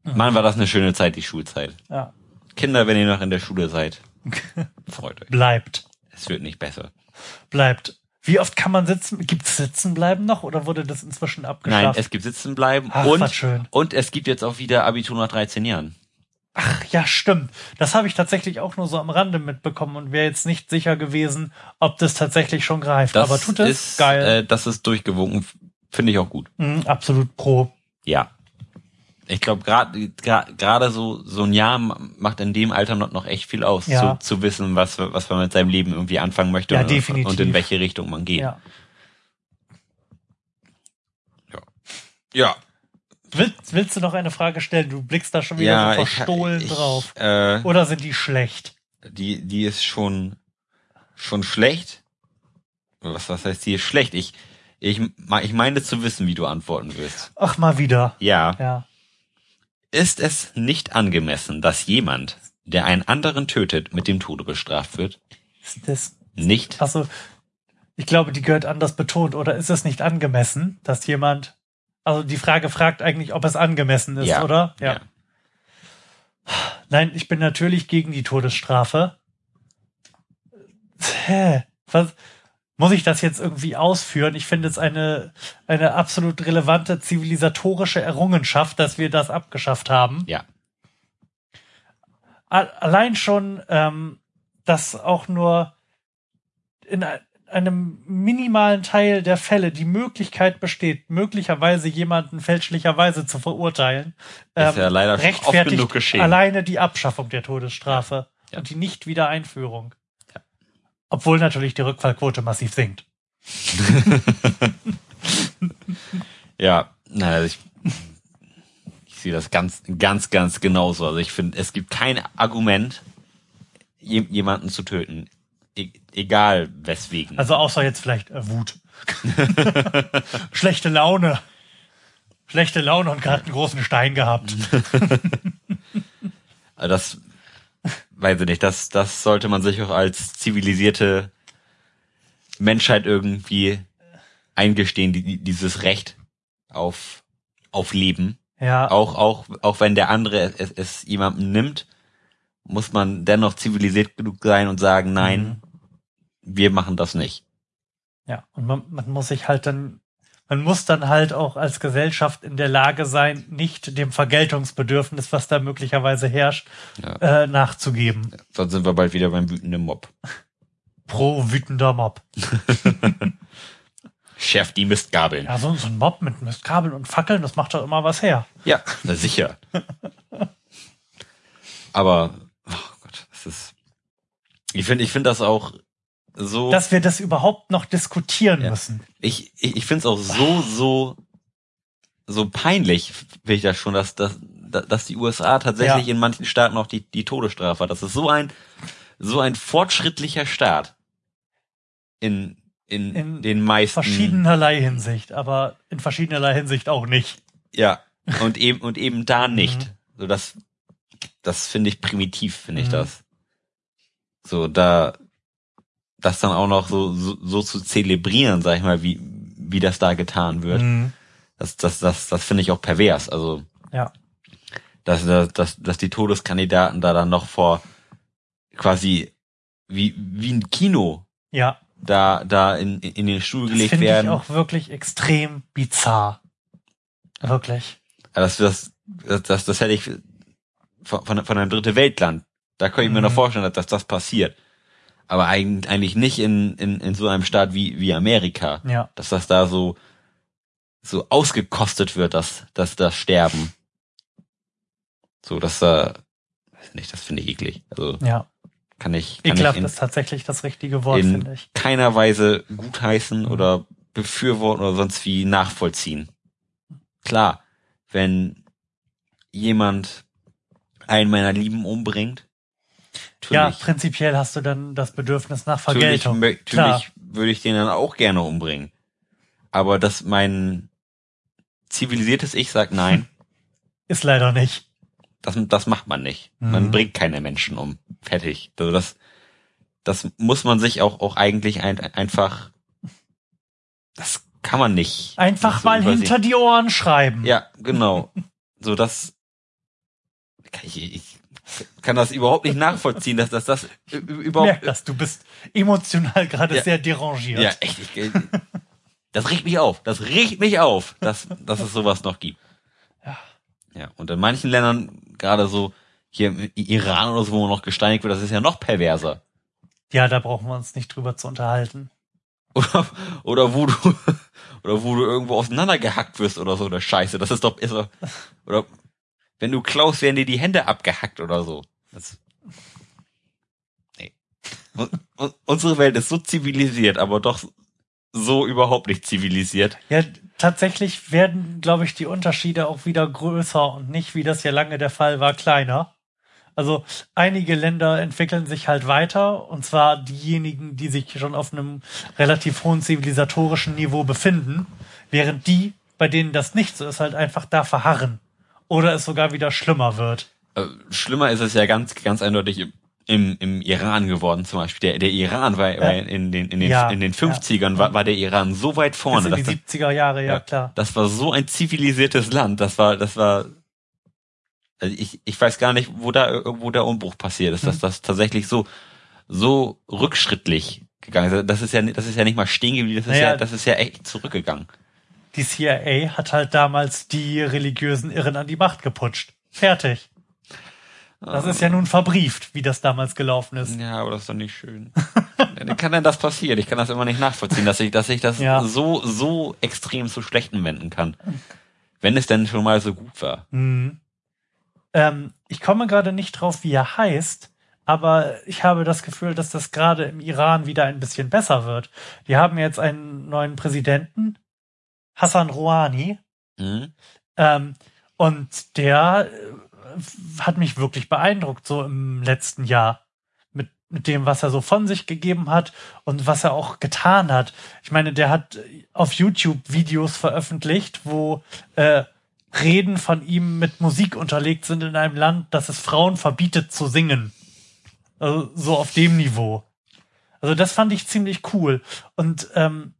Mhm. Mann, war das eine schöne Zeit, die Schulzeit. Ja. Kinder, wenn ihr noch in der Schule seid, freut euch. Bleibt. Es wird nicht besser. Bleibt. Wie oft kann man sitzen? Gibt's sitzen bleiben noch oder wurde das inzwischen abgeschafft? Nein, es gibt Sitzen bleiben Ach, und, und es gibt jetzt auch wieder Abitur nach 13 Jahren. Ach ja, stimmt. Das habe ich tatsächlich auch nur so am Rande mitbekommen und wäre jetzt nicht sicher gewesen, ob das tatsächlich schon greift. Das Aber tut es ist, geil. Äh, das ist durchgewunken. Finde ich auch gut. Mhm, absolut pro. Ja. Ich glaube, gerade gerade so so ein Jahr macht in dem Alter noch, noch echt viel aus, Ja. zu, zu wissen, was was man mit seinem Leben irgendwie anfangen möchte Ja, und, definitiv. und in welche Richtung man geht. Ja. ja. Willst, willst du noch eine Frage stellen? Du blickst da schon wieder Ja, so ich, verstohlen ich, drauf. Äh, Oder sind die schlecht? die die ist schon schon schlecht. Was was heißt die ist schlecht? Ich ich ich meine zu wissen, wie du antworten wirst. Ach, mal wieder. Ja. Ja. Ist es nicht angemessen, dass jemand, der einen anderen tötet, mit dem Tode bestraft wird? Ist das, Nicht? also, ich glaube, die gehört anders betont. Oder ist es nicht angemessen, dass jemand, also die Frage fragt eigentlich, ob es angemessen ist, Ja. oder? Ja. Nein, ich bin natürlich gegen die Todesstrafe. Hä? Was? Muss ich das jetzt irgendwie ausführen? Ich finde es eine, eine absolut relevante zivilisatorische Errungenschaft, dass wir das abgeschafft haben. Ja. Allein schon, ähm, dass auch nur in einem minimalen Teil der Fälle die Möglichkeit besteht, möglicherweise jemanden fälschlicherweise zu verurteilen, ähm, Ist ja leider schon oft rechtfertigt genug geschehen. alleine die Abschaffung der Todesstrafe Ja. und die Nicht-Wiedereinführung. Ja. Obwohl natürlich die Rückfallquote massiv sinkt. Ja, nein, also ich, ich sehe das ganz, ganz, ganz genauso. Also ich finde, es gibt kein Argument, je, jemanden zu töten. E egal weswegen. Also außer jetzt vielleicht äh, Wut. Schlechte Laune. Schlechte Laune und gerade einen großen Stein gehabt. Also das, weiß ich nicht, das, das sollte man sich auch als zivilisierte Menschheit irgendwie eingestehen, die, die- dieses Recht auf, auf Leben. Ja, Auch, auch, auch wenn der andere es, es jemandem nimmt, muss man dennoch zivilisiert genug sein und sagen, nein, wir machen das nicht. ja. Und man, man muss sich halt dann, man muss dann halt auch als Gesellschaft in der Lage sein, nicht dem Vergeltungsbedürfnis, was da möglicherweise herrscht, Ja. äh, nachzugeben. Sonst sind wir bald wieder beim wütenden Mob. Pro wütender Mob. Chef, die Mistgabeln. Ja, so, so ein Mob mit Mistkabeln und Fackeln, das macht doch immer was her. Ja, na sicher. Aber, oh Gott, das ist, ich finde, ich finde das auch so, Dass wir das überhaupt noch diskutieren Ja. müssen. ich, ich, ich finde es auch so, so, so peinlich, finde ich das schon, dass, dass, dass die USA tatsächlich Ja. in manchen Staaten auch die, die Todesstrafe hat. Das ist so ein, so ein fortschrittlicher Staat in, in, In den meisten. Verschiedenerlei Hinsicht, aber in verschiedenerlei Hinsicht auch nicht. Ja, und eben, und eben da nicht. Mhm. So, das, das finde ich primitiv, finde ich Mhm. das. So, da, das dann auch noch so, so, so zu zelebrieren, sag ich mal, wie, wie das da getan wird. Mhm. Das, das, das, das finde ich auch pervers. Also, Ja. dass, dass, dass, dass die Todeskandidaten da dann noch vor quasi wie, wie ein Kino Ja. da, da in, in den Stuhl Das gelegt finde ich werden. auch wirklich extrem bizarr. Wirklich. Das, das, das, das, das hätte ich von, von, von einem dritte Weltland. Da könnte ich mir Mhm. noch vorstellen, dass, dass das passiert. Aber eigentlich, nicht in, in, in so einem Staat wie, wie Amerika. Ja. Dass das da so, so ausgekostet wird, dass, dass das Sterben. So, dass da, weiß nicht, das finde ich eklig. Also, Ja. kann ich, kann Ekelhaft ich in ist tatsächlich das richtige Wort, in- finde ich. keiner Weise gutheißen Mhm. oder befürworten oder sonst wie nachvollziehen. Klar, wenn jemand einen meiner Lieben umbringt, Ja, natürlich, prinzipiell hast du dann das Bedürfnis nach natürlich, Vergeltung. Klar. natürlich würde ich den dann auch gerne umbringen. Aber dass mein zivilisiertes Ich sagt nein. Ist leider nicht. Das, das macht man nicht. Man Mhm. bringt keine Menschen um. Fertig. Also das, das muss man sich auch, auch eigentlich ein, einfach, das kann man nicht. Einfach so mal übersehen. hinter die Ohren schreiben. Ja, genau. So das, ich, ich kann das überhaupt nicht nachvollziehen, dass, dass das überhaupt, Merk das, du bist emotional gerade Ja. sehr derangiert. ja, echt, ich, das regt mich auf. Das regt mich auf, dass, dass es sowas noch gibt. Ja. Ja, und in manchen Ländern, gerade so hier im Iran oder so, wo man noch gesteinigt wird, das ist ja noch perverser. ja, da brauchen wir uns nicht drüber zu unterhalten. Oder, oder wo du, oder wo du irgendwo auseinandergehackt wirst oder so, oder Scheiße. Das ist doch, ist doch, oder wenn du klaust, werden dir die Hände abgehackt oder so. Das, nee. Unsere Welt ist so zivilisiert, aber doch so überhaupt nicht zivilisiert. Ja, tatsächlich werden, glaube ich, die Unterschiede auch wieder größer und nicht, wie das ja lange der Fall war, kleiner. Also einige Länder entwickeln sich halt weiter, und zwar diejenigen, die sich schon auf einem relativ hohen zivilisatorischen Niveau befinden, während die, bei denen das nicht so ist, halt einfach da verharren. Oder es sogar wieder schlimmer wird. Äh, Schlimmer ist es ja ganz, ganz eindeutig im, im, Iran geworden, zum Beispiel. Der, der Iran war, war in den, in den, Ja, in den 50ern war, war der Iran so weit vorne. Bis in dass die 70er Jahre, ja, klar. Das war so ein zivilisiertes Land. Das war, das war, also ich, ich weiß gar nicht, wo da, wo der Umbruch passiert ist, dass Hm. das tatsächlich so, so rückschrittlich gegangen ist. Das ist ja, das ist ja nicht mal stehen geblieben, das ist Naja. ja, das ist ja echt zurückgegangen. Die CIA hat halt damals die religiösen Irren an die Macht geputscht. Fertig. Das ist ja nun verbrieft, wie das damals gelaufen ist. Ja, aber das ist doch nicht schön. Wie kann denn das passieren? Ich kann das immer nicht nachvollziehen, dass ich, dass ich das Ja. so, so extrem zu Schlechten wenden kann. Wenn es denn schon mal so gut war. Mhm. Ähm, ich komme gerade nicht drauf, wie er heißt, aber ich habe das Gefühl, dass das gerade im Iran wieder ein bisschen besser wird. Die haben jetzt einen neuen Präsidenten, Hassan Rouhani, Hm? ähm, und der äh, hat mich wirklich beeindruckt, so im letzten Jahr. Mit, mit dem, was er so von sich gegeben hat und was er auch getan hat. Ich meine, der hat auf YouTube Videos veröffentlicht, wo äh, Reden von ihm mit Musik unterlegt sind in einem Land, das es Frauen verbietet zu singen. Also so auf dem Niveau. Also das fand ich ziemlich cool. Und ähm,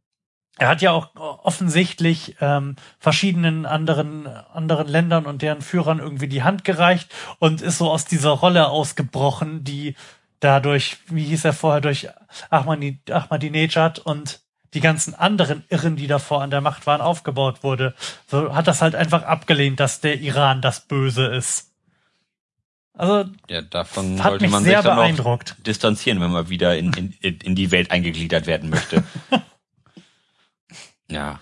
er hat ja auch offensichtlich ähm, verschiedenen anderen anderen Ländern und deren Führern irgendwie die Hand gereicht und ist so aus dieser Rolle ausgebrochen, die dadurch, wie hieß er vorher, durch Ahmadi, Ahmadinejad und die ganzen anderen Irren, die davor an der Macht waren, aufgebaut wurde. So hat das halt einfach abgelehnt, dass der Iran das Böse ist. Also Ja, davon hat sollte mich man sehr sich dann auch beeindruckt. distanzieren, wenn man wieder in, in, in die Welt eingegliedert werden möchte. ja.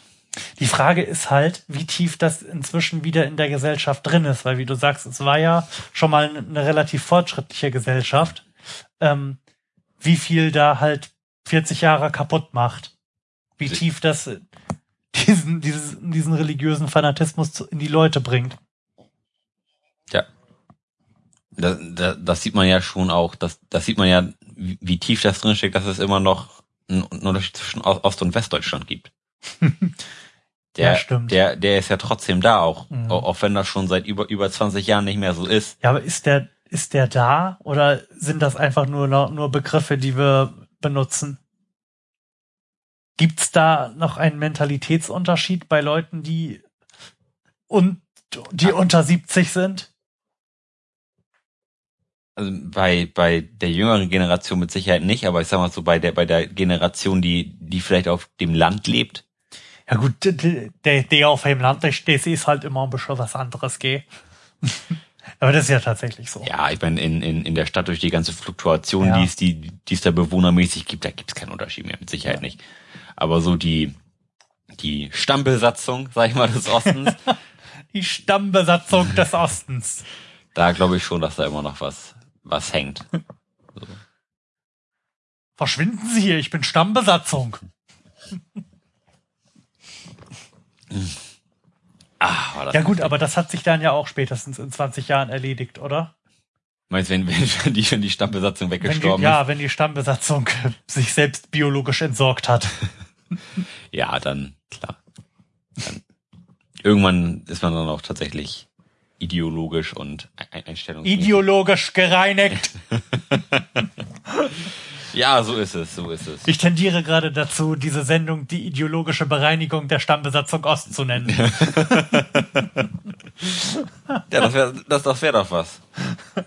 Die Frage ist halt, wie tief das inzwischen wieder in der Gesellschaft drin ist, weil wie du sagst, es war ja schon mal eine relativ fortschrittliche Gesellschaft, ähm, wie viel da halt 40 Jahre kaputt macht. Wie tief das äh, diesen, dieses, diesen religiösen Fanatismus in die Leute bringt. Ja. Das, das, das sieht man ja schon auch. Das, das sieht man ja, wie, wie tief das drinsteckt, dass es immer noch einen Unterschied zwischen Ost- und Westdeutschland gibt. Der, Ja, stimmt. Der, der ist ja trotzdem da auch, Mhm. auch, wenn das schon seit über, über 20 Jahren nicht mehr so ist. Ja, aber ist der, ist der da oder sind das einfach nur, nur Begriffe, die wir benutzen? Gibt's da noch einen Mentalitätsunterschied bei Leuten, die und die unter 70 sind? Also bei, bei der jüngeren Generation mit Sicherheit nicht, aber ich sag mal so, bei der, bei der Generation, die, die vielleicht auf dem Land lebt, Ja gut, der, der auf dem Land, der steht, ist halt immer ein bisschen was anderes, gell? aber das ist ja tatsächlich so. ja, ich meine, in, in, in der Stadt durch die ganze Fluktuation, Ja. die es, die, die es da bewohnermäßig gibt, da gibt's keinen Unterschied mehr, mit Sicherheit nicht. Aber so die, die Stammbesatzung, sag ich mal, des Ostens, Die Stammbesatzung des Ostens. da glaube ich schon, dass da immer noch was, was hängt. Verschwinden Sie hier, ich bin Stammbesatzung. Ah, war das Ja gut, aber das hat sich dann ja auch spätestens in 20 Jahren erledigt, oder? Meinst du, wenn, wenn, wenn die, wenn die Stammbesatzung Wenn die, weggestorben ja, wenn die Stammbesatzung sich selbst biologisch entsorgt hat. ist? Ja, dann, klar. Dann irgendwann ist man dann auch tatsächlich ideologisch und ein einstellungsmäßig. Ideologisch gereinigt. Ja, so ist es, so ist es. Ich tendiere gerade dazu, diese Sendung die ideologische Bereinigung der Stammbesatzung Ost zu nennen. ja, das wäre das, das wär doch was.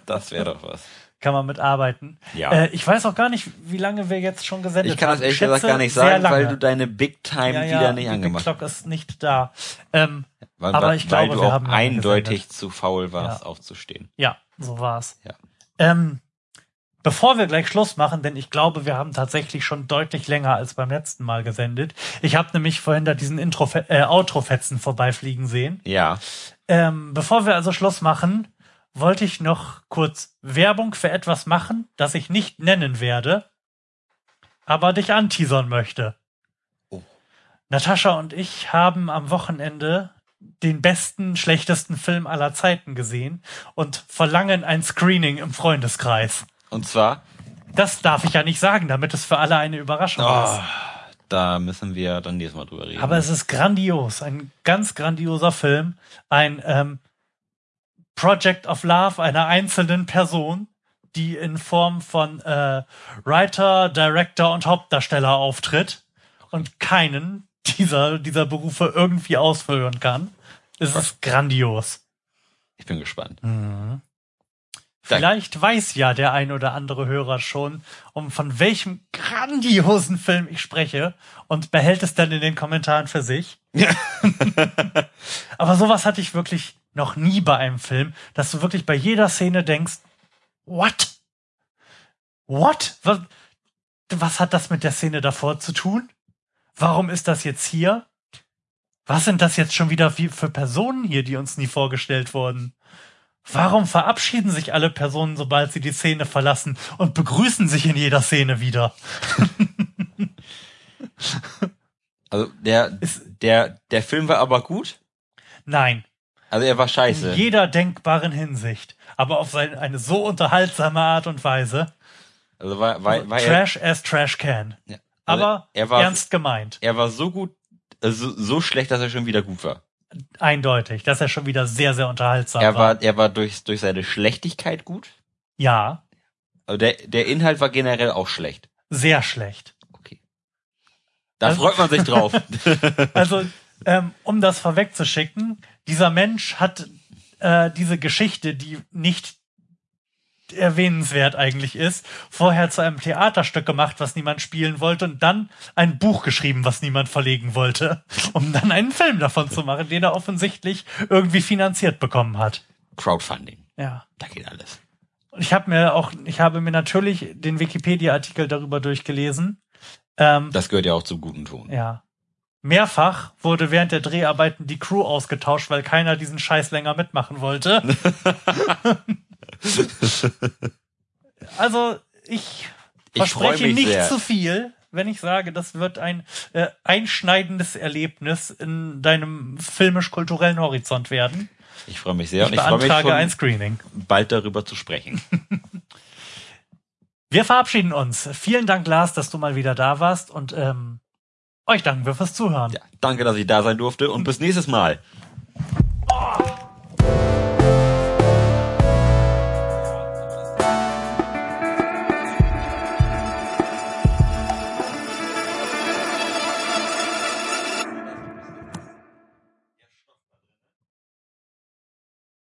Das wäre doch was. Kann man mitarbeiten. Ja. Äh, ich weiß auch gar nicht, wie lange wir jetzt schon gesendet haben. Ich kann das ehrlich gesagt gar nicht sagen, weil du deine Big Time ja, ja, wieder nicht die angemacht Big hast. Clock ist nicht da. Ähm, Weil, aber weil, ich glaube, weil du wir auch haben eindeutig gesendet. zu faul warst, Ja. aufzustehen. Ja, so war's. Ja. Ähm, bevor wir gleich Schluss machen, denn ich glaube, wir haben tatsächlich schon deutlich länger als beim letzten Mal gesendet. Ich habe nämlich vorhin da diesen Intro äh, Outro-Fetzen vorbeifliegen sehen. Ja. Ähm, bevor wir also Schluss machen, wollte ich noch kurz Werbung für etwas machen, das ich nicht nennen werde, aber dich anteasern möchte. Oh. Natascha und ich haben am Wochenende den besten, schlechtesten Film aller Zeiten gesehen und verlangen ein Screening im Freundeskreis. Und zwar, Das darf ich ja nicht sagen, damit es für alle eine Überraschung oh, ist. da müssen wir dann nächstes Mal drüber reden. Aber es ist grandios, ein ganz grandioser Film, ein ähm, Project of Love einer einzelnen Person, die in Form von äh, Writer, Director und Hauptdarsteller auftritt und keinen dieser, dieser Berufe irgendwie ausführen kann. Es ist grandios. ich bin gespannt. Vielleicht weiß ja der ein oder andere Hörer schon, um von welchem grandiosen Film ich spreche und behält es dann in den Kommentaren für sich. Aber sowas hatte ich wirklich noch nie bei einem Film, dass du wirklich bei jeder Szene denkst, what? What? Was, was hat das mit der Szene davor zu tun? Warum ist das jetzt hier? Was sind das jetzt schon wieder wie- für Personen hier, die uns nie vorgestellt wurden? Warum verabschieden sich alle Personen, sobald sie die Szene verlassen und begrüßen sich in jeder Szene wieder? Also der, der, der Film war aber gut. Nein, Also er war in scheiße. jeder denkbaren Hinsicht, aber auf seine, eine so unterhaltsame Art und Weise. Also war, war, war er, Trash as Trash can. ja. also Aber er war, ernst gemeint. er war so gut, also so schlecht, dass er schon wieder gut war. Eindeutig, dass er schon wieder sehr, sehr unterhaltsam Er war. er war durch, durch seine Schlechtigkeit gut. Ja, Also der, der Inhalt war generell auch schlecht. sehr schlecht. Okay. Da Also- freut man sich drauf. Also, ähm, um das vorwegzuschicken, dieser Mensch hat äh, diese Geschichte, die nicht erwähnenswert eigentlich ist, vorher zu einem Theaterstück gemacht, was niemand spielen wollte, und dann ein Buch geschrieben, was niemand verlegen wollte, um dann einen Film davon zu machen, den er offensichtlich irgendwie finanziert bekommen hat. Crowdfunding. Ja. Da geht alles. Und ich habe mir auch, ich habe mir natürlich den Wikipedia-Artikel darüber durchgelesen. Ähm, Das gehört ja auch zum guten Ton. Ja. Mehrfach wurde während der Dreharbeiten die Crew ausgetauscht, weil keiner diesen Scheiß länger mitmachen wollte. also ich Ich verspreche nicht sehr. zu viel, wenn ich sage, das wird ein äh, einschneidendes Erlebnis in deinem filmisch-kulturellen Horizont werden. Ich freue mich sehr Ich und ich freue mich beantrage ein Screening. bald darüber zu sprechen. Wir verabschieden uns. Vielen Dank, Lars, dass du mal wieder da warst und ähm, euch danken wir fürs Zuhören. Ja, danke, dass ich da sein durfte und bis nächstes Mal.